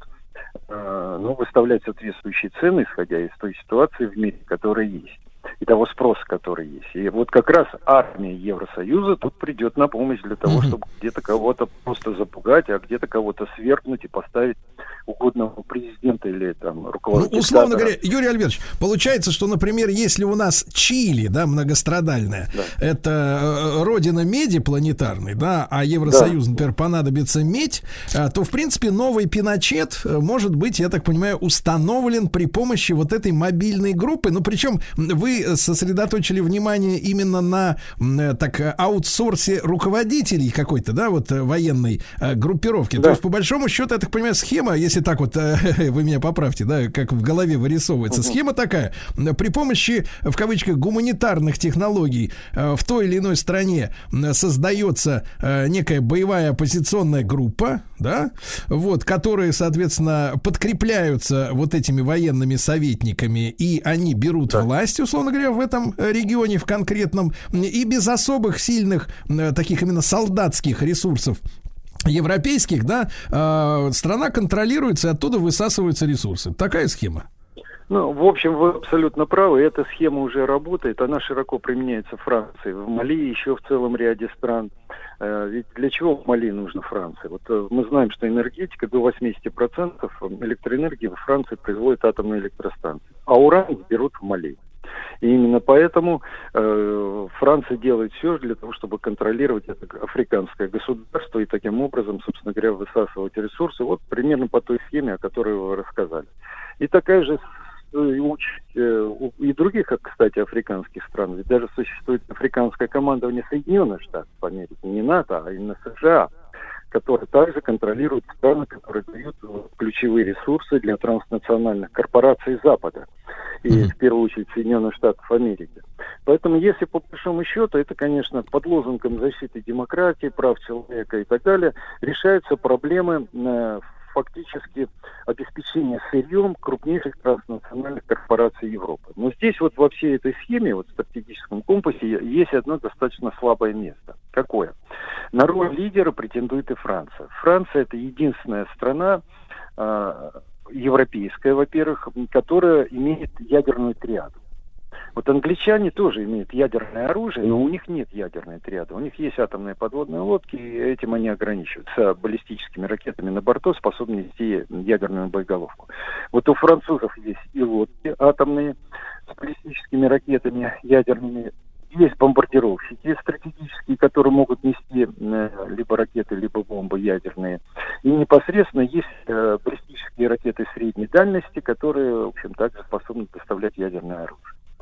э, ну, выставлять соответствующие цены, исходя из той ситуации в мире, которая есть и того спроса, который есть. И вот как раз армия Евросоюза тут придет на помощь для того, чтобы где-то кого-то просто запугать, а где-то кого-то свергнуть и поставить угодного президента или там Ну, руководителя. условно говоря, Юрий Альбертович, получается, что, например, если у нас Чили, да, многострадальная, Да. это э, родина меди планетарной, да, а Евросоюз, например, понадобится медь, э, то, в принципе, новый Пиночет э, может быть, я так понимаю, установлен при помощи вот этой мобильной группы. Ну, причем вы сосредоточили внимание именно на э, так э, аутсорсе руководителей какой-то, да, вот э, военной э, группировки. То Да. есть, по большому счету, я так понимаю, схема, если так вот, э, *laughs* вы меня поправьте, да, как в голове вырисовывается, схема такая, при помощи, в кавычках, гуманитарных технологий э, в той или иной стране создается э, некая боевая оппозиционная группа, да, вот, которые, соответственно, подкрепляются вот этими военными советниками, и они берут власть, условно говоря, в этом э, регионе в конкретном, и без особых сильных э, таких именно солдатских ресурсов европейских, да, э, страна контролируется, и оттуда высасываются ресурсы. Такая схема. Ну, в общем, вы абсолютно правы. Эта схема уже работает. Она широко применяется в Франции, в Мали и еще в целом ряде стран. Ведь для чего в Мали нужна Франция? Вот мы знаем, что энергетика до 80% электроэнергии во Франции производит атомные электростанции, а уран берут в Мали. И именно поэтому э, Франция делает все для того, чтобы контролировать это африканское государство и таким образом, собственно говоря, высасывать ресурсы. Вот примерно по той схеме, о которой вы рассказали. И такая же э, участь э, и других, кстати, африканских стран. Ведь даже существует африканское командование Соединенных Штатов Америки, не НАТО, а именно США, которые также контролируют страны, которые дают э, ключевые ресурсы для транснациональных корпораций Запада. И в первую очередь Соединенных Штатов Америки. Поэтому, если по большому счету, это, конечно, под лозунгом защиты демократии, прав человека и так далее, решаются проблемы э, фактически обеспечения сырьем крупнейших транснациональных корпораций Европы. Но здесь вот во всей этой схеме, вот в стратегическом компасе, есть одно достаточно слабое место. Какое? На роль лидера претендует и Франция. Франция это единственная страна, э, европейская, во-первых, которая имеет ядерную триаду. Вот англичане тоже имеют ядерное оружие, но у них нет ядерной триады. У них есть атомные подводные лодки, и этим они ограничиваются баллистическими ракетами на борту, способны нести ядерную боеголовку. Вот у французов есть и лодки атомные с баллистическими ракетами ядерными, есть бомбардировщики стратегические, которые могут нести э, либо ракеты, либо бомбы ядерные. И непосредственно есть э, баллистические ракеты средней дальности, которые, в общем, также способны доставлять ядерное оружие.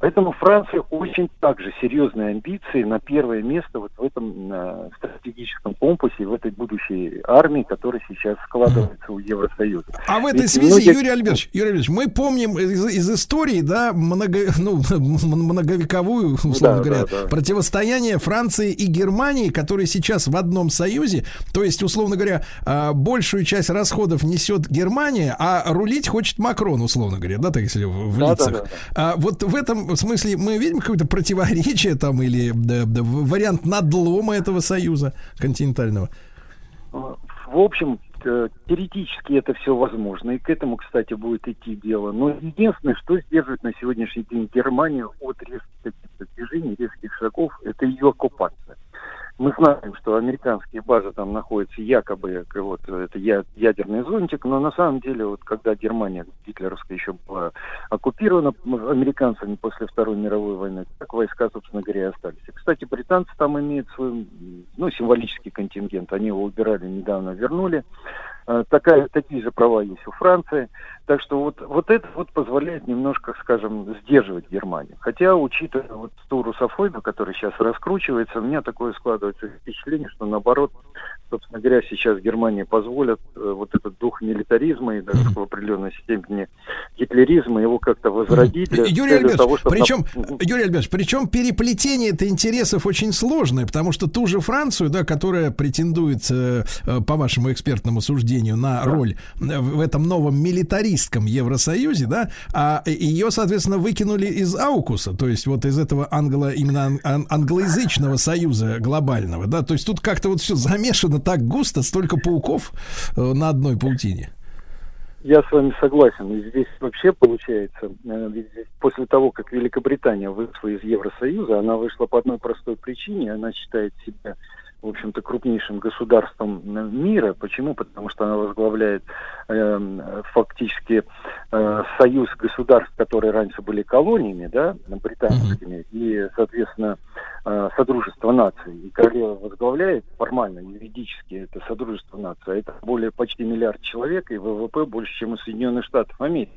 Поэтому Франция очень также серьезные амбиции на первое место вот в этом э, стратегическом компасе, в этой будущей армии, которая сейчас складывается у Евросоюза. А в этой Ведь связи, многие- Юрий Альбертович, Юрий Альбертович, мы помним из, из истории, да, много, ну, *laughs* многовековую, условно Да, говоря, да, да. противостояние Франции и Германии, которые сейчас в одном союзе. То есть, условно говоря, а, большую часть расходов несет Германия, а рулить хочет Макрон, условно говоря, да, так если в, Да, да, лицах. да, да. А вот в этом смысле мы видим какое-то противоречие там или да, да, в- вариант надлома этого союза континентального. В общем, э, теоретически это все возможно, и к этому, кстати, будет идти дело. Но единственное, что сдерживает на сегодняшний день Германию от резких движений, резких шагов, это ее оккупация. Мы знаем, что американские базы там находятся якобы, вот это я- ядерный зонтик, но на самом деле, вот когда Германия гитлеровская еще была оккупирована американцами после Второй мировой войны, так войска, собственно говоря, и остались. Кстати, британцы там имеют свой, ну, символический контингент. Они его убирали, недавно вернули. Э, Такая, такие же права есть у Франции. Так что вот, вот это вот позволяет немножко, скажем, сдерживать Германию. Хотя, учитывая вот ту русофобию, которая сейчас раскручивается, у меня такое складывается впечатление, что наоборот, собственно говоря, сейчас Германии позволят э, вот этот дух милитаризма и даже в определенной степени гитлеризма его как-то возродить. для- Юрий целью Альбертович, того, чтобы причем, Юрий Альбертович, причем переплетение это интересов очень сложное, потому что ту же Францию, да, которая претендует, э, э, по вашему экспертному суждению, на роль э, в этом новом милитаристском Евросоюзе, да, а ее, соответственно, выкинули из Аукуса, то есть вот из этого англо, именно ан- ан- англоязычного союза глобального, да, то есть тут как-то вот все замешано так густо, столько пауков э, на одной паутине. Я с вами согласен. И здесь вообще получается, э, после того, как Великобритания вышла из Евросоюза, она вышла по одной простой причине. Она считает себя, в общем-то, крупнейшим государством мира. Почему? Потому что она возглавляет э, фактически э, союз государств, которые раньше были колониями, да, британскими, и, соответственно, э, Содружество наций. И королева возглавляет формально, юридически это Содружество наций. А Это более почти миллиард человек, и ВВП больше, чем у Соединенных Штатов Америки.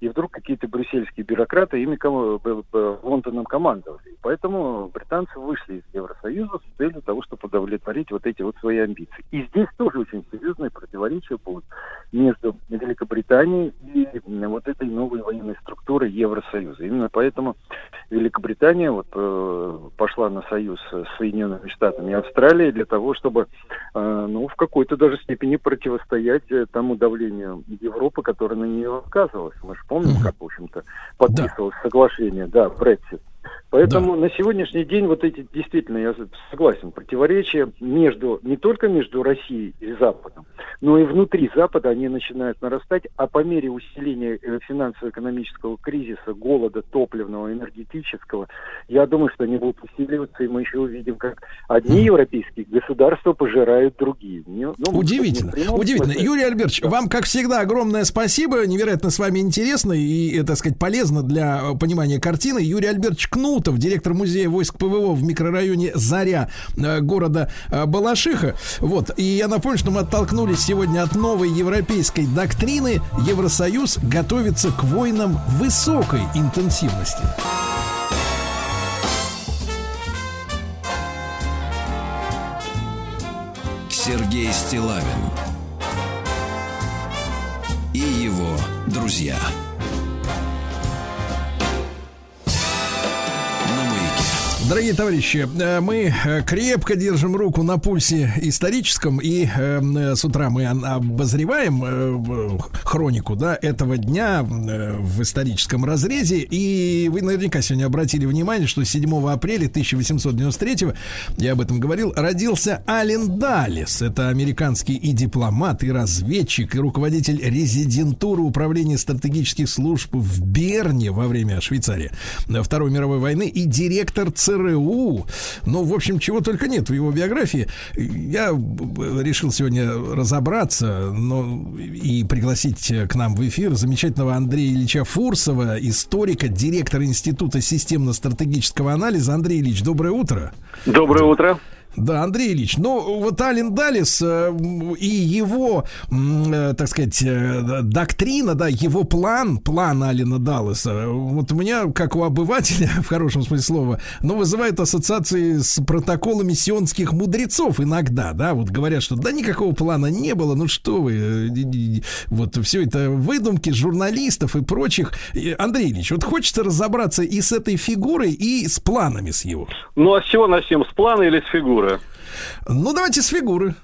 И вдруг какие-то брюссельские бюрократы ими б- Лондоном командовали. Поэтому британцы вышли из Евросоюза с целью того, чтобы удовлетворить вот эти вот свои амбиции. И здесь тоже очень серьезные противоречия будут между Великобританией и вот этой новой военной структурой Евросоюза. Именно поэтому Великобритания вот, э, пошла на союз с Соединенными Штатами и Австралией для того, чтобы э, ну, в какой-то даже степени противостоять э, тому давлению Европы, которое на нее оказывалось. Мы же помним, как, в общем-то, подписывалось соглашение, да, Брексит. Поэтому на сегодняшний день вот эти действительно, я согласен, противоречия между, не только между Россией и Западом, но и внутри Запада они начинают нарастать, а по мере усиления э, финансово-экономического кризиса, голода топливного, энергетического, я думаю, что они будут усиливаться, и мы еще увидим, как одни европейские государства пожирают другие. Не- ну, не Удивительно, удивительно. смысле. Юрий Альбертович, вам, как всегда, огромное спасибо. Невероятно с вами интересно и, э, так сказать, полезно для э, понимания картины. Юрий Альбертович Кнутов, директор музея войск ПВО в микрорайоне Заря э, города э, Балашиха. Вот. И я напомню, что мы оттолкнулись сегодня от новой европейской доктрины Евросоюз готовится к войнам высокой интенсивности. Сергей Стилавин и его друзья. Дорогие товарищи, э, мы э, крепко держим руку на пульсе историческом, и э, э, с утра мы обозреваем хронику да, этого дня в историческом разрезе. И вы наверняка сегодня обратили внимание, что 7 апреля 1893, я об этом говорил, родился Ален Даллес. Это американский и дипломат, и разведчик, и руководитель резидентуры управления стратегических служб в Берне во время Швейцарии Второй мировой войны и директор ЦРУ. Ну, в общем, чего только нет в его биографии. Я решил сегодня разобраться но и пригласить к нам в эфир замечательного Андрея Ильича Фурсова, историка, директора Института системно-стратегического анализа. Андрей Ильич, доброе утро. Доброе утро. Да, Андрей Ильич, ну вот Ален Далис э, и его, э, так сказать, э, доктрина, да, его план, план Алина Даллеса, э, вот у меня, как у обывателя, *laughs* в хорошем смысле слова, ну, вызывает ассоциации с протоколами сионских мудрецов иногда, да, вот говорят, что да никакого плана не было, ну что вы, вот все это выдумки журналистов и прочих. Андрей Ильич, вот хочется разобраться и с этой фигурой, и с планами с его. Ну а с чего начнем? С плана или с фигуры? Ну, давайте с фигуры.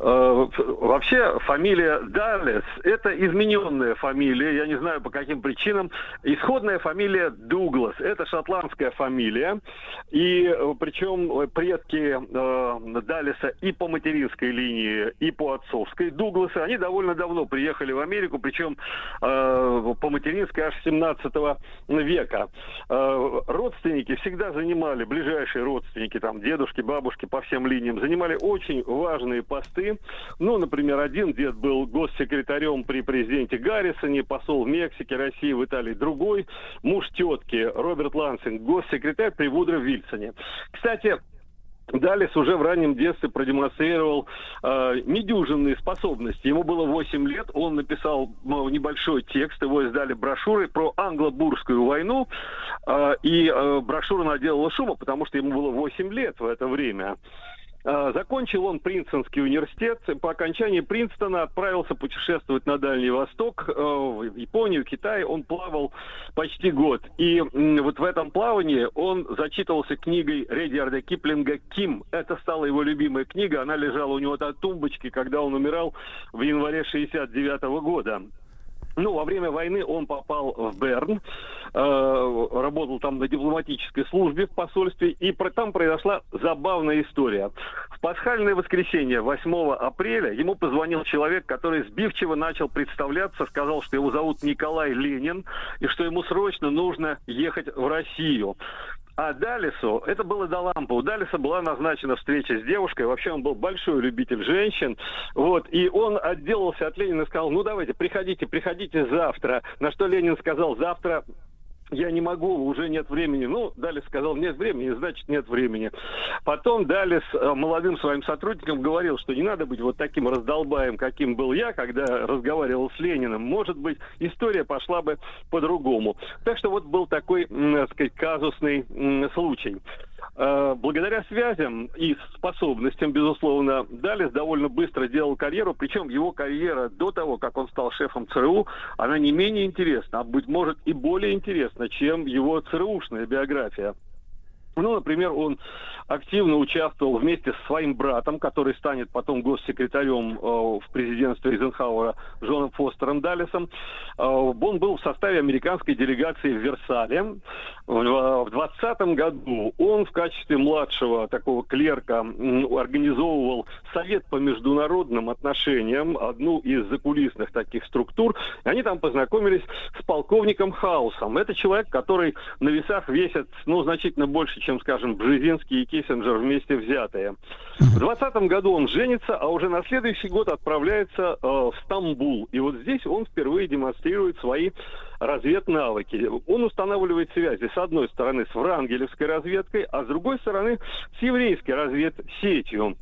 Э, Вообще фамилия Даллес – это измененная фамилия, я не знаю по каким причинам. Исходная фамилия Дуглас – это шотландская фамилия. И э, причем э, предки э, Даллеса и по материнской линии, и по отцовской Дугласы, они довольно давно приехали в Америку, причем э, по материнской аж 17 века. Э, родственники всегда занимали, ближайшие родственники, там дедушки, бабушки по всем линиям, занимали очень важные посты. Ну, например, один дед был госсекретарем при президенте Гаррисоне, посол в Мексике, России, в Италии. Другой, муж тетки, Роберт Лансинг, госсекретарь при Вудро Вильсоне. Кстати, Далис уже в раннем детстве продемонстрировал э, недюжинные способности. Ему было 8 лет, он написал ну, небольшой текст, его издали брошюры про англо-бурскую войну, э, и э, брошюра наделала шума, потому что ему было 8 лет в это время. Э, Закончил он Принстонский университет. По окончании Принстона отправился путешествовать на Дальний Восток, э, в Японию, Китай. Он плавал почти год. И вот в этом плавании он зачитывался книгой Редиарда Киплинга «Ким». Это стала его любимая книга. Она лежала у него на тумбочке, когда он умирал в январе 69 года. Ну, во время войны он попал в Берн, э, работал там на дипломатической службе в посольстве, и про- там произошла забавная история. В пасхальное воскресенье, 8 апреля, ему позвонил человек, который сбивчиво начал представляться, сказал, что его зовут Николай Ленин, и что ему срочно нужно ехать в Россию. А Далису, это было до лампы, у Далиса была назначена встреча с девушкой, вообще он был большой любитель женщин, вот, и он отделался от Ленина и сказал, ну давайте, приходите, приходите завтра, на что Ленин сказал, завтра я не могу, уже нет времени. Ну, Далис сказал, нет времени, значит, нет времени. Потом Далис э, молодым своим сотрудникам говорил, что не надо быть вот таким раздолбаем, каким был я, когда разговаривал с Лениным. Может быть, история пошла бы по-другому. Так что вот был такой, так сказать, казусный случай. Э, Благодаря связям и способностям, безусловно, Далис довольно быстро делал карьеру, причем его карьера до того, как он стал шефом ЦРУ, она не менее интересна, а быть может и более интересна, чем его ЦРУшная биография. Ну, например, он активно участвовал вместе со своим братом, который станет потом госсекретарем э, в президентстве Эйзенхауэра Джоном Фостером Даллесом. Э, он был в составе американской делегации в Версале. В 20 году он в качестве младшего такого клерка организовывал Совет по международным отношениям, одну из закулисных таких структур. И они там познакомились с полковником Хаусом. Это человек, который на весах весит, ну, значительно больше, чем, скажем, Бжезинский и Киссинджер вместе взятые. В 20 году он женится, а уже на следующий год отправляется э, в Стамбул. И вот здесь он впервые демонстрирует свои разведнавыки. Он устанавливает связи, с одной стороны, с врангелевской разведкой, а с другой стороны, с еврейской разведсетью.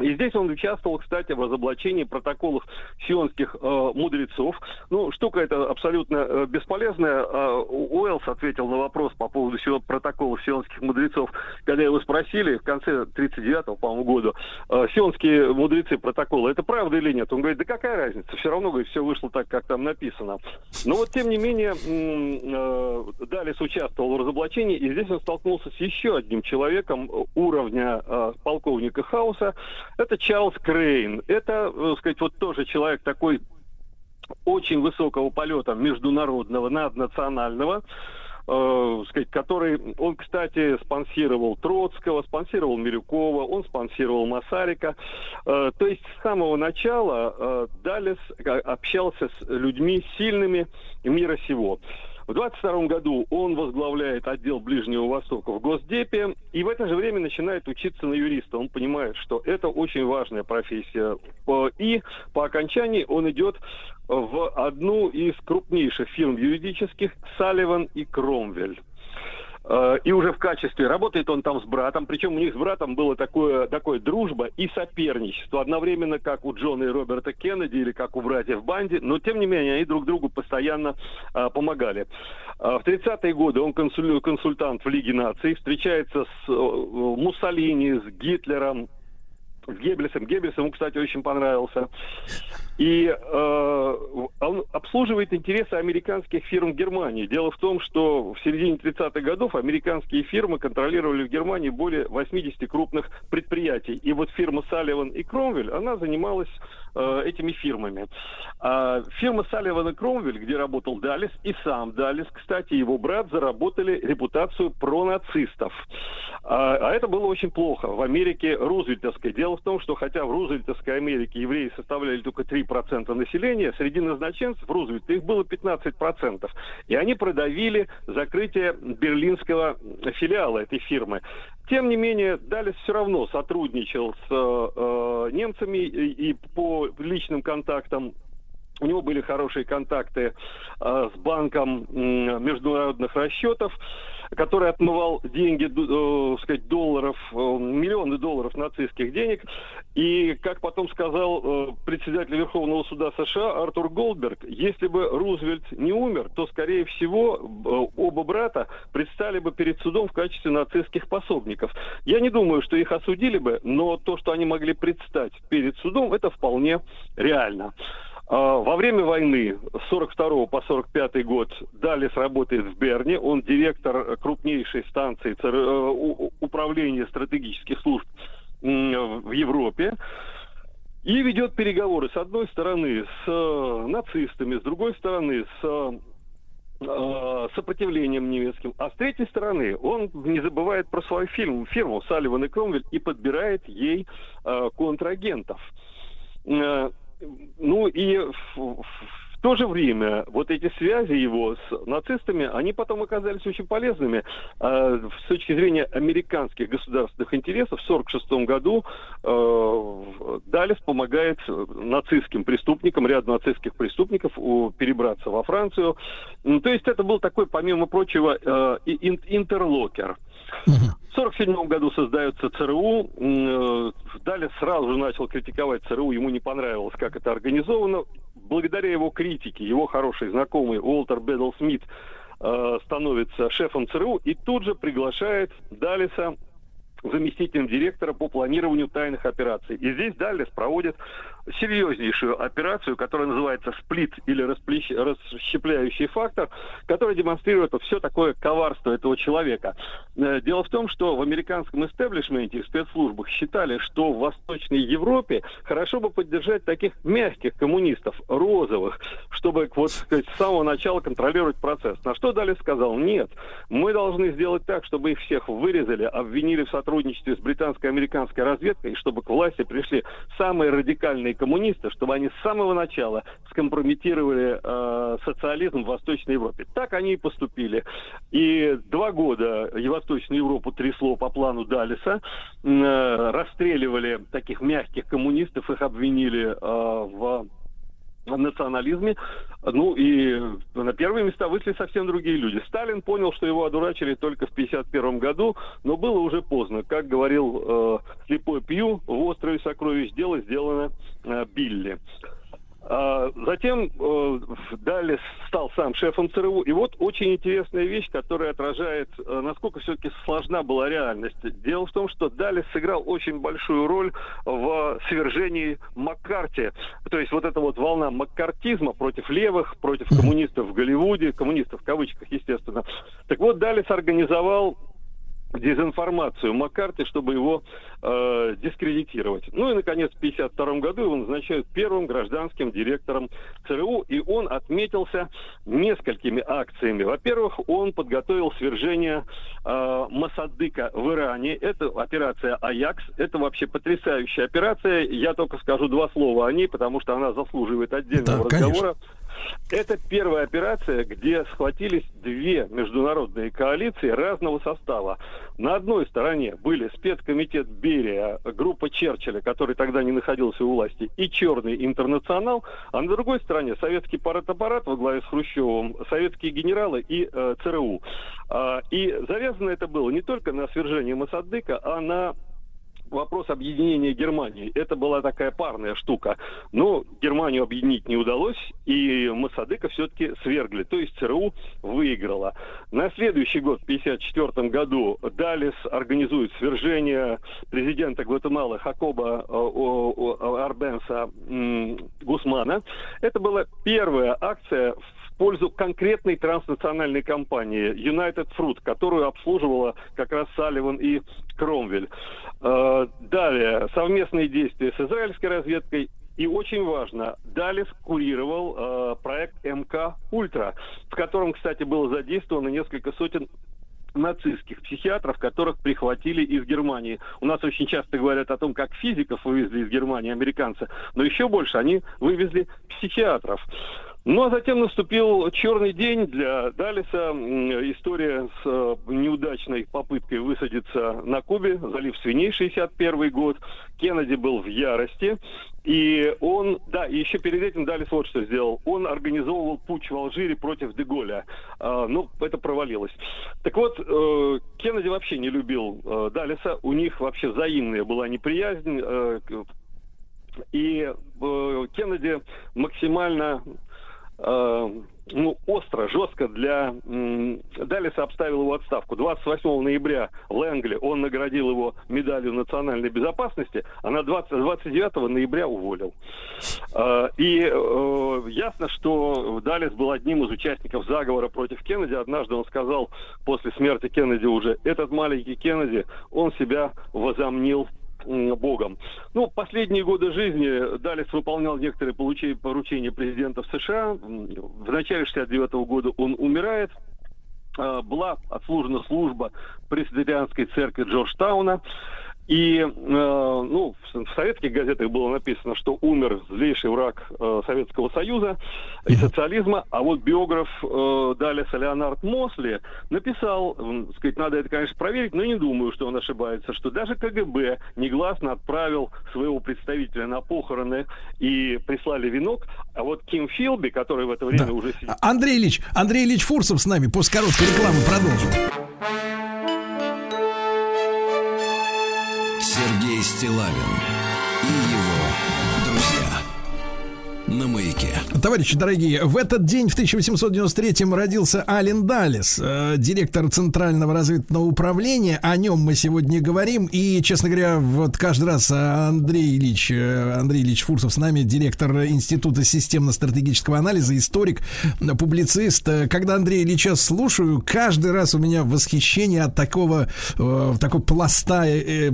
И здесь он участвовал, кстати, в разоблачении протоколов сионских э, мудрецов. Ну, штука эта абсолютно э, бесполезная. Э, Уэллс ответил на вопрос по поводу сион, протоколов сионских мудрецов, когда его спросили в конце 39-го, по-моему, года, э, сионские мудрецы протоколы, это правда или нет? Он говорит, да какая разница, все равно, говорит, все вышло так, как там написано. Но вот, тем не менее, э, Далис участвовал в разоблачении, и здесь он столкнулся с еще одним человеком уровня э, полковника Хауса, это Чарльз Крейн. Это, так сказать, вот тоже человек такой очень высокого полета международного, наднационального, э, сказать, который, он, кстати, спонсировал Троцкого, спонсировал Милюкова, он спонсировал Масарика. Э, то есть с самого начала э, Далес э, общался с людьми сильными мира сего. В 22 году он возглавляет отдел Ближнего Востока в Госдепе и в это же время начинает учиться на юриста. Он понимает, что это очень важная профессия. И по окончании он идет в одну из крупнейших фирм юридических «Салливан и Кромвель». Э, И уже в качестве работает он там с братом, причем у них с братом было такое, такое дружба и соперничество, одновременно как у Джона и Роберта Кеннеди или как у братьев Банди, но тем не менее они друг другу постоянно э, помогали. Э, в 30-е годы он консуль- консультант в Лиге наций, встречается с э, Муссолини, с Гитлером, с Геббельсом. Геббельс ему, кстати, очень понравился. И э, он обслуживает интересы американских фирм Германии. Дело в том, что в середине 30-х годов американские фирмы контролировали в Германии более 80 крупных предприятий. И вот фирма Салливан и Кромвель, она занималась э, этими фирмами. А фирма Салливан и Кромвель, где работал Далис, и сам Далис, кстати, его брат, заработали репутацию пронацистов. А, а это было очень плохо. В Америке Рузвельтовской. Дело в том, что хотя в Рузвельтовской Америке евреи составляли только 3% населения, среди назначенцев Рузвельта их было 15%. И они продавили закрытие берлинского филиала этой фирмы. Тем не менее, Далис все равно сотрудничал с э, немцами и, и по личным контактам у него были хорошие контакты э, с банком м, международных расчетов, который отмывал деньги, э, сказать, долларов, э, миллионы долларов нацистских денег. И, как потом сказал э, председатель Верховного суда США Артур Голдберг, если бы Рузвельт не умер, то, скорее всего, э, оба брата предстали бы перед судом в качестве нацистских пособников. Я не думаю, что их осудили бы, но то, что они могли предстать перед судом, это вполне реально. А, Во время войны с 42 по 45 год Далис работает в Берне. Он директор крупнейшей станции э, управления стратегических служб в Европе. И ведет переговоры с одной стороны с э, нацистами, с другой стороны с э, сопротивлением немецким. А с третьей стороны, он не забывает про свою фирму, фирму Салливан и Кромвель и подбирает ей э, контрагентов. Ну и в, в- то же время вот эти связи его с нацистами, они потом оказались очень полезными. Э, с точки зрения американских государственных интересов, в 1946 году э, Далис помогает нацистским преступникам, ряду нацистских преступников у- перебраться во Францию. Ну, То есть это был такой, помимо прочего, э, ин- интерлокер. В 1947 году создается ЦРУ. Э, Далее сразу же начал критиковать ЦРУ, ему не понравилось, как это организовано. Благодаря его критике, его хороший знакомый Уолтер Бедл Смит э, становится шефом ЦРУ и тут же приглашает Далиса заместителем директора по планированию тайных операций. И здесь Даллес проводит серьезнейшую операцию, которая называется «Сплит» или «Расщепляющий фактор», которая демонстрирует все такое коварство этого человека. Э, Дело в том, что в американском истеблишменте и спецслужбах считали, что в Восточной Европе хорошо бы поддержать таких мягких коммунистов, розовых, чтобы вот, сказать, с самого начала контролировать процесс. На что Даллес сказал, нет, мы должны сделать так, чтобы их всех вырезали, обвинили в сотрудничестве с британской и американской разведкой, и чтобы к власти пришли самые радикальные коммунисты, чтобы они с самого начала скомпрометировали э, социализм в Восточной Европе. Так они и поступили. И два года Восточную Европу трясло по плану Далиса, э, расстреливали таких мягких коммунистов, их обвинили э, в национализме. Ну и на первые места вышли совсем другие люди. Сталин понял, что его одурачили только в 1951 году, но было уже поздно. Как говорил э, слепой Пью, в острове сокровищ дело сделано э, Билли. А, Затем э, далее стал сам шефом ЦРУ. И вот очень интересная вещь, которая отражает, э, насколько все-таки сложна была реальность. Дело в том, что Далес сыграл очень большую роль в свержении Маккарти. То есть вот эта вот волна маккартизма против левых, против коммунистов в Голливуде, коммунистов в кавычках, естественно. Так вот, Далес организовал дезинформацию Маккарти, чтобы его э, дискредитировать. Ну и, наконец, в 1952 году его назначают первым гражданским директором ЦРУ, и он отметился несколькими акциями. Во-первых, он подготовил свержение э, Масадыка в Иране. Это операция «Аякс». Это вообще потрясающая операция. Я только скажу два слова о ней, потому что она заслуживает отдельного Да, конечно. Это первая операция, где схватились две международные коалиции разного состава. На одной стороне были спецкомитет Берия, группа Черчилля, который тогда не находился у власти, и Черный интернационал, а на другой стороне советский парад-аппарат во главе с Хрущевым, советские генералы и э, ЦРУ. А, и завязано это было не только на свержении Масадыка, а на вопрос объединения Германии. Это была такая парная штука. Но Германию объединить не удалось, и Масадыка все-таки свергли. То есть ЦРУ выиграла. На следующий год, в 1954 году, Далис организует свержение президента Гватемалы Хакоба э, Арбенса Гусмана. Это была первая акция в пользу конкретной транснациональной компании United Fruit, которую обслуживала как раз Салливан и Кромвель. Э, Далее, совместные действия с израильской разведкой и очень важно, Далис курировал э, проект МК Ультра, в котором, кстати, было задействовано несколько сотен нацистских психиатров, которых прихватили из Германии. У нас очень часто говорят о том, как физиков вывезли из Германии американцы, но еще больше они вывезли психиатров. Ну а затем наступил черный день для Далиса. История с э, неудачной попыткой высадиться на Кубе, залив свиней 61 год. Кеннеди был в ярости. И он, да, и еще перед этим Далис вот что сделал. Он организовывал путь в Алжире против Деголя. А, ну, это провалилось. Так вот, э, Кеннеди вообще не любил э, Далиса. У них вообще взаимная была неприязнь. э, и э, Кеннеди максимально ну, остро, жестко для Далиса обставил его отставку. 28 ноября в Лэнгли он наградил его медалью национальной безопасности, а на 20, 29 ноября уволил. Э, и э, ясно, что Далис был одним из участников заговора против Кеннеди. Однажды он сказал после смерти Кеннеди уже, этот маленький Кеннеди, он себя возомнил Богом. Ну, последние годы жизни Далис выполнял некоторые поручения президентов США. В начале 69 года он умирает. Э, Была отслужена служба пресвитерианской церкви Джорджтауна. И э, ну, в, в советских газетах было написано, что умер злейший враг э, Советского Союза и социализма, а вот биограф э, Далиса Леонард Мосли написал, так сказать, надо это, конечно, проверить, но не думаю, что он ошибается, что даже КГБ негласно отправил своего представителя на похороны и прислали венок, а вот Ким Филби, который в это время Да. уже сидит... Андрей Ильич, Андрей Ильич Фурсов с нами. После короткой рекламы продолжим. Сергей Стилавин На маяке. Товарищи дорогие, в этот день, в 1893-м, родился Ален Далис, э, директор Центрального разведывательного управления. О нем мы сегодня говорим. И, честно говоря, вот каждый раз э, Андрей Ильич, э, Андрей Ильич Фурсов с нами, директор Института системно-стратегического анализа, историк, публицист. Э, Когда Андрея Ильича слушаю, каждый раз у меня восхищение от такого, э, такого пласта э, э,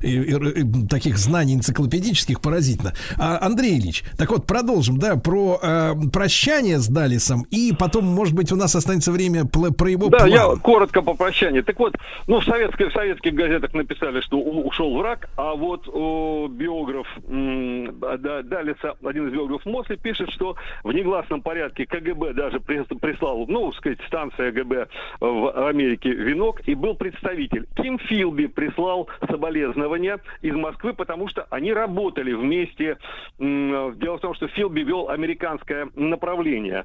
э, э, таких знаний энциклопедических поразительно. А, Андрей Ильич, так вот, продолжим, да, про э, прощание с Далисом, и потом, может быть, у нас останется время про его Да, план. я коротко по прощанию. Так вот, ну, в, советской- в советских газетах написали, что ушел враг, а вот о, биограф м, да, Далиса, один из биографов Мосли, пишет, что в негласном порядке КГБ даже прис- прислал, ну, сказать, станция ГБ в Америке венок, и был представитель. Ким Филби прислал соболезнования из Москвы, потому что они работали вместе. Дело в том, что Филби вел американское направление.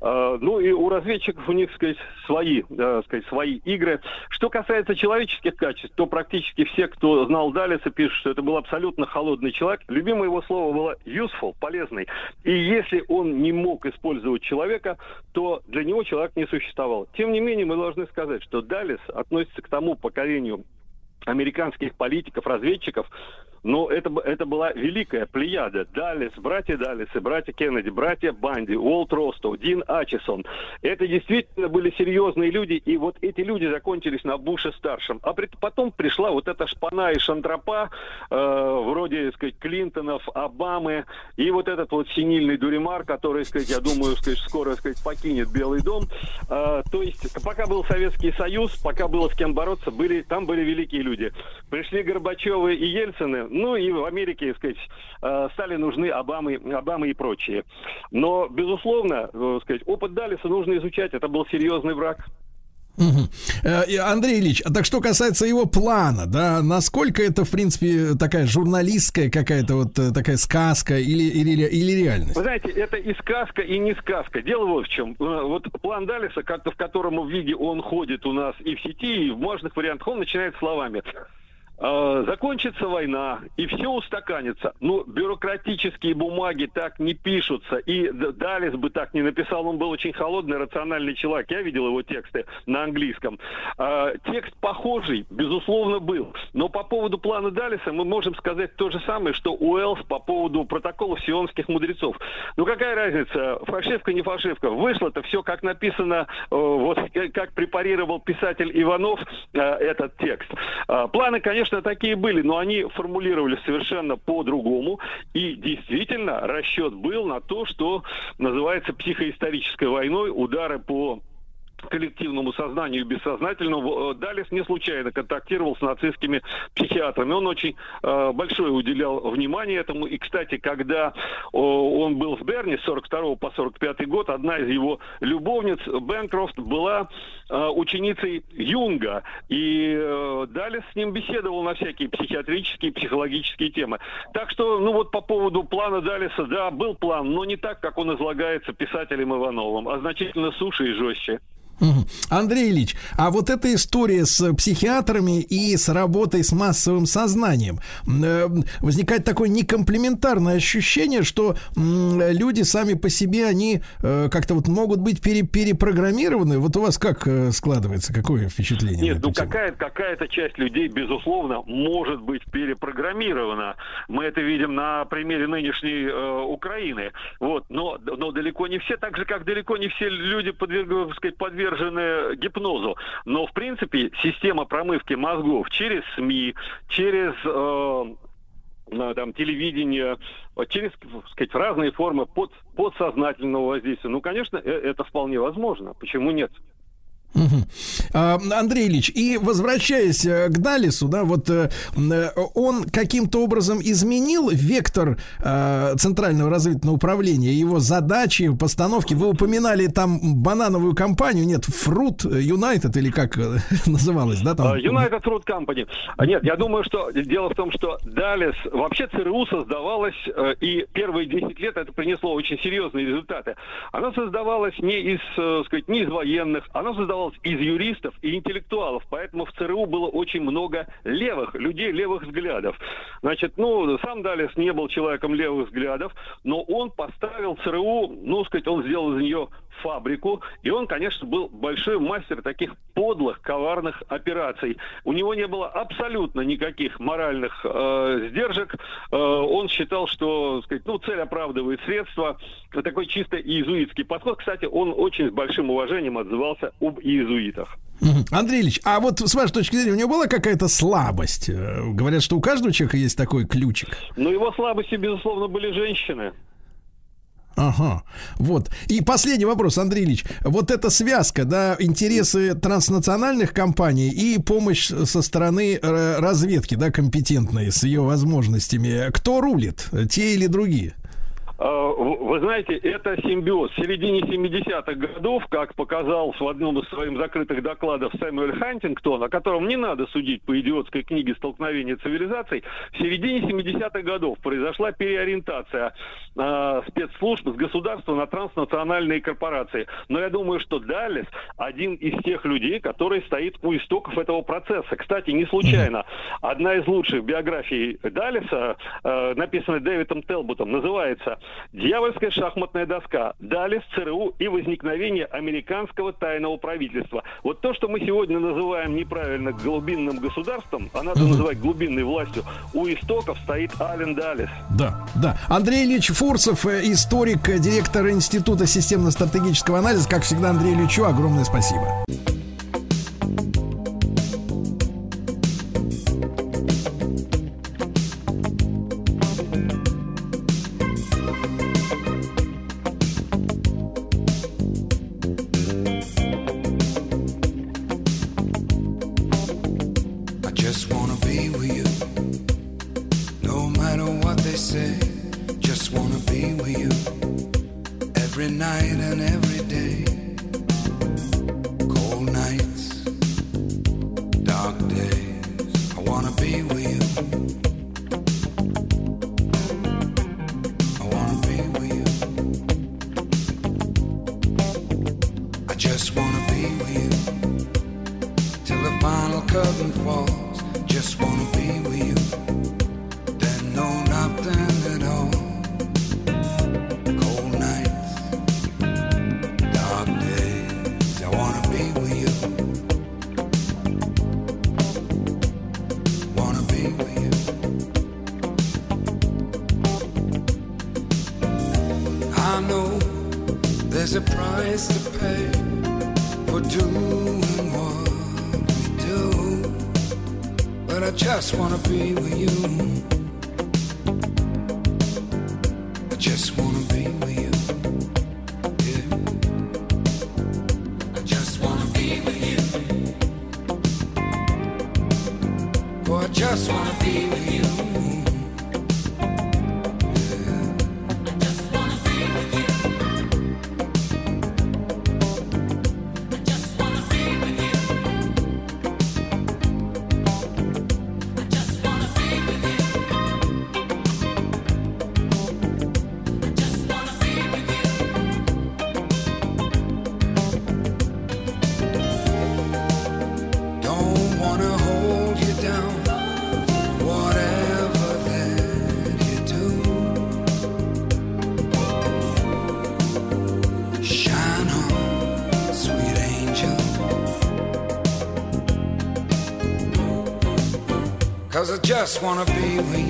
Э, Ну и у разведчиков у них, сказать, свои, э, сказать, свои игры. Что касается человеческих качеств, то практически все, кто знал Далиса, пишут, что это был абсолютно холодный человек. Любимое его слово было useful, полезный. И если он не мог использовать человека, то для него человек не существовал. Тем не менее, мы должны сказать, что Далис относится к тому поколению американских политиков, разведчиков, но это, это была великая плеяда. Даллес, братья Даллесы, братья Кеннеди, братья Банди, Уолт Ростоу, Дин Ачесон. Это действительно были серьезные люди, и вот эти люди закончились на Буше-старшем. А при- потом пришла вот эта шпана и шантропа, э, вроде, так сказать, Клинтонов, Обамы, и вот этот вот синильный дуримар, который, так сказать, я думаю, так сказать, скоро, так сказать, покинет Белый дом. Э, то есть, пока был Советский Союз, пока было с кем бороться, были, там были великие люди. Пришли Горбачевы и Ельцины, ну и в Америке, так сказать, э, стали нужны Обамы, Обамы и прочие. Но, безусловно, э, сказать, опыт Далиса нужно изучать, это был серьезный враг. И, Андрей Ильич, а так что касается его плана, да, насколько это, в принципе, такая журналистская какая-то вот такая сказка или, или, или реальность? Вы знаете, это и сказка, и не сказка. Дело вот в чем. Вот план Далиса, как-то в котором в виде он ходит у нас и в сети, и в можных вариантах, он начинает словами. «Э, Закончится война, и все устаканится. Но бюрократические бумаги так не пишутся. И Далис бы так не написал. Он был очень холодный, рациональный человек. Я видел его тексты на английском. Э, Текст похожий, безусловно, был. Но по поводу плана Далиса мы можем сказать то же самое, что Уэллс по поводу протоколов сионских мудрецов. Ну какая разница, фальшивка, не фальшивка? Вышло-то все как написано, э, вот э, как препарировал писатель Иванов э, этот текст. Э, Планы, конечно, такие были, но они формулировались совершенно по-другому. И действительно расчет был на то, что называется психоисторической войной, удары по коллективному сознанию бессознательному. Э, Далис не случайно контактировал с нацистскими психиатрами. Он очень э, большое уделял внимание этому. И, кстати, когда э, он был в Берне с 42 по 45 год, одна из его любовниц, Бенкрофт, была э, ученицей Юнга. И э, Далис с ним беседовал на всякие психиатрические, психологические темы. Так что, ну вот по поводу плана Далиса, да, был план, но не так, как он излагается писателем Ивановым, а значительно суше и жестче. Андрей Ильич, а вот эта история с психиатрами и с работой с массовым сознанием, э, возникает такое некомплементарное ощущение, что люди сами по себе, они э, как-то вот могут быть пере- перепрограммированы. Вот у вас как э, складывается, какое впечатление? Нет, ну тему? какая, какая-то часть людей, безусловно, может быть перепрограммирована. Мы это видим на примере нынешней э, Украины. Вот, но, но далеко не все, так же, как далеко не все люди подверг- так сказать, подвержены гипнозу. Но, в принципе, система промывки мозгов через СМИ, через э, на, там, телевидение, э, через, сказать, разные формы под, подсознательного воздействия. Ну, конечно, э- это вполне возможно. Почему нет? А, Андрей Ильич, и возвращаясь э, к Далису, да, вот э, э, он каким-то образом изменил вектор Центрального разведывательного управления, его задачи, постановки. Вы упоминали там банановую компанию, нет, Fruit United или как *laughs* называлось, да, там? United Fruit Company. Нет, я думаю, что дело в том, что Далис, вообще ЦРУ создавалась, и первые 10 лет это принесло очень серьезные результаты. Оно создавалось не из, сказать, не из военных, оно создавалось из юристов и интеллектуалов, поэтому в ЦРУ было очень много левых, людей левых взглядов. Значит, ну, сам Далис не был человеком левых взглядов, но он поставил ЦРУ, ну, сказать, он сделал из нее фабрику, и он, конечно, был большой мастер таких подлых, коварных операций. У него не было абсолютно никаких моральных э, сдержек. Э, он считал, что, сказать, ну, цель оправдывает средства. Такой чисто иезуитский подход. Кстати, он очень с большим уважением отзывался об иезуитах. Андрей Ильич, а вот с вашей точки зрения, у него была какая-то слабость? Э, Говорят, что у каждого человека есть такой ключик. Но его слабостью, безусловно, были женщины. Ага, вот. И последний вопрос, Андрей Ильич. Вот эта связка, да, интересы транснациональных компаний и помощь со стороны э, разведки, да, компетентной, с ее возможностями. Кто рулит, те или другие? В- вы знаете, это симбиоз. В середине 70-х годов, как показал в одном из своих закрытых докладов Сэмюэль Хантингтон, о котором не надо судить по идиотской книге «Столкновение цивилизаций», в середине 70-х годов произошла переориентация э, спецслужб с государства на транснациональные корпорации. Но я думаю, что Даллес один из тех людей, который стоит у истоков этого процесса. Кстати, не случайно. Одна из лучших биографий Даллеса, э, написанная Дэвидом Телботом, называется «Дьявольская шахматная доска. Даллес, ЦРУ и возникновение американского тайного правительства». Вот то, что мы сегодня называем неправильно глубинным государством, а надо называть глубинной властью, у истоков стоит Ален Даллес. Да, да. Андрей Ильич Фурцев, э, историк, э, директор Института системно-стратегического анализа. Как всегда, Андрею Ильичу огромное спасибо. Just wanna be with you.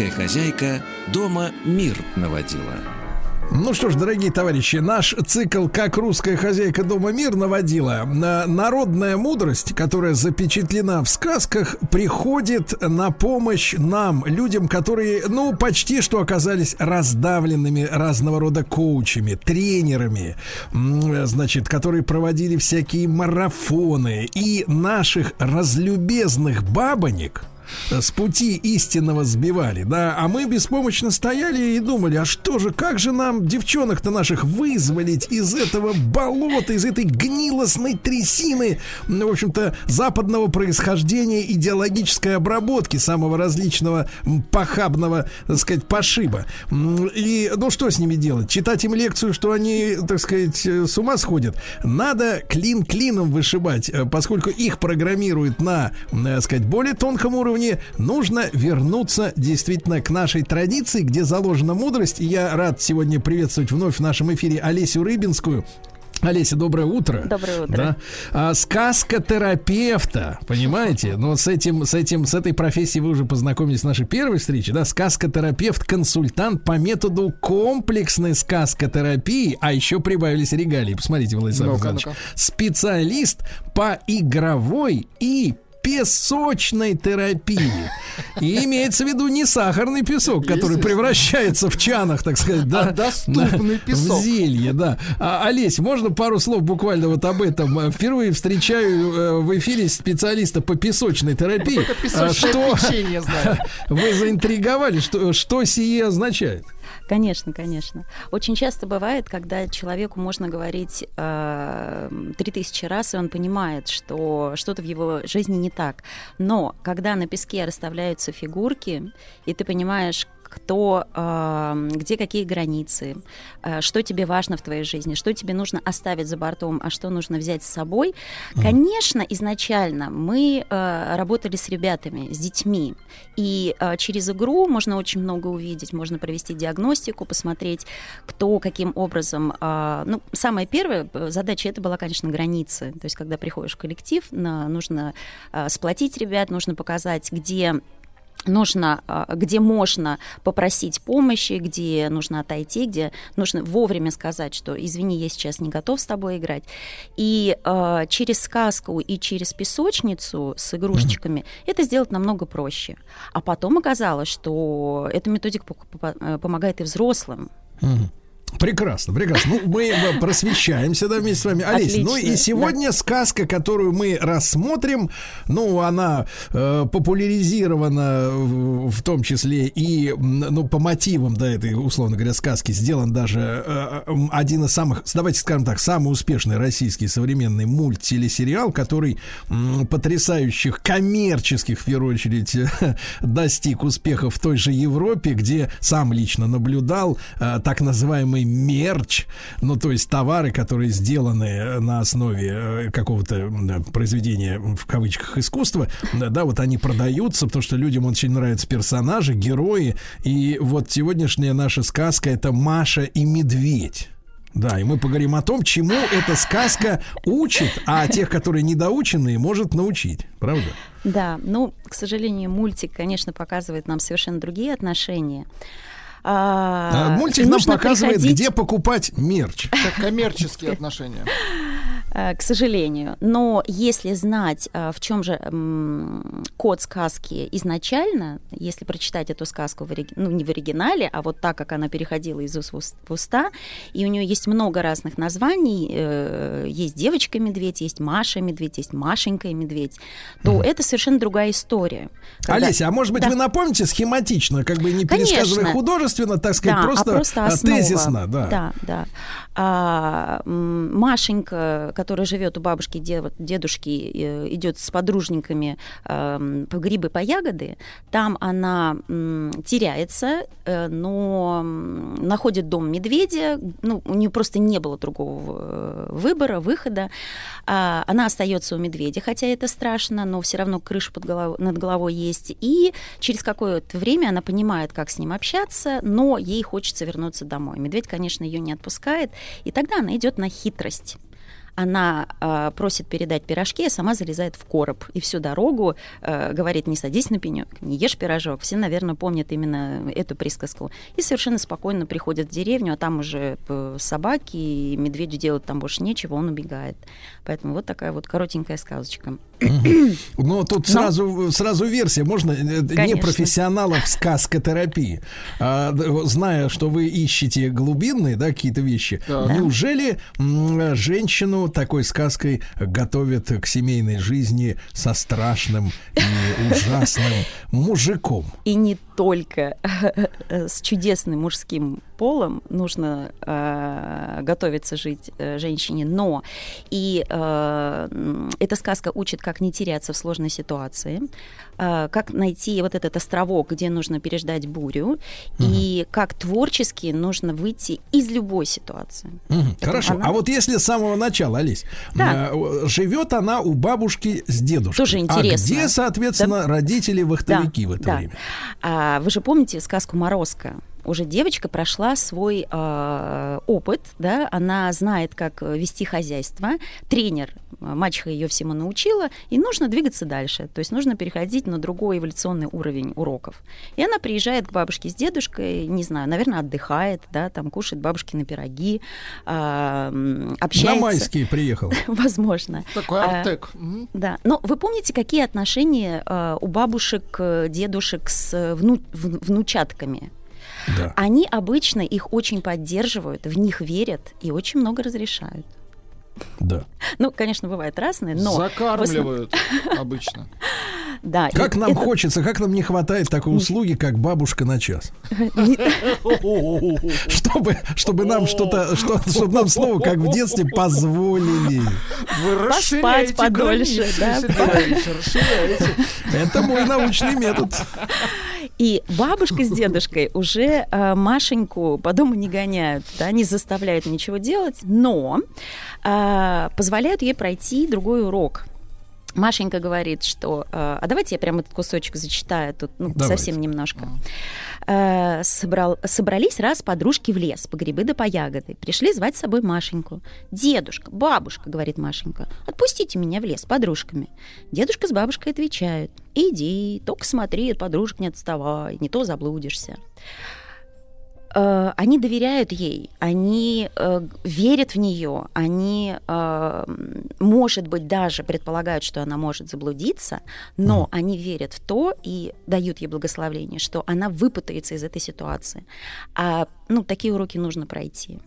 Русская хозяйка дома мир наводила. Ну что ж, дорогие товарищи, наш цикл «Как русская хозяйка дома мир наводила» на- народная мудрость, которая запечатлена в сказках, приходит на помощь нам, людям, которые, ну, почти что оказались раздавленными разного рода коучами, тренерами, значит, которые проводили всякие марафоны. И наших разлюбезных бабонек – с пути истинного сбивали, да, а мы беспомощно стояли и думали, а что же, как же нам девчонок-то наших вызволить из этого болота, из этой гнилостной трясины, в общем-то, западного происхождения идеологической обработки самого различного похабного, так сказать, пошиба. И, ну, что с ними делать? Читать им лекцию, что они, так сказать, э, с ума сходят? Надо клин клином вышибать, э, поскольку их программируют на, так сказать, более тонком уровне, нужно вернуться действительно к нашей традиции, где заложена мудрость. И я рад сегодня приветствовать вновь в нашем эфире Олесю Рыбинскую. Олеся, доброе утро. Доброе утро. Да. А, сказка терапевта, понимаете? Но с этим, с этим, с этой профессией вы уже познакомились в нашей первой встрече, да? Сказка терапевт, консультант по методу комплексной сказкотерапии, а еще прибавились регалии. Посмотрите, Владислав ну-ка. Специалист по игровой и песочной терапии. И имеется в виду не сахарный песок, который превращается в чанах, так сказать, да, А доступный песок. В зелье, да. А, Олесь, можно пару слов буквально вот об этом? Э, Впервые встречаю э, в эфире специалиста по песочной терапии. А, Что печенье знаю. *laughs* вы заинтриговали? Что, что сие означает? Конечно, конечно. Очень часто бывает, когда человеку можно говорить три тысячи раз, и он понимает, что что-то в его жизни не так. Но когда на песке расставляются фигурки, и ты понимаешь, кто, э, где какие границы, э, что тебе важно в твоей жизни, что тебе нужно оставить за бортом, а что нужно взять с собой. Конечно, изначально мы э, работали с ребятами, с детьми, и через игру можно очень много увидеть, можно провести диагностику, посмотреть, кто каким образом. ну, самая первая э, задача это была, конечно, границы. То есть, когда приходишь в коллектив, нужно сплотить ребят, нужно показать, где нужно, а, где можно попросить помощи, где нужно отойти, где нужно вовремя сказать, что извини, я сейчас не готов с тобой играть. И э, через сказку и через песочницу с игрушечками это сделать намного проще. А потом оказалось, что эта методика э, помогает и взрослым. Прекрасно, прекрасно. Ну, мы э, просвещаемся, да, вместе с вами. Олесь, ну и сегодня сказка, которую мы рассмотрим, ну, она э, популяризирована в, в том числе и, ну, по мотивам, да, этой, условно говоря, сказки сделан даже э, м, один из самых, давайте скажем так, самый успешный российский современный мульттелесериал, который м, потрясающих коммерческих, в первую очередь, *laughs* достиг успеха в той же Европе, где сам лично наблюдал э, так называемый мерч, ну то есть товары, которые сделаны э, на основе э, какого-то произведения в кавычках искусства, да, вот они продаются, потому что людям очень нравятся персонажи, герои, и вот сегодняшняя наша сказка это Маша и Медведь. Да, и мы поговорим о том, чему эта сказка учит, а тех, которые недоученные, может научить. Правда? Да, ну, к сожалению, мультик, конечно, показывает нам совершенно другие отношения. А, А, Мультик нам показывает, приходить- где покупать мерч. Как коммерческие отношения. Э, к сожалению. Но если знать, э, в чем же код сказки изначально, если прочитать эту сказку, в ори- ну, не в оригинале, а вот так, как она переходила из уст в уст- в уста, и у нее есть много разных названий, э, есть девочка-медведь, есть Маша-медведь, есть Машенька-медведь, то это совершенно другая история. Когда- Олеся, а может быть Да. вы напомните схематично, как бы не пересказывая Конечно. художественно, так сказать, Да, просто, а просто основа. тезисно, да. Да, да. А, Машенька, которая живет у бабушки, де- дедушки, э, идет с подружниками эм, по грибы, по ягоды. Там она теряется, э, но находит дом медведя. Ну, у нее просто не было другого э, выбора, выхода. А, Она остается у медведя, хотя это страшно, но все равно крыша под голов- над головой есть. И через какое-то время она понимает, как с ним общаться, но ей хочется вернуться домой. Медведь, конечно, ее не отпускает, и тогда она идет на хитрость. Она э, просит передать пирожки, а сама залезает в короб. И всю дорогу э, говорит, не садись на пенек, не ешь пирожок. Все, наверное, помнят именно эту присказку. И совершенно спокойно приходят в деревню, а там уже э, собаки, и медведю делать там больше нечего, он убегает. Поэтому вот такая вот коротенькая сказочка. Ну, тут сразу, сразу версия. Можно э, не профессионалов сказкотерапии. А, зная, что вы ищете глубинные, да, какие-то вещи, неужели м, женщину такой сказкой готовят к семейной жизни со страшным и ужасным мужиком? И не только *laughs* с чудесным мужским полом нужно э, готовиться жить э, женщине, но и э, эта сказка учит, как не теряться в сложной ситуации, как найти вот этот островок, где нужно переждать бурю, и как творчески нужно выйти из любой ситуации. Поэтому Хорошо. она- А вот если с самого начала, Олесь, Да. э, живет она у бабушки с дедушкой. Тоже интересно. А где, соответственно, родители-вахтовики в это да. время? А, вы же помните сказку Морозко? Уже девочка прошла свой э, опыт, да, она знает, как э, вести хозяйство. Тренер, э, мачеха ее всему научила, и нужно двигаться дальше. То есть нужно переходить на другой эволюционный уровень уроков. И она приезжает к бабушке с дедушкой, не знаю, наверное, отдыхает, да, там кушает бабушкины пироги, м, общается. На майские приехала. *laughs* Возможно. Такой А, артек. Да, но вы помните, какие отношения э, у бабушек, э, дедушек с э, вну- внучатками? Да. Они обычно их очень поддерживают, в них верят и очень много разрешают. Да. Ну, конечно, бывает разное, но... Закармливают обычно. *laughs* Да, Как и нам это- хочется, как нам не хватает такой услуги, как бабушка на час. *laughs* Чтобы, чтобы нам что-то, что, чтобы нам снова, как в детстве, позволили. Вы Поспать подольше, да. Это мой научный метод. И бабушка с дедушкой уже э, Машеньку по дому не гоняют, да, не заставляют ничего делать, но э, позволяют ей пройти другой урок. Машенька говорит, что... э, а давайте я прям этот кусочек зачитаю, тут ну, Давайте. совсем немножко. Э, собрал- собрались раз подружки в лес, по грибы да по ягоды. Пришли звать с собой Машеньку. «Дедушка, бабушка», — говорит Машенька, — «отпустите меня в лес с подружками». Дедушка с бабушкой отвечают, «Иди, только смотри, от подружек не отставай, не то заблудишься». Э, Они доверяют ей, они э, верят в нее, они, э, может быть, даже предполагают, что она может заблудиться, но они верят в то и дают ей благословение, что она выпутается из этой ситуации. А ну, такие уроки нужно пройти.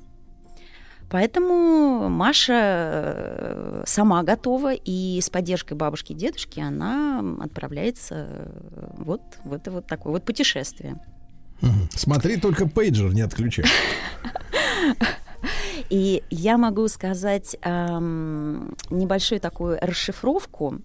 Поэтому Маша э, сама готова, и с поддержкой бабушки и дедушки она отправляется вот в это вот такое вот путешествие. Смотри, только пейджер не отключай. *laughs* И я могу сказать эм, небольшую такую расшифровку.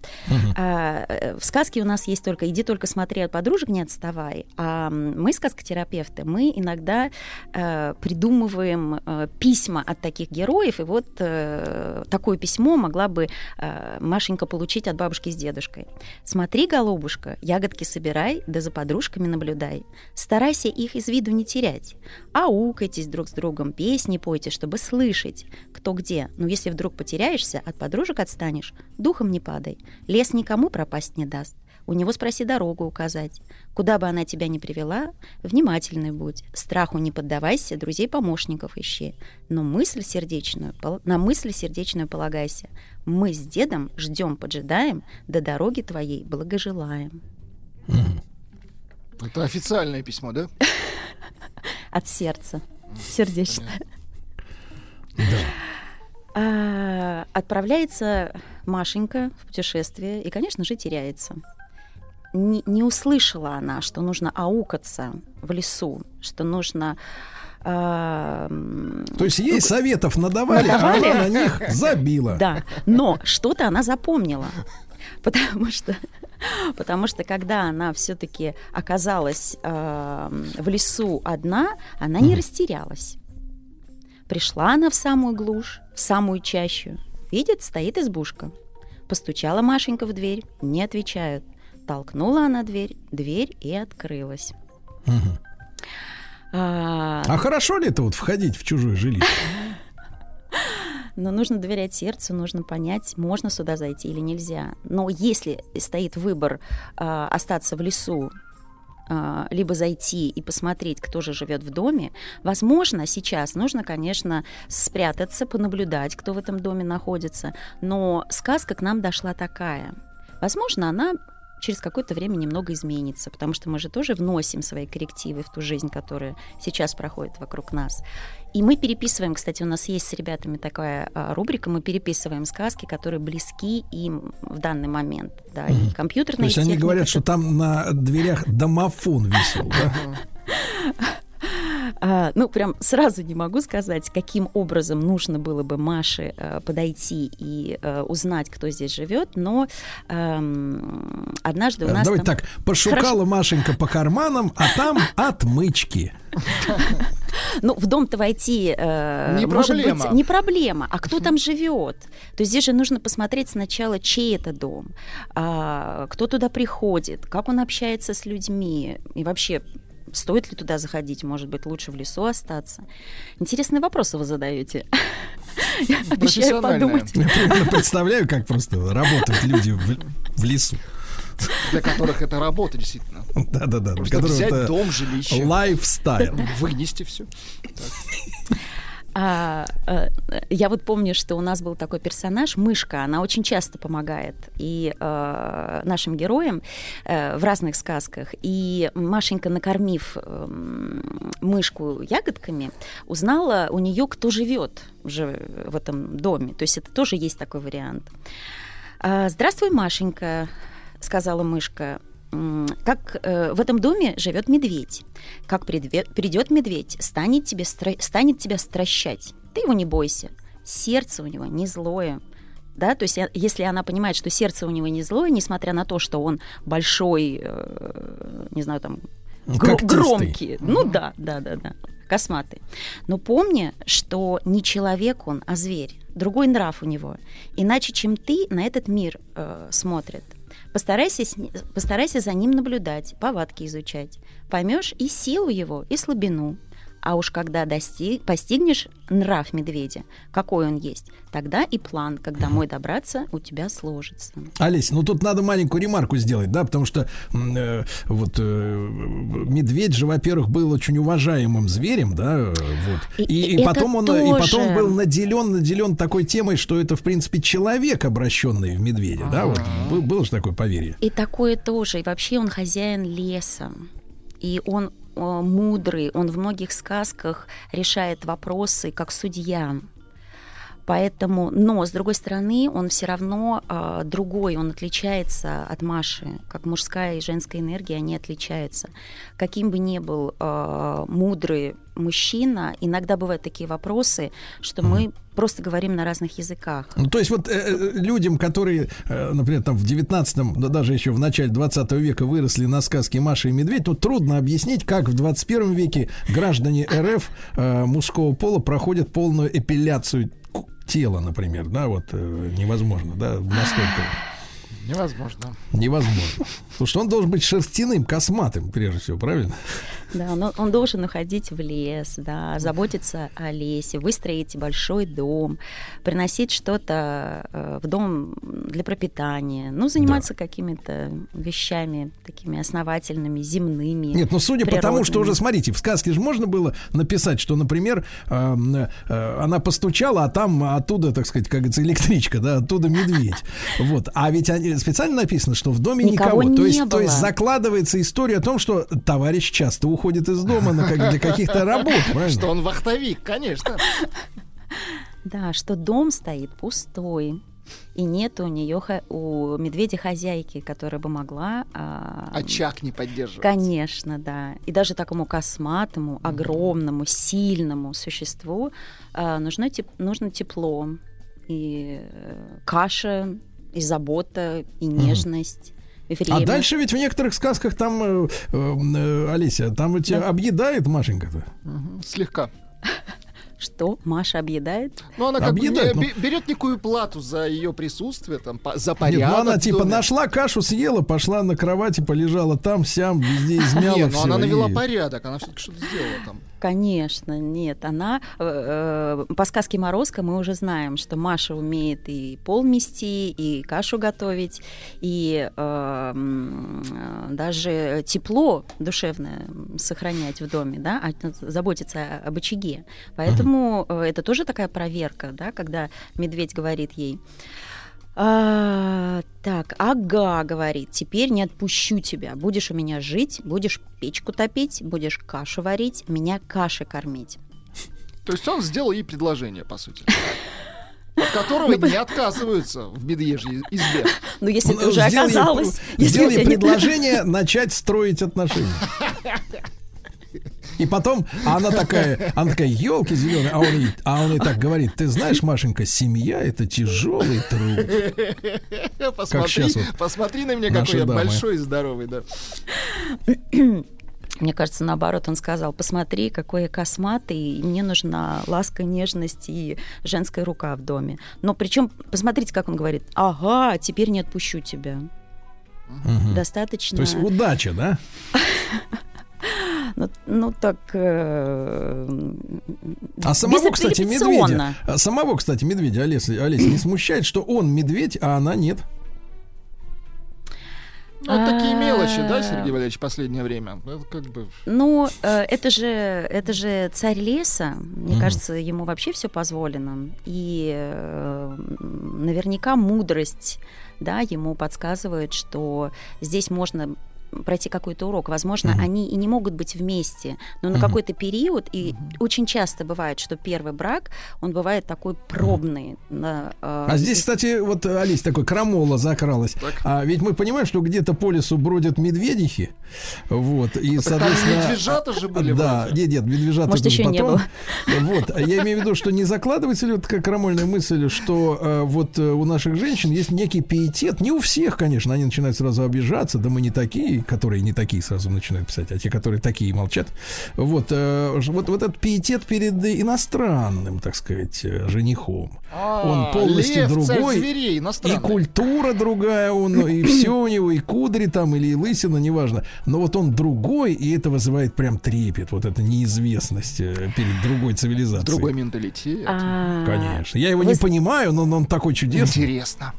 А, э, в сказке у нас есть только «иди только смотри от подружек, не отставай». А мы, сказкотерапевты, мы иногда э, придумываем э, письма от таких героев, и вот э, такое письмо могла бы э, Машенька получить от бабушки с дедушкой. «Смотри, голубушка, ягодки собирай, да за подружками наблюдай. Старайся их из виду не терять. Аукайтесь друг с другом, песни пойте, чтобы слышать, кто где. Но если вдруг потеряешься, от подружек отстанешь, духом не падай. Лес никому пропасть не даст. У него спроси дорогу указать. Куда бы она тебя ни привела, внимательный будь. Страху не поддавайся, друзей-помощников ищи. Но мысль сердечную, на мысль сердечную полагайся. Мы с дедом ждем, поджидаем, до дороги твоей благожелаем. Это официальное письмо, да? *laughs* От сердца. Сердечно. А, Отправляется Машенька в путешествие и, конечно же, теряется. Не, не услышала она, что нужно аукаться в лесу, что нужно... а, То есть ей советов надавали, Надавали. а она на них забила. Да, но что-то она запомнила. Потому что, потому что когда она все-таки оказалась э, в лесу одна, она не растерялась. Пришла она в самую глушь, в самую чащу. Видит, стоит избушка. Постучала Машенька в дверь, не отвечают. Толкнула она дверь, дверь и открылась. А, А хорошо ли это вот входить в чужое жилище? *laughs* Но нужно доверять сердцу, нужно понять, можно сюда зайти или нельзя. Но если стоит выбор а, остаться в лесу, либо зайти и посмотреть, кто же живет в доме, возможно, сейчас нужно, конечно, спрятаться, понаблюдать, кто в этом доме находится. Но сказка к нам дошла такая. Возможно, она через какое-то время немного изменится, потому что мы же тоже вносим свои коррективы в ту жизнь, которая сейчас проходит вокруг нас. И мы переписываем, кстати, у нас есть с ребятами такая а, рубрика, мы переписываем сказки, которые близки им в данный момент. Да, и Мгм. То есть они техника, говорят, что там на дверях домофон висел, да? А, ну, прям сразу не могу сказать, каким образом нужно было бы Маше э, подойти и э, узнать, кто здесь живет, но эм, однажды у нас Давайте там- так, пошукала Хорошо. Машенька по карманам, а там *laughs* отмычки. Ну, в дом-то войти э, Не может проблема. быть не проблема. А кто там живет? То есть здесь же нужно посмотреть сначала, чей это дом, а, кто туда приходит, как он общается с людьми и вообще. Стоит ли туда заходить? Может быть, лучше в лесу остаться? Интересные вопросы вы задаете. Я Обещаю подумать. Я представляю, как просто работают люди в, в лесу. Для которых это работа, действительно. Да-да-да. для Просто которых взять это дом, жилище. Lifestyle. Вынести все. А, э, я вот помню, что у нас был такой персонаж, мышка, она очень часто помогает и э, нашим героям э, в разных сказках. И Машенька, накормив эм, мышку ягодками, узнала у нее, кто живет уже в этом доме. То есть это тоже есть такой вариант. А, Здравствуй, Машенька, сказала мышка. Как э, в этом доме живет медведь. Как придет медведь, станет, тебе стра- станет тебя стращать. Ты его не бойся. Сердце у него не злое. Да, то есть если она понимает, что сердце у него не злое, несмотря на то, что он большой, э, не знаю, там, гро- Когтистый. громкий. Ну да, да, да, да. Косматый. Но помни, что не человек он, а зверь. Другой нрав у него. Иначе, чем ты, на этот мир э, смотрит. Постарайся, постарайся за ним наблюдать, повадки изучать. Поймешь и силу его, и слабину. А уж когда достиг, постигнешь нрав медведя, какой он есть, тогда и план, как домой добраться, у тебя сложится. Олесь, ну тут надо маленькую ремарку сделать, да, потому что э, вот э, медведь же, во-первых, был очень уважаемым зверем, да, вот. И- И, и потом он, и потом тоже. был наделен, наделен такой темой, что это, в принципе, человек, обращенный в медведя, да, вот. Был- Было же такое поверье. И такое тоже. И вообще он хозяин леса. И он мудрый, он в многих сказках решает вопросы как судья. Поэтому, но с другой стороны, он все равно э, другой, он отличается от Маши, как мужская и женская энергия, они отличаются. Каким бы ни был э, мудрый мужчина, иногда бывают такие вопросы, что мы просто говорим на разных языках. Ну, то есть вот э, э, людям, которые, э, например, там в 19-м, да даже еще в начале 20 века выросли на сказке Маша и Медведь, ну, трудно объяснить, как в 21 веке граждане РФ э, мужского пола проходят полную эпиляцию тела, например, да, вот э, невозможно, да, настолько Невозможно. невозможно. Потому что он должен быть шерстяным, косматым, прежде всего, правильно? Да, он, он должен уходить в лес, да, заботиться о лесе, выстроить большой дом, приносить что-то э, в дом для пропитания, ну, заниматься какими-то вещами такими основательными, земными. Нет, ну судя по тому, что природными. уже, смотрите, в сказке же можно было написать, что, например, эм, э, она постучала, а там оттуда, так сказать, как говорится, электричка, да, оттуда медведь. *laughs* Вот. А ведь они, специально написано, что в доме Никого никого. То не есть, то есть было. закладывается история о том, что товарищ часто уходит из дома на, как- для каких-то работ, *laughs* правильно? Что он вахтовик, конечно. Да, что дом стоит пустой. И нет у нее у медведя хозяйки, которая бы могла. а, Очаг не поддерживает. Конечно, да. И даже такому косматому, огромному, сильному существу а, нужно, теп- нужно тепло и э, каша, и забота, и нежность. И время. А дальше ведь в некоторых сказках там, э, э, Олеся, там ведь Да. объедает Машенька-то. Мгм, Слегка. *laughs* Что Маша объедает? Ну, она как бы Объедает, не- ну. бе- берет некую плату за ее присутствие, там, по- за Нет, порядок. ну она типа доме. нашла кашу, съела, пошла на кровати, полежала там, сям, везде *laughs* измяла Не, ну всё, она навела и- порядок, она все-таки что-то сделала там. Конечно, нет. Она э, э, по сказке Морозко мы уже знаем, что Маша умеет и пол мести, и кашу готовить, и э, э, даже тепло душевное сохранять в доме, да, а заботиться об очаге. Поэтому э, это тоже такая проверка, да, когда медведь говорит ей. А, так, ага, говорит, теперь не отпущу тебя. Будешь у меня жить, будешь печку топить, будешь кашу варить, меня каши кормить. То есть он сделал ей предложение, по сути. *laughs* От которого не отказываются в медвежьей избе. *laughs* Ну, если Ну, уже ей нет- предложение начать строить отношения. *laughs* И потом, она такая, она такая, елки зеленые, а он, ей, а он ей так говорит, ты знаешь, Машенька, семья это тяжелый труд. Посмотри, вот посмотри на меня, какой я дамы. большой и здоровый, да. *clears throat* Мне кажется, наоборот, он сказал, посмотри, какой я косматый, и мне нужна ласка, нежность и женская рука в доме. Но причем, посмотрите, как он говорит, ага, теперь не отпущу тебя. Мгм. Достаточно... То есть удача, да? *laughs* Ну, ну, так... э, А самого, кстати, медведя, а самого, кстати, медведя, Олеся, Олеся, не смущает, что он медведь, а она нет? Ну, вот такие мелочи, да, А. Сергей Валерьевич, в последнее время? Это как бы... Ну, э, это же, это же царь леса. Мне кажется, ему вообще все позволено. И э, наверняка мудрость, да, ему подсказывает, что здесь можно пройти какой-то урок. Возможно, Мгм. они и не могут быть вместе, но на Мгм. какой-то период, и очень часто бывает, что первый брак, он бывает такой пробный. на, э, А здесь, и- кстати, вот э, Олесь такой крамола закралась. А ведь мы понимаем, что где-то по лесу бродят медведихи. Вот. И, там соответственно... медвежата же были Да, вроде. нет, нет, медвежата Может, еще не потом. Вот. А Я имею в виду, что не закладывается ли вот такая крамольная мысль, что э, вот э, у наших женщин есть некий пиетет. Не у всех, конечно, они начинают сразу обижаться. Да мы не такие, которые не такие сразу начинают писать, а те, которые такие молчат. Вот, э, вот, вот этот пиетет перед иностранным, так сказать, э, женихом. А, Он полностью лев, другой. зверей, И культура другая, он, и все у него, и кудри там, или лысина, неважно. Но вот он другой, и это вызывает прям трепет, вот эта неизвестность э, перед другой цивилизацией. Другой менталитет. А, Конечно. Я его вы не понимаю, но он такой чудесный. Интересно.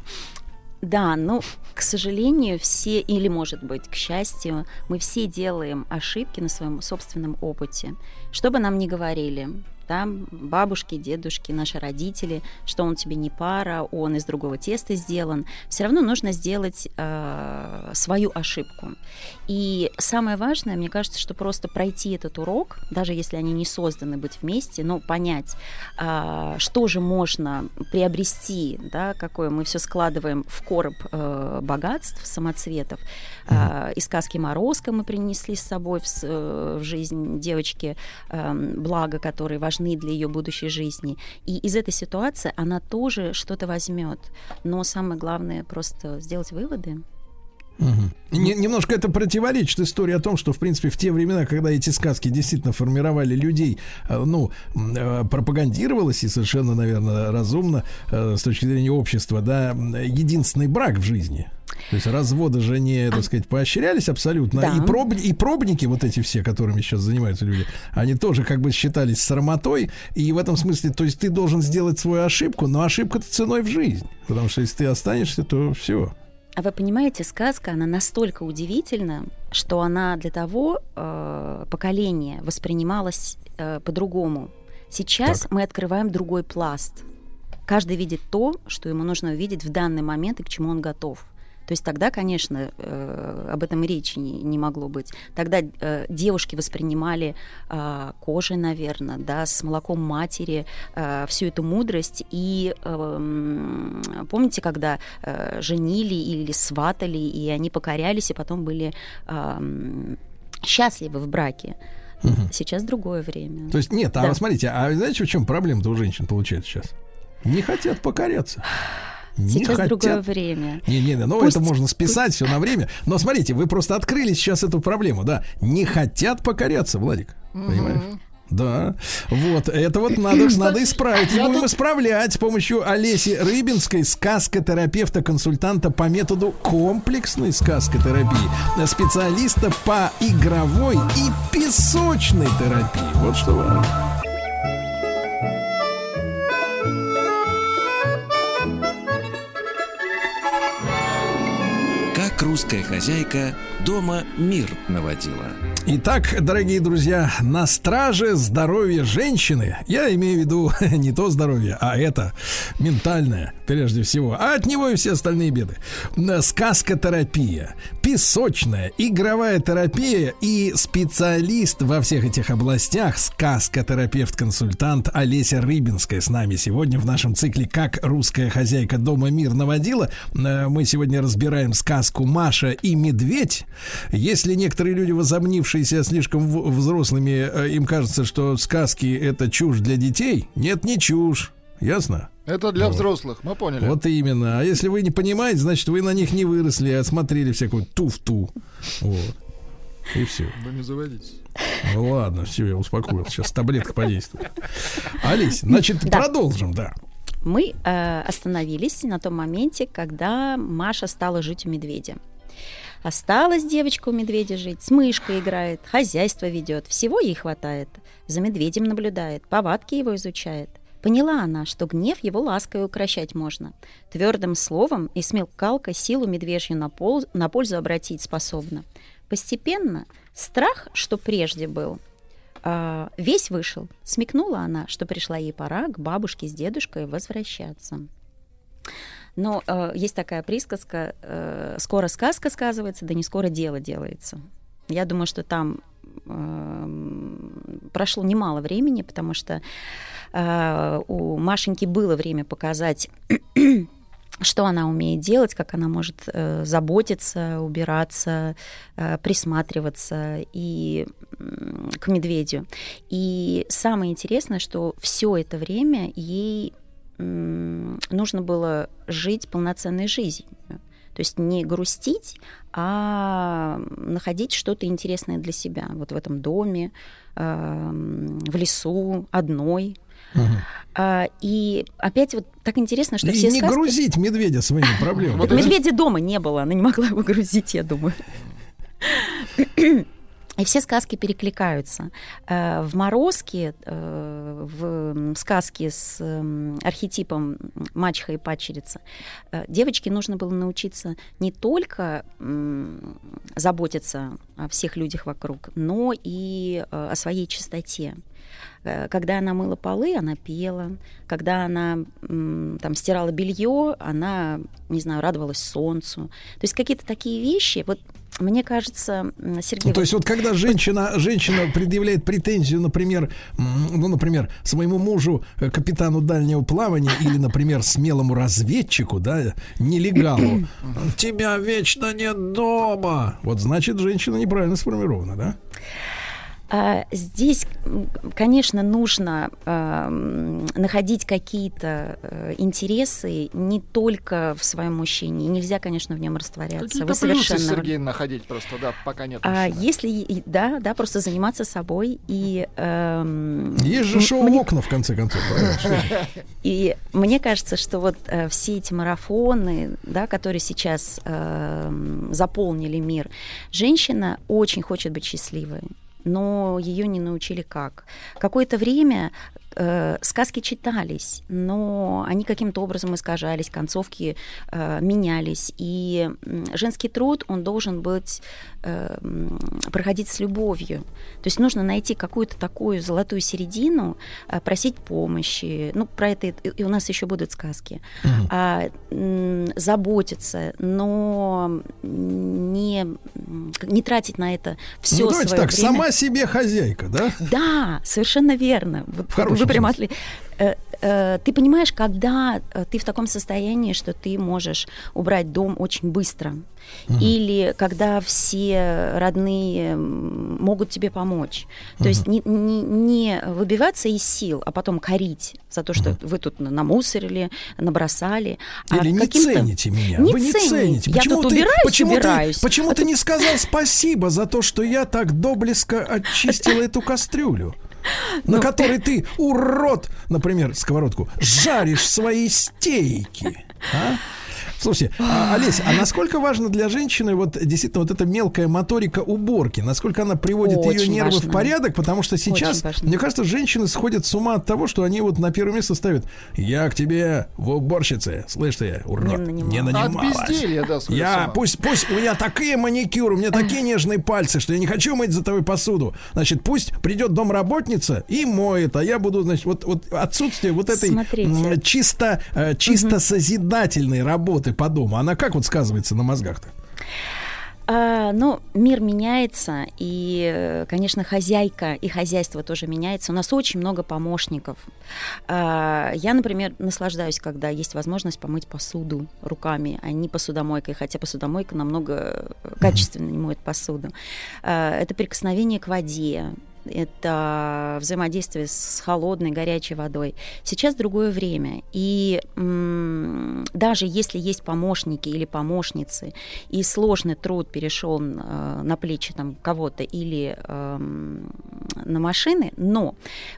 Да, ну, к сожалению, все, или, может быть, к счастью, мы все делаем ошибки на своем собственном опыте. Что бы нам ни говорили, там бабушки, дедушки, наши родители, что он тебе не пара, он из другого теста сделан, все равно нужно сделать э, свою ошибку. И самое важное, мне кажется, что просто пройти этот урок, даже если они не созданы быть вместе, но понять, а, что же можно приобрести, да, какое мы все складываем в короб э, богатств, самоцветов. А, из сказки Морозко мы принесли с собой в, э, в жизнь девочки эм, блага, которые важны для ее будущей жизни. И из этой ситуации она тоже что-то возьмет. Но самое главное просто сделать выводы. Немножко это противоречит истории о том, что, в принципе, в те времена, когда эти сказки действительно формировали людей, э, ну, э, пропагандировалось и совершенно, наверное, разумно э, с точки зрения общества, да, единственный брак в жизни. То есть разводы же не, так сказать, поощрялись абсолютно. Да. И, проб- и пробники, вот эти все, которыми сейчас занимаются люди, они тоже как бы считались срамотой. И в этом смысле, то есть ты должен сделать свою ошибку, но ошибка-то ценой в жизнь. Потому что если ты останешься, то все. А вы понимаете, сказка, она настолько удивительна, что она для того э, поколения воспринималась э, по-другому. Сейчас Так. мы открываем другой пласт. Каждый видит то, что ему нужно увидеть в данный момент и к чему он готов. То есть тогда, конечно, э, об этом и речи не, не могло быть. Тогда э, девушки воспринимали э, кожей, наверное, да, с молоком матери э, всю эту мудрость. И э, м, помните, когда э, женили или сватали, и они покорялись, и потом были э, м, счастливы в браке. Сейчас другое время. То есть нет, а Да. вы смотрите, а знаете, в чем проблема-то у женщин получается сейчас? Не хотят покоряться. Не Сейчас хотят. другое время. Не, не, не, ну Пусть- это можно списать все на время. Но смотрите, вы просто открыли сейчас эту проблему, да? Не хотят покоряться, Владик. Понимаешь? Да, вот, это вот надо, надо исправить. И я будем тут- исправлять с помощью Олеси Рыбинской, сказкотерапевта-консультанта по методу комплексной сказкотерапии, специалиста по игровой и песочной терапии. Вот что важно. Как русская хозяйка дома мир наводила. Итак, дорогие друзья, на страже здоровья женщины, я имею в виду *laughs* не то здоровье, а это ментальное, прежде всего, а от него и все остальные беды. Сказкотерапия, песочная, игровая терапия и специалист во всех этих областях, сказкотерапевт-консультант Олеся Рыбинская с нами сегодня в нашем цикле «Как русская хозяйка дома мир наводила». Э, Мы сегодня разбираем сказку «Маша и медведь». Если некоторые люди, возомнившиеся слишком взрослыми, э, им кажется, что сказки это чушь для детей, нет, не чушь. Ясно? Это для Вот. взрослых, мы поняли. Вот именно. А если вы не понимаете, значит, вы на них не выросли, а смотрели всякую туфту. Вот. И все. Вы не заводитесь. Ну ладно, все, я успокоился. Сейчас таблетка подействует. Алис, значит, Да. продолжим, да. Мы э, остановились на том моменте, когда Маша стала жить у медведя. Осталась девочка у медведя жить, с мышкой играет, хозяйство ведет, всего ей хватает. За медведем наблюдает, повадки его изучает. Поняла она, что гнев его лаской укращать можно. Твердым словом и смелкалкой силу медвежью на, пол- на пользу обратить способна. Постепенно страх, что прежде был, а, весь вышел. Смекнула она, что пришла ей пора к бабушке с дедушкой возвращаться. Но э, есть такая присказка: э, скоро сказка сказывается, да не скоро дело делается. Я думаю, что там эм, прошло немало времени, потому что э, у Машеньки было время показать *clears throat* что она умеет делать, как она может э, заботиться, убираться, э, присматриваться и к медведю. И самое интересное, что все это время ей нужно было жить полноценной жизнью. То есть не грустить, а находить что-то интересное для себя. Вот в этом доме, в лесу, одной. А, И опять вот так интересно, что И все не сказки- грузить медведя своими проблемами. медведя дома не было, она не могла его грузить, я думаю. И все сказки перекликаются. Э, В «Морозке», э, в сказке с архетипом мачеха и падчерица, э, девочке нужно было научиться не только заботиться о всех людях вокруг, но и о своей чистоте. Когда она мыла полы, она пела. Когда она там стирала белье, она, не знаю, радовалась солнцу. То есть какие-то такие вещи. Вот мне кажется, Сергей. Ну, то есть вот когда женщина, женщина предъявляет претензию, например, ну, например, своему мужу, э, капитану дальнего плавания или, например, смелому разведчику, да, нелегалу, тебя вечно нет дома. Вот значит, женщина неправильно сформирована, да? А, Здесь, конечно, нужно а, м, находить какие-то э, интересы не только в своем мужчине. Нельзя, конечно, в нем растворяться. Какие-то Вы плюсы, совершенно Сергей, находить просто, да, пока нет. А мужчины. если, да, да, просто заниматься собой и... эм, Есть же шоу мне- окна, в конце концов. *laughs* И мне кажется, что вот э, все эти марафоны, да, которые сейчас эм, заполнили мир, женщина очень хочет быть счастливой, но ее не научили как. Какое-то время э, сказки читались, но они каким-то образом искажались, концовки э, менялись, и женский труд он должен быть э, проходить с любовью. То есть нужно найти какую-то такую золотую середину, э, просить помощи. Ну, про это и, у нас еще будут сказки. А, м, заботиться, но не, не тратить на это все Ну, давайте свое так, время. сама себе хозяйка, да? Да, совершенно верно. Вот В хорошем вы смысле. отли- Э, э, Ты понимаешь, когда э, ты в таком состоянии, что ты можешь убрать дом очень быстро, или когда все родные могут тебе помочь. То есть не, не- не выбиваться из сил, а потом корить за то, что вы тут намусорили, набросали. а Или не каким-то- цените меня. Не Вы не цените. Я тут ты, убираюсь, почему убираюсь. ты, почему А ты тут- не сказал спасибо за то, что я так доблеско очистила эту кастрюлю? На Ну, которой ты, урод, например, сковородку, жаришь свои стейки. а? Слушайте, а, Олесь, а насколько важно для женщины вот действительно вот эта мелкая моторика уборки? Насколько она приводит ее Очень нервы в порядок? Потому что сейчас, мне кажется, женщины сходят с ума от того, что они вот на первое место ставят «Я к тебе в уборщице». Слышь ты, урод, нанималась. не От нанималась. безделья, да, Я, пусть, пусть у меня такие маникюры, у меня такие нежные пальцы, что я не хочу мыть за тобой посуду. Значит, пусть придет домработница и моет, а я буду, значит, вот, вот отсутствие вот этой Смотрите. чисто, э, чисто созидательной работы по дому, она как вот сказывается на мозгах-то? А, ну, мир меняется, и, конечно, хозяйка и хозяйство тоже меняется. У нас очень много помощников. А, я, например, наслаждаюсь, когда есть возможность помыть посуду руками, а не посудомойкой, хотя посудомойка намного э, качественнее моет посуду. А, это прикосновение к воде, это взаимодействие с холодной, горячей водой. Сейчас другое время. И м, даже если есть помощники или помощницы, и сложный труд перешел э, на плечи там, кого-то или эм, на машины, но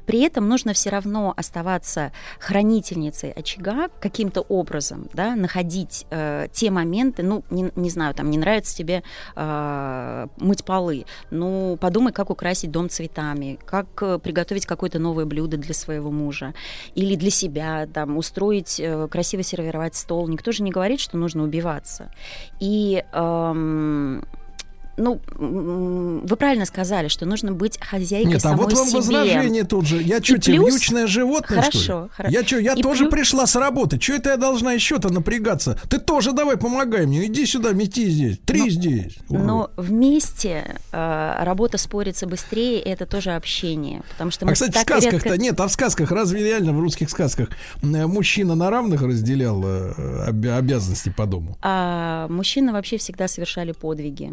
при этом нужно все равно оставаться хранительницей очага каким-то образом, да, находить э, те моменты, ну, не, не знаю, там не нравится тебе э, мыть полы, ну, подумай, как украсить дом цветами, как э, приготовить какое-то новое блюдо для своего мужа или для себя, там, устроить, э, красиво сервировать стол. Никто же не говорит, что нужно убиваться. И эм, ну, вы правильно сказали, что нужно быть хозяйкой Нет, а самой вот вам себе. возражение тут же. Я что, плюс- вьючное животное, что ли? Хорошо, хоро- Я что, я И тоже плюс- пришла с работы. Что это я должна еще-то напрягаться? Ты тоже давай помогай мне. Иди сюда, мети здесь. Три здесь. Но вместе э, работа спорится быстрее, это тоже общение. Потому что А, кстати, в сказках-то редко- нет, а в сказках разве реально в русских сказках мужчина на равных разделял э, обя- обязанности по дому? А мужчины вообще всегда совершали подвиги.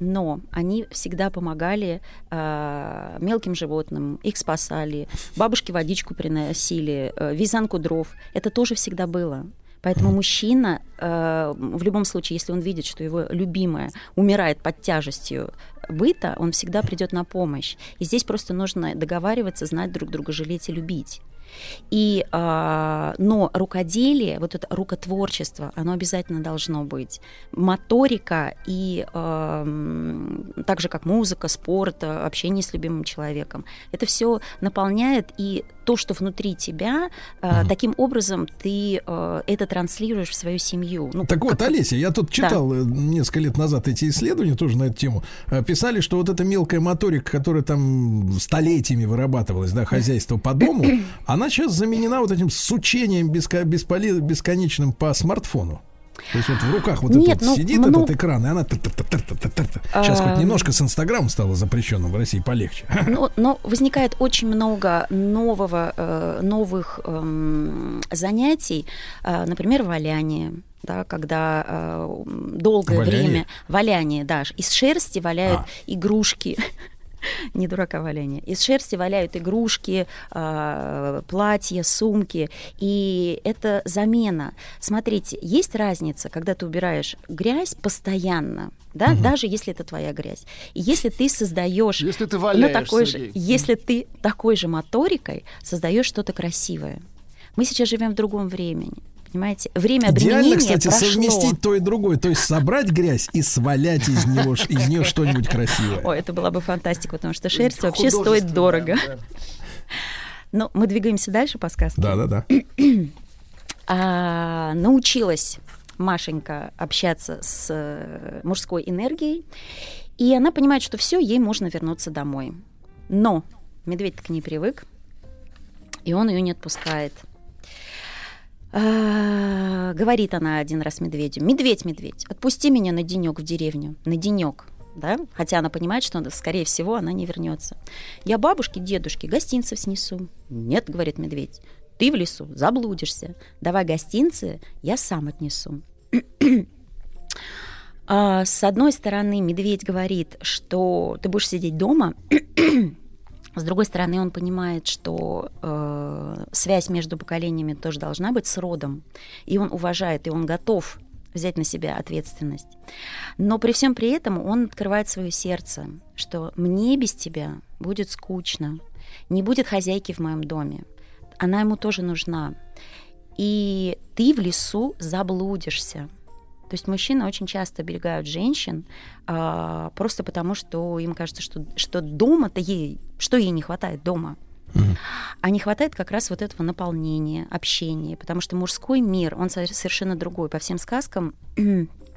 Но они всегда помогали а, мелким животным, их спасали, бабушке водичку приносили, э, вязанку дров. Это тоже всегда было. Поэтому мужчина э, в любом случае, если он видит, что его любимая умирает под тяжестью быта, он всегда придет на помощь. И здесь просто нужно договариваться, знать друг друга, жалеть и любить. И, а, но рукоделие, вот это рукотворчество, оно обязательно должно быть. Моторика и а, так же как музыка, спорт, а, общение с любимым человеком, это все наполняет и то, что внутри тебя, а, таким образом ты а, это транслируешь в свою семью. Ну, Так вот, Олеся, я тут читал э, несколько лет назад эти исследования тоже на эту тему. Э, Писали, что вот эта мелкая моторика, которая там столетиями вырабатывалась, да, хозяйство по дому, *clears throat* она сейчас заменена вот этим сучением бесконечным по смартфону. То есть вот в руках вот Нет, этот вот ну, сидит много- этот экран, и она... Сейчас хоть немножко с Инстаграмом стало запрещенным в России полегче. *laughs* Но, но возникает очень много нового, э, новых эм, занятий, э, например, валяние. Да, когда э, долгое Валяние? время валяние, да, из шерсти валяют А. игрушки. *laughs* Не дурака валяние. Из шерсти валяют игрушки, э, платья, сумки. И это замена. Смотрите, есть разница, когда ты убираешь грязь постоянно, да, даже если это твоя грязь. И если ты создаешь Если ты валяешь, такой же, если ты такой же моторикой создаешь что-то красивое. Мы сейчас живем в другом времени. Понимаете? Время Идеально, обременения кстати, прошло. совместить то и другое. То есть собрать грязь и свалять из него из нее что-нибудь красивое. Ой, это была бы фантастика, потому что шерсть вообще стоит дорого. да. *laughs* Но мы двигаемся дальше по сказке. Да, да, да. *clears throat* А, научилась Машенька общаться с э, мужской энергией, и она понимает, что все, ей можно вернуться домой. Но медведь к ней привык, и он ее не отпускает. А, говорит она один раз медведю: Медведь, медведь, отпусти меня на денек в деревню, на денек. Да? Хотя она понимает, что, скорее всего, она не вернется. Я бабушке, дедушке гостинцев снесу. Нет, говорит медведь, ты в лесу заблудишься. Давай гостинцы, я сам отнесу. *clears throat* А, С одной стороны, медведь говорит, что ты будешь сидеть дома. *clears throat* С другой стороны, он понимает, что э, связь между поколениями тоже должна быть с родом. И он уважает, и он готов взять на себя ответственность. Но при всем при этом он открывает свое сердце, что мне без тебя будет скучно, не будет хозяйки в моем доме. Она ему тоже нужна. И ты в лесу заблудишься. То есть мужчины очень часто оберегают женщин а, просто потому, что им кажется, что, что дома-то ей, что ей не хватает дома. А не хватает как раз вот этого наполнения, общения, потому что мужской мир, он со- совершенно другой. По всем сказкам *clears throat*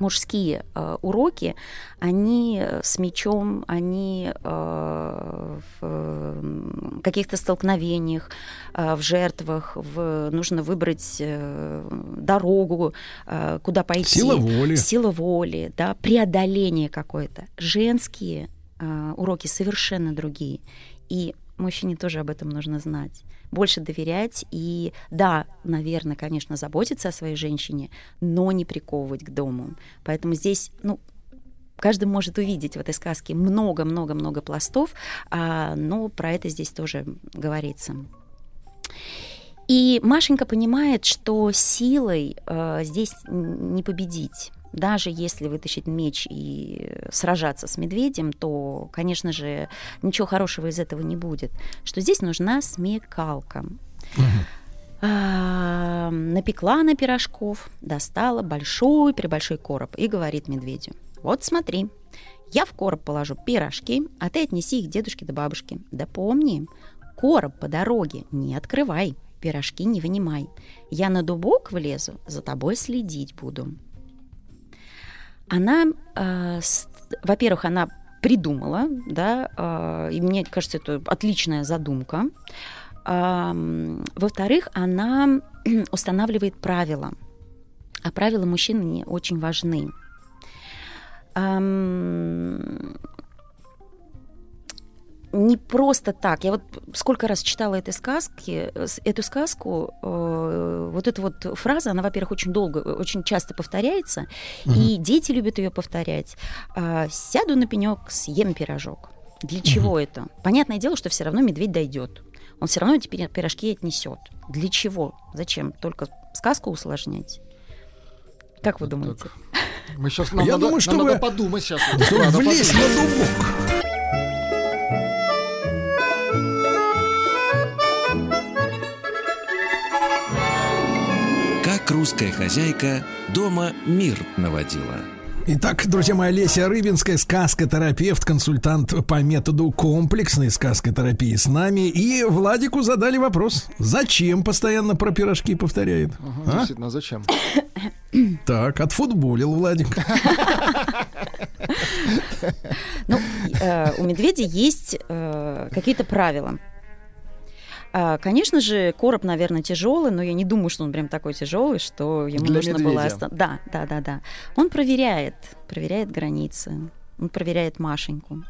мужские э, уроки, они с мечом, они э, в каких-то столкновениях, э, в жертвах, в, нужно выбрать э, дорогу, э, куда пойти. Сила воли. Сила воли, да, преодоление какое-то. Женские э, уроки совершенно другие. И мужчине тоже об этом нужно знать. Больше доверять и, да, наверное, конечно, заботиться о своей женщине, но не приковывать к дому. Поэтому здесь, ну, каждый может увидеть в этой сказке много-много-много пластов, а, но про это здесь тоже говорится. И Машенька понимает, что силой э, здесь не победить. Даже если вытащить меч и сражаться с медведем, то, конечно же, ничего хорошего из этого не будет. Что здесь нужна смекалка. А, напекла на пирожков, достала большой прибольшой короб и говорит медведю: Вот смотри, я в короб положу пирожки, а ты отнеси их дедушке да бабушке. Да помни, короб по дороге не открывай, пирожки не вынимай. Я на дубок влезу, за тобой следить буду. Она, э, во-первых, она придумала, да, э, и мне кажется, это отличная задумка. Ам, Во-вторых, она *clears throat* устанавливает правила. А правила мужчины не очень важны. Не просто так. Я вот сколько раз читала этой сказки, э, эту сказку, э, вот эта вот фраза, она, во-первых, очень долго, э, очень часто повторяется, и дети любят ее повторять. А, Сяду на пенек, съем пирожок. Для чего это? Понятное дело, что все равно медведь дойдет. Он все равно эти пиро- пирожки отнесет. Для чего? Зачем? Только сказку усложнять? Как вы думаете? Мы сейчас нам Я *laughs* надо, думаю, нам чтобы- надо подумать сейчас. Чтобы влезть на дубок. Русская хозяйка дома мир наводила. Итак, друзья мои, Олеся Рыбинская, сказкотерапевт, консультант по методу комплексной сказкотерапии с нами. И Владику задали вопрос, зачем постоянно про пирожки повторяет? Ага, А? Действительно, зачем? *coughs* Так, отфутболил Владик. *laughs* Ну, э, у медведя есть э, какие-то правила. А, Конечно же, короб, наверное, тяжелый, но я не думаю, что он прям такой тяжелый, что ему Для нужно было... медведя. оста- Да, да, да, да. Он проверяет, проверяет границы, он проверяет Машеньку.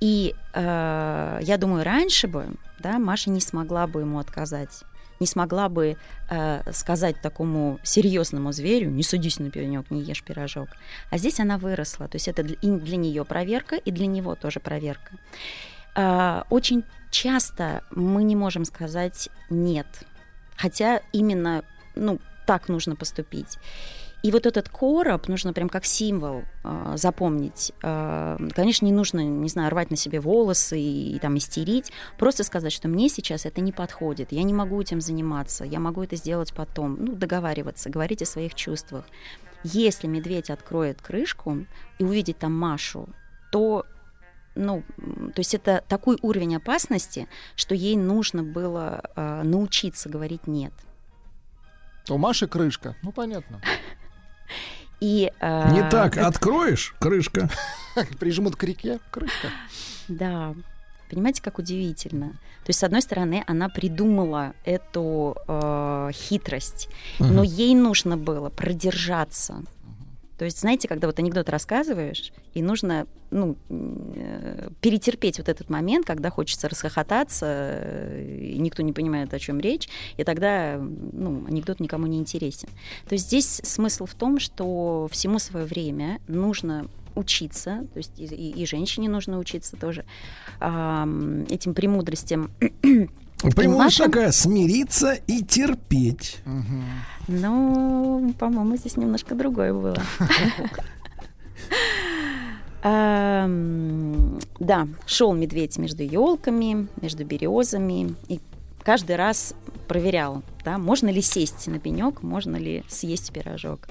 И э, я думаю, раньше бы, да, Маша не смогла бы ему отказать, не смогла бы э, сказать такому серьезному зверю, не садись на пенек, не ешь пирожок. А здесь она выросла, то есть это для, и для нее проверка, и для него тоже проверка. А, Очень часто мы не можем сказать нет, хотя именно, ну, так нужно поступить. И вот этот короб нужно прям как символ э, запомнить. Э, конечно, не нужно, не знаю, рвать на себе волосы и, и там истерить. Просто сказать, что мне сейчас это не подходит. Я не могу этим заниматься. Я могу это сделать потом. Ну, договариваться, говорить о своих чувствах. Если медведь откроет крышку и увидит там Машу, то ну, то есть это такой уровень опасности, что ей нужно было э, научиться говорить нет. У Маши крышка. Ну, понятно. И, э, Не так, это- откроешь, крышка. *laughs* Прижмут к реке, крышка. Да. Понимаете, как удивительно. То есть, с одной стороны, она придумала эту э, хитрость, но ей нужно было продержаться. То есть, знаете, когда вот анекдот рассказываешь, и нужно ну, э, перетерпеть вот этот момент, когда хочется расхохотаться, э, и никто не понимает, о чем речь, и тогда ну, анекдот никому не интересен. То есть здесь смысл в том, что всему свое время нужно учиться, то есть и, и- женщине нужно учиться тоже ам, этим премудростям. Маша- такая, смириться и терпеть. Ну, по-моему, здесь немножко другое было. Ам, *laughs* Да, шел медведь между елками, между березами, и каждый раз проверял, Да? Можно ли сесть на пенек, можно ли съесть пирожок.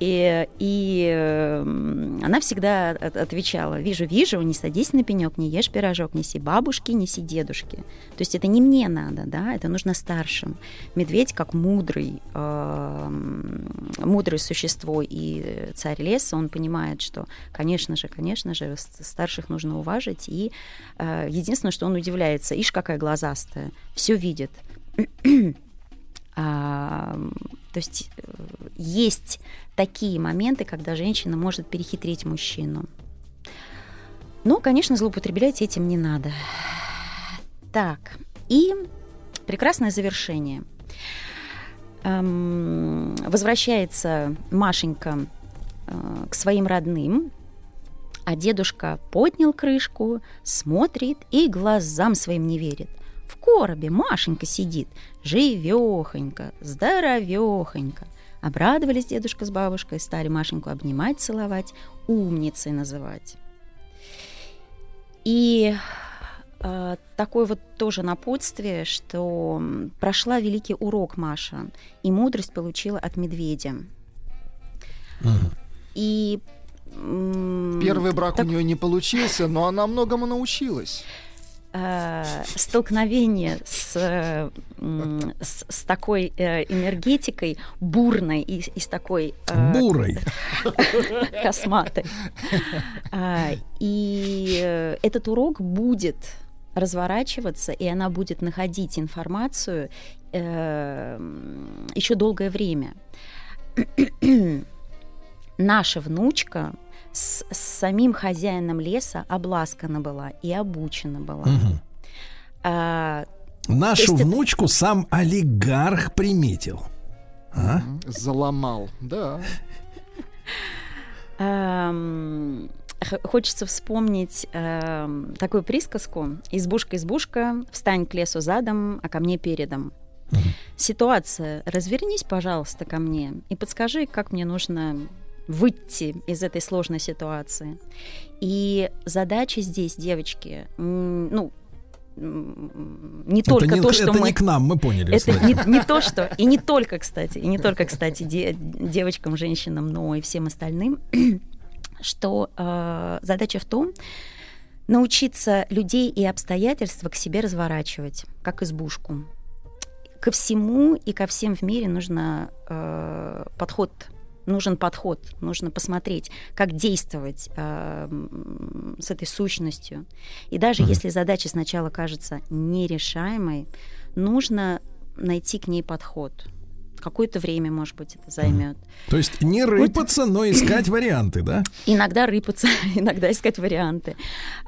И, и э, она всегда от- отвечала, вижу, вижу, не садись на пенек, не ешь пирожок, неси бабушке, неси дедушке. То есть это не мне надо, да, это нужно старшим. Медведь как мудрый, э, мудрое существо и царь леса, он понимает, что, конечно же, конечно же, старших нужно уважить. И э, единственное, что он удивляется, ишь, какая глазастая, все видит. А, то есть э, есть такие моменты, когда женщина может перехитрить мужчину. Но, конечно, злоупотреблять этим не надо. Так, и прекрасное завершение. Эм, возвращается Машенька э, к своим родным, а дедушка поднял крышку, смотрит и глазам своим не верит. В коробе Машенька сидит, живехонька, здоровехонька. Обрадовались дедушка с бабушкой, стали Машеньку обнимать, целовать, умницей называть. И э, такое вот тоже напутствие, что прошла великий урок Маша, и мудрость получила от медведя. И Первый брак так- у нее не получился, но она многому научилась. Э, столкновение с, э, с, с такой э, энергетикой бурной и, и с такой Бурой. *laughs* косматой. И этот урок будет разворачиваться, и она будет находить информацию еще долгое время. *clears throat* Наша внучка с, с самим хозяином леса обласкана была и обучена была. Мгм. А, Нашу есть это- внучку сам олигарх приметил. А? Заломал, да. Хочется вспомнить такую присказку «Избушка, избушка, встань к лесу задом, а ко мне передом». Ситуация «Развернись, пожалуйста, ко мне и подскажи, как мне нужно выйти из этой сложной ситуации». И задача здесь, девочки, ну, не Это только не, то, что это мы... не к нам, мы поняли. Это не, не то, что... И не только, кстати, и не только, кстати, де- девочкам, женщинам, но и всем остальным, *clears throat* что э, задача в том, научиться людей и обстоятельства к себе разворачивать, как избушку. Ко всему и ко всем в мире нужно э, подход нужен подход, нужно посмотреть, как действовать э, с этой сущностью. И даже если задача сначала кажется нерешаемой, нужно найти к ней подход. Какое-то время, может быть, это займет. То есть не рыпаться, но *clears throat* искать варианты, да? Иногда рыпаться, *laughs* иногда искать варианты.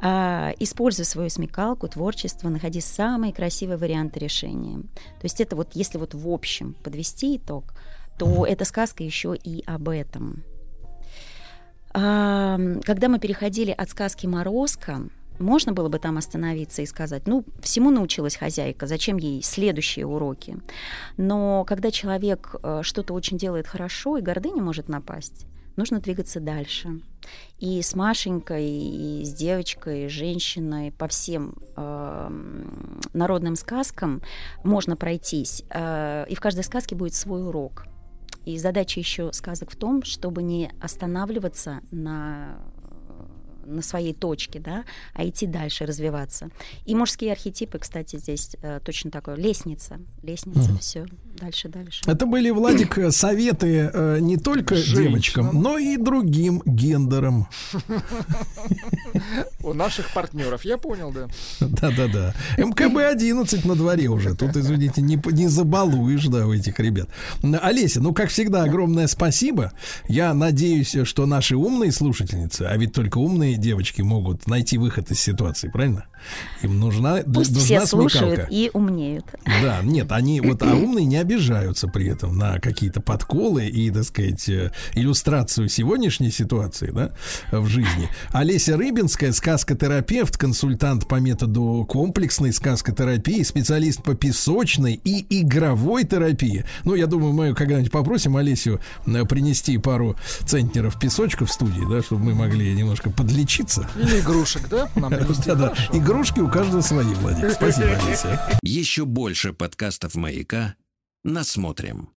А, используй свою смекалку, творчество, находи самые красивые варианты решения. То есть это вот, если вот в общем подвести итог, то эта сказка еще и об этом. А, когда мы переходили от сказки «Морозко», можно было бы там остановиться и сказать, ну, всему научилась хозяйка, зачем ей следующие уроки. Но когда человек э, что-то очень делает хорошо, и гордыня может напасть, нужно двигаться дальше. И с Машенькой, и с девочкой, и с женщиной по всем э, народным сказкам можно пройтись. Э, и в каждой сказке будет свой урок. И задача еще сказок в том, чтобы не останавливаться на на своей точке, да, а идти дальше, развиваться. И мужские архетипы, кстати, здесь э, точно такое. Лестница. Лестница, Мгм. все. Дальше, дальше. Это были, Владик, э, советы э, не только Женщинам. девочкам, но и другим гендерам. У наших партнеров, я понял, да. Да-да-да. МКБ-11 на дворе уже. Тут, извините, не, не забалуешь, да, у этих ребят. Олеся, ну, как всегда, огромное спасибо. Я надеюсь, что наши умные слушательницы, а ведь только умные девочки могут найти выход из ситуации, правильно? Им нужна, Пусть нужна все слушают смекалка. и умнеют. Да, нет, они *clears throat* вот, а умные не обижаются при этом на какие-то подколы и, так сказать, э, иллюстрацию сегодняшней ситуации, да, в жизни. Олеся Рыбинская, сказкотерапевт, консультант по методу комплексной сказкотерапии, специалист по песочной и игровой терапии. Ну, я думаю, мы когда-нибудь попросим Олесю э, принести пару центнеров песочка в студии, да, чтобы мы могли немножко подлечиться. Или игрушек, да? Нам? *laughs* Да-да, Хорошо. Игрушки у каждого свои, Владимир. Спасибо, Олеся. Еще больше подкастов «Маяка» насмотрим.